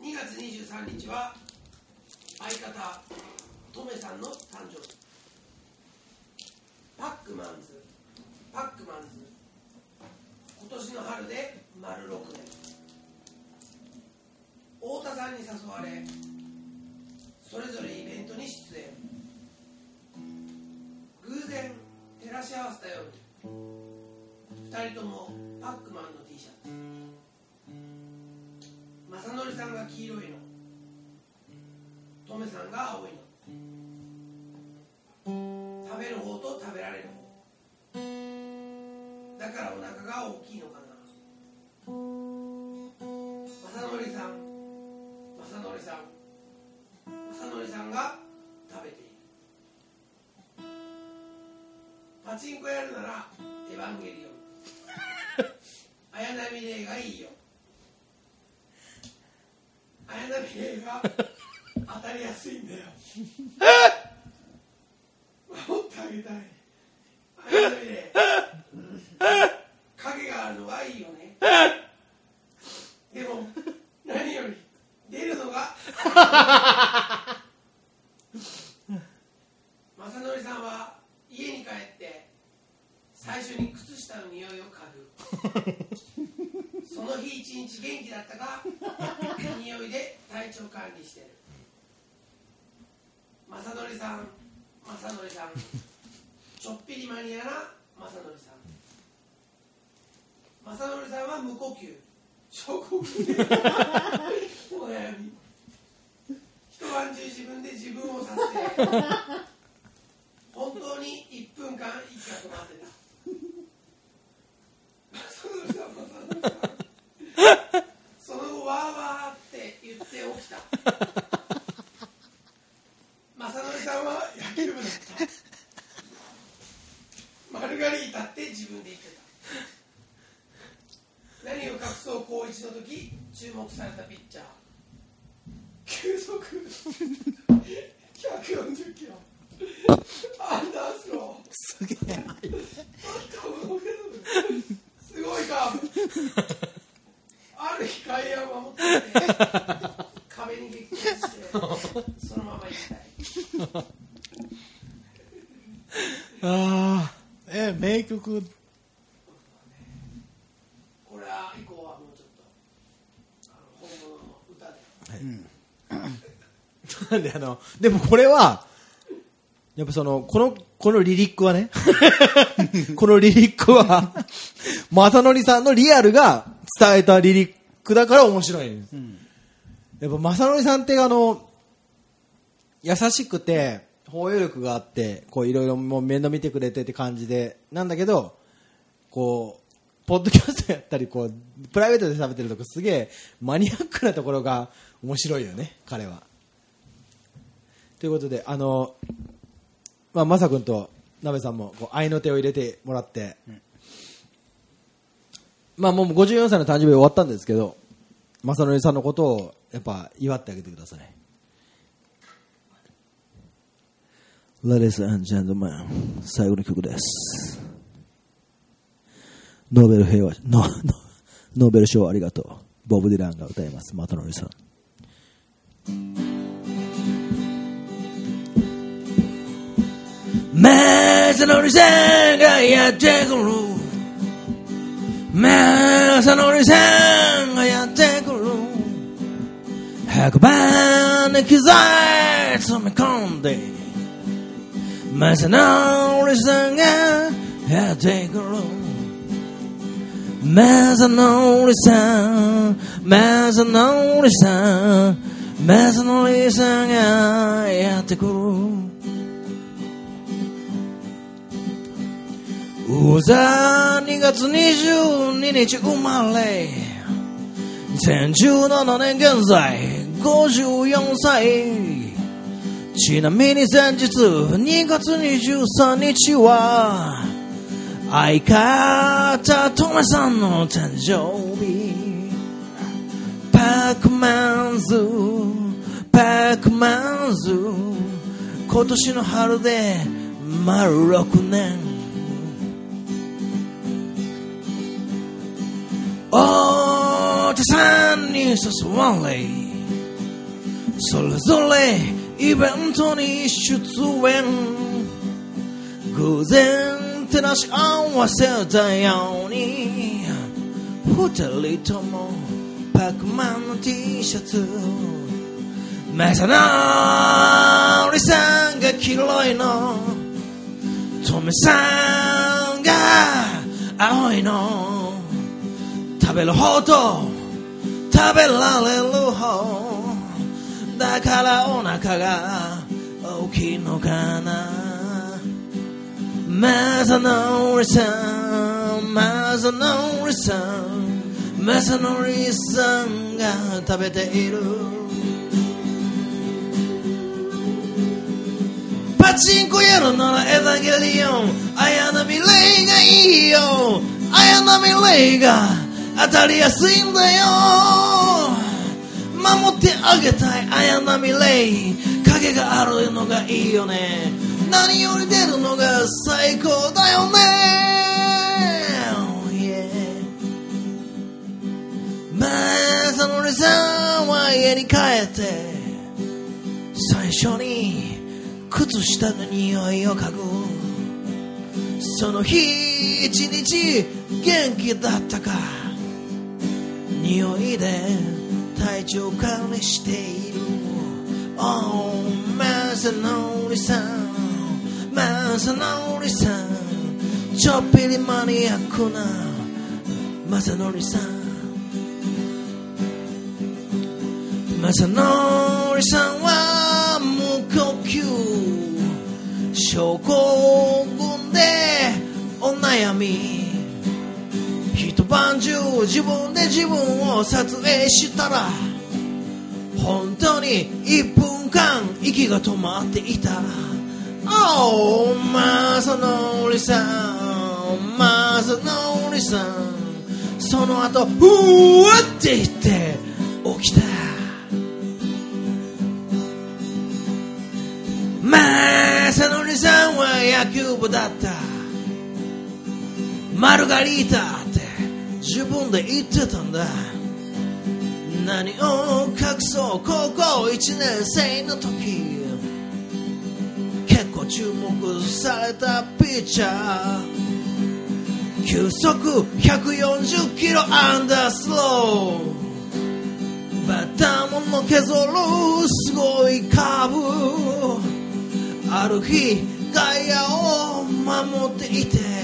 2月23日は相方トメさんの誕生日パックマンズ。パックマンズ。今年の春で丸6年。太田さんに誘われそれぞれイベントに出演。偶然照らし合わせた夜2人ともパックマンの T シャツ。正則さんが黄色いの。トメさんが青いの。食べる方と食べられる方。だからお腹が大きいのかな。正則さん正則さん正則さんが食べている。パチンコやるならエヴァンゲリオン。綾波レイがいいよ。綾波レイが当たりやすいんだよ。<laughs> 守ってあげたい。影があるのがいいよね。でも何より出るのが。正則さんは家に帰って最初に靴下の匂いを嗅ぐ。その日一日元気だったか匂いで体調管理してる。正則さん正則さん。<laughs> ちょっぴりマニアな正則さん。正則さんは無呼吸。超呼吸。でお悩み。一晩中自分で自分を撮影本当に1分間息が止まってた。正則さん正則さん。その後わーわーって言って起きたさんは野球部だったマルガリータって自分で言ってた何を隠そう高一の時注目されたピッチャー球速140キロアンダースローすげえ。<laughs> すごいカーブある日外野を守ってて <laughs> 壁にしてそのまま行きたいあえ名曲これは以降はもうちょっとあの本物の歌であ。なんであの、でもこれは、やっぱその、この、このリリックはね、<laughs> このリリックは、正則さんのリアルが伝えたリリックだから面白いんです。やっぱ正則さんってあの、優しくて、包容力があって、こういろいろもう面倒見てくれてって感じで、なんだけど、こう、ポッドキャストやったり、こう、プライベートで喋ってるとこすげえマニアックなところが面白いよね、彼は。ということで、あの、まあ、まさくんとなべさんも、こう、愛の手を入れてもらって、まあ、もう54歳の誕生日終わったんですけど、正則さんのことを、やっぱ、祝ってあげてください。Ladies and gentlemen 最後の曲です。ノーベル平和ノノノーベル賞ありがとう。ボブ・ディランが歌います。またのりさん。マサノリさんがやってくる。マサノリさんがやってくる。白板に機材詰め込んでマサノリさんがやってくる。マサノリさんマサノリさんマサノリさんがやってくる。うざ2月22日生まれ。2017年現在。54歳。ちなみに先日2月23日は相方トメさんの誕生日。パークマンズパークマンズ。今年の春で丸6年。お手さんに誘われそれぞれイベントに出演。偶然照らし合わせたように。二人ともパックマンの T シャツ。マサナリさんが黄色いの。トメさんが青いの。食べる方と食べられる方。だからお腹が大きいのかな。マサノリさんマサノリさんマサノリさんが食べている。パチンコやるならエヴァンゲリオン綾波レイがいいよ。綾波レイが当たりやすいんだよ。守ってあげたい綾波レイ。影があるのがいいよね。何より出るのが最高だよね。Yeah まあそのりさんは家に帰って最初に靴下の匂いを嗅ぐ。その日一日元気だったか。匂いで体調管理している Oh マサノリさん。マサノリさん。ちょっぴりマニアックなマサノリさんマサノリさんは無呼吸。症候群でお悩み。一晩中自分で自分を撮影したら本当に1分間息が止まっていた Oh マサノリさんマサノリさんその後ふわって言って起きた。マサノリさんは野球部だった。マルガリータ。自分で言ってたんだ。何を隠そう高校1年生の時。結構注目されたピッチャー。球速140キロアンダースロー。バッターものけぞるすごいカーブ。ある日外野を守っていて。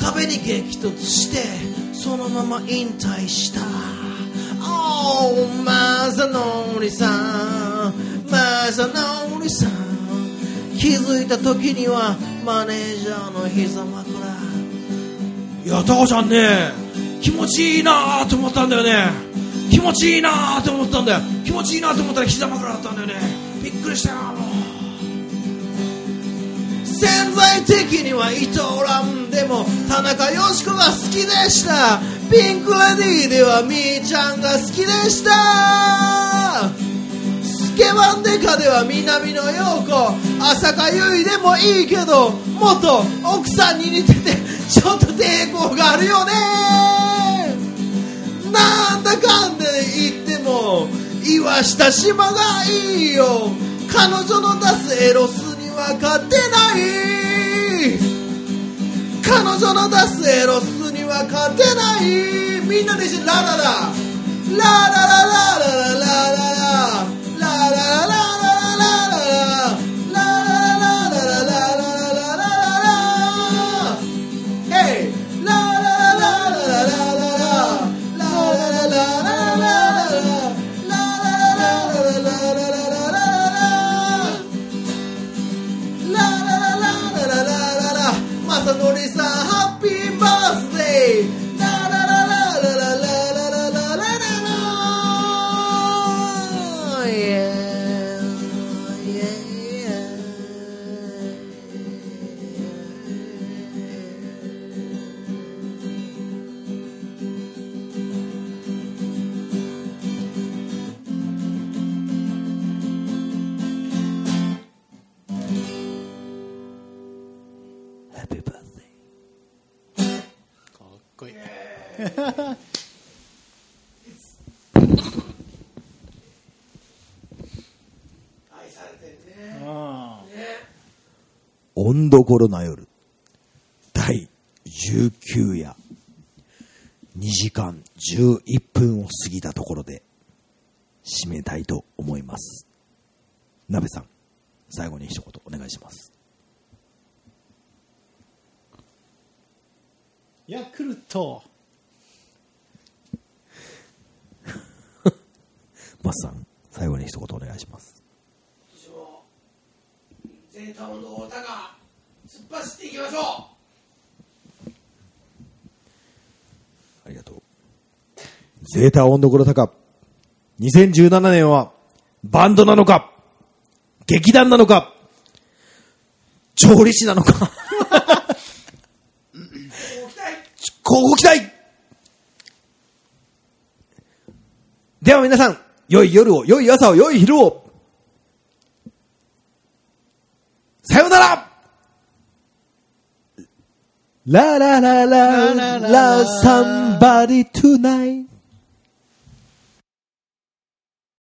壁に激突してそのまま引退した。Oh マサノリさんマサノリさん気づいた時にはマネージャーの膝枕。いやタコちゃんね気持ちいいなと思ったんだよね。気持ちいいなと思ったんだよ。気持ちいいなと思ったら膝枕だったんだよね。びっくりしたよもう潜在的には伊藤蘭でも田中よし子が好きでした。ピンク・レディーではみーちゃんが好きでした。スケバンデカでは南野陽子。浅香唯でもいいけどもっと奥さんに似ててちょっと抵抗があるよね。なんだかんだ言っても岩下島がいいよ。彼女の出すエロスは勝てない彼女の出すエロスには勝てないみんなで一緒にラララララララララララララララ愛されてるね温度頃な夜第19夜2時間11分を過ぎたところで締めたいと思います。鍋さん最後に一言お願いします。ヤクルト。マスさん最後に一言お願いします。ータ温度太田が突っ走っていきましょありがとう。ゼータ温度頃高2017年はバンドなのか劇団なのか調理師なのか。交互期待。では皆さん、 열여로 열여섯 열일곱 사요나라 라라라라 라. somebody tonight.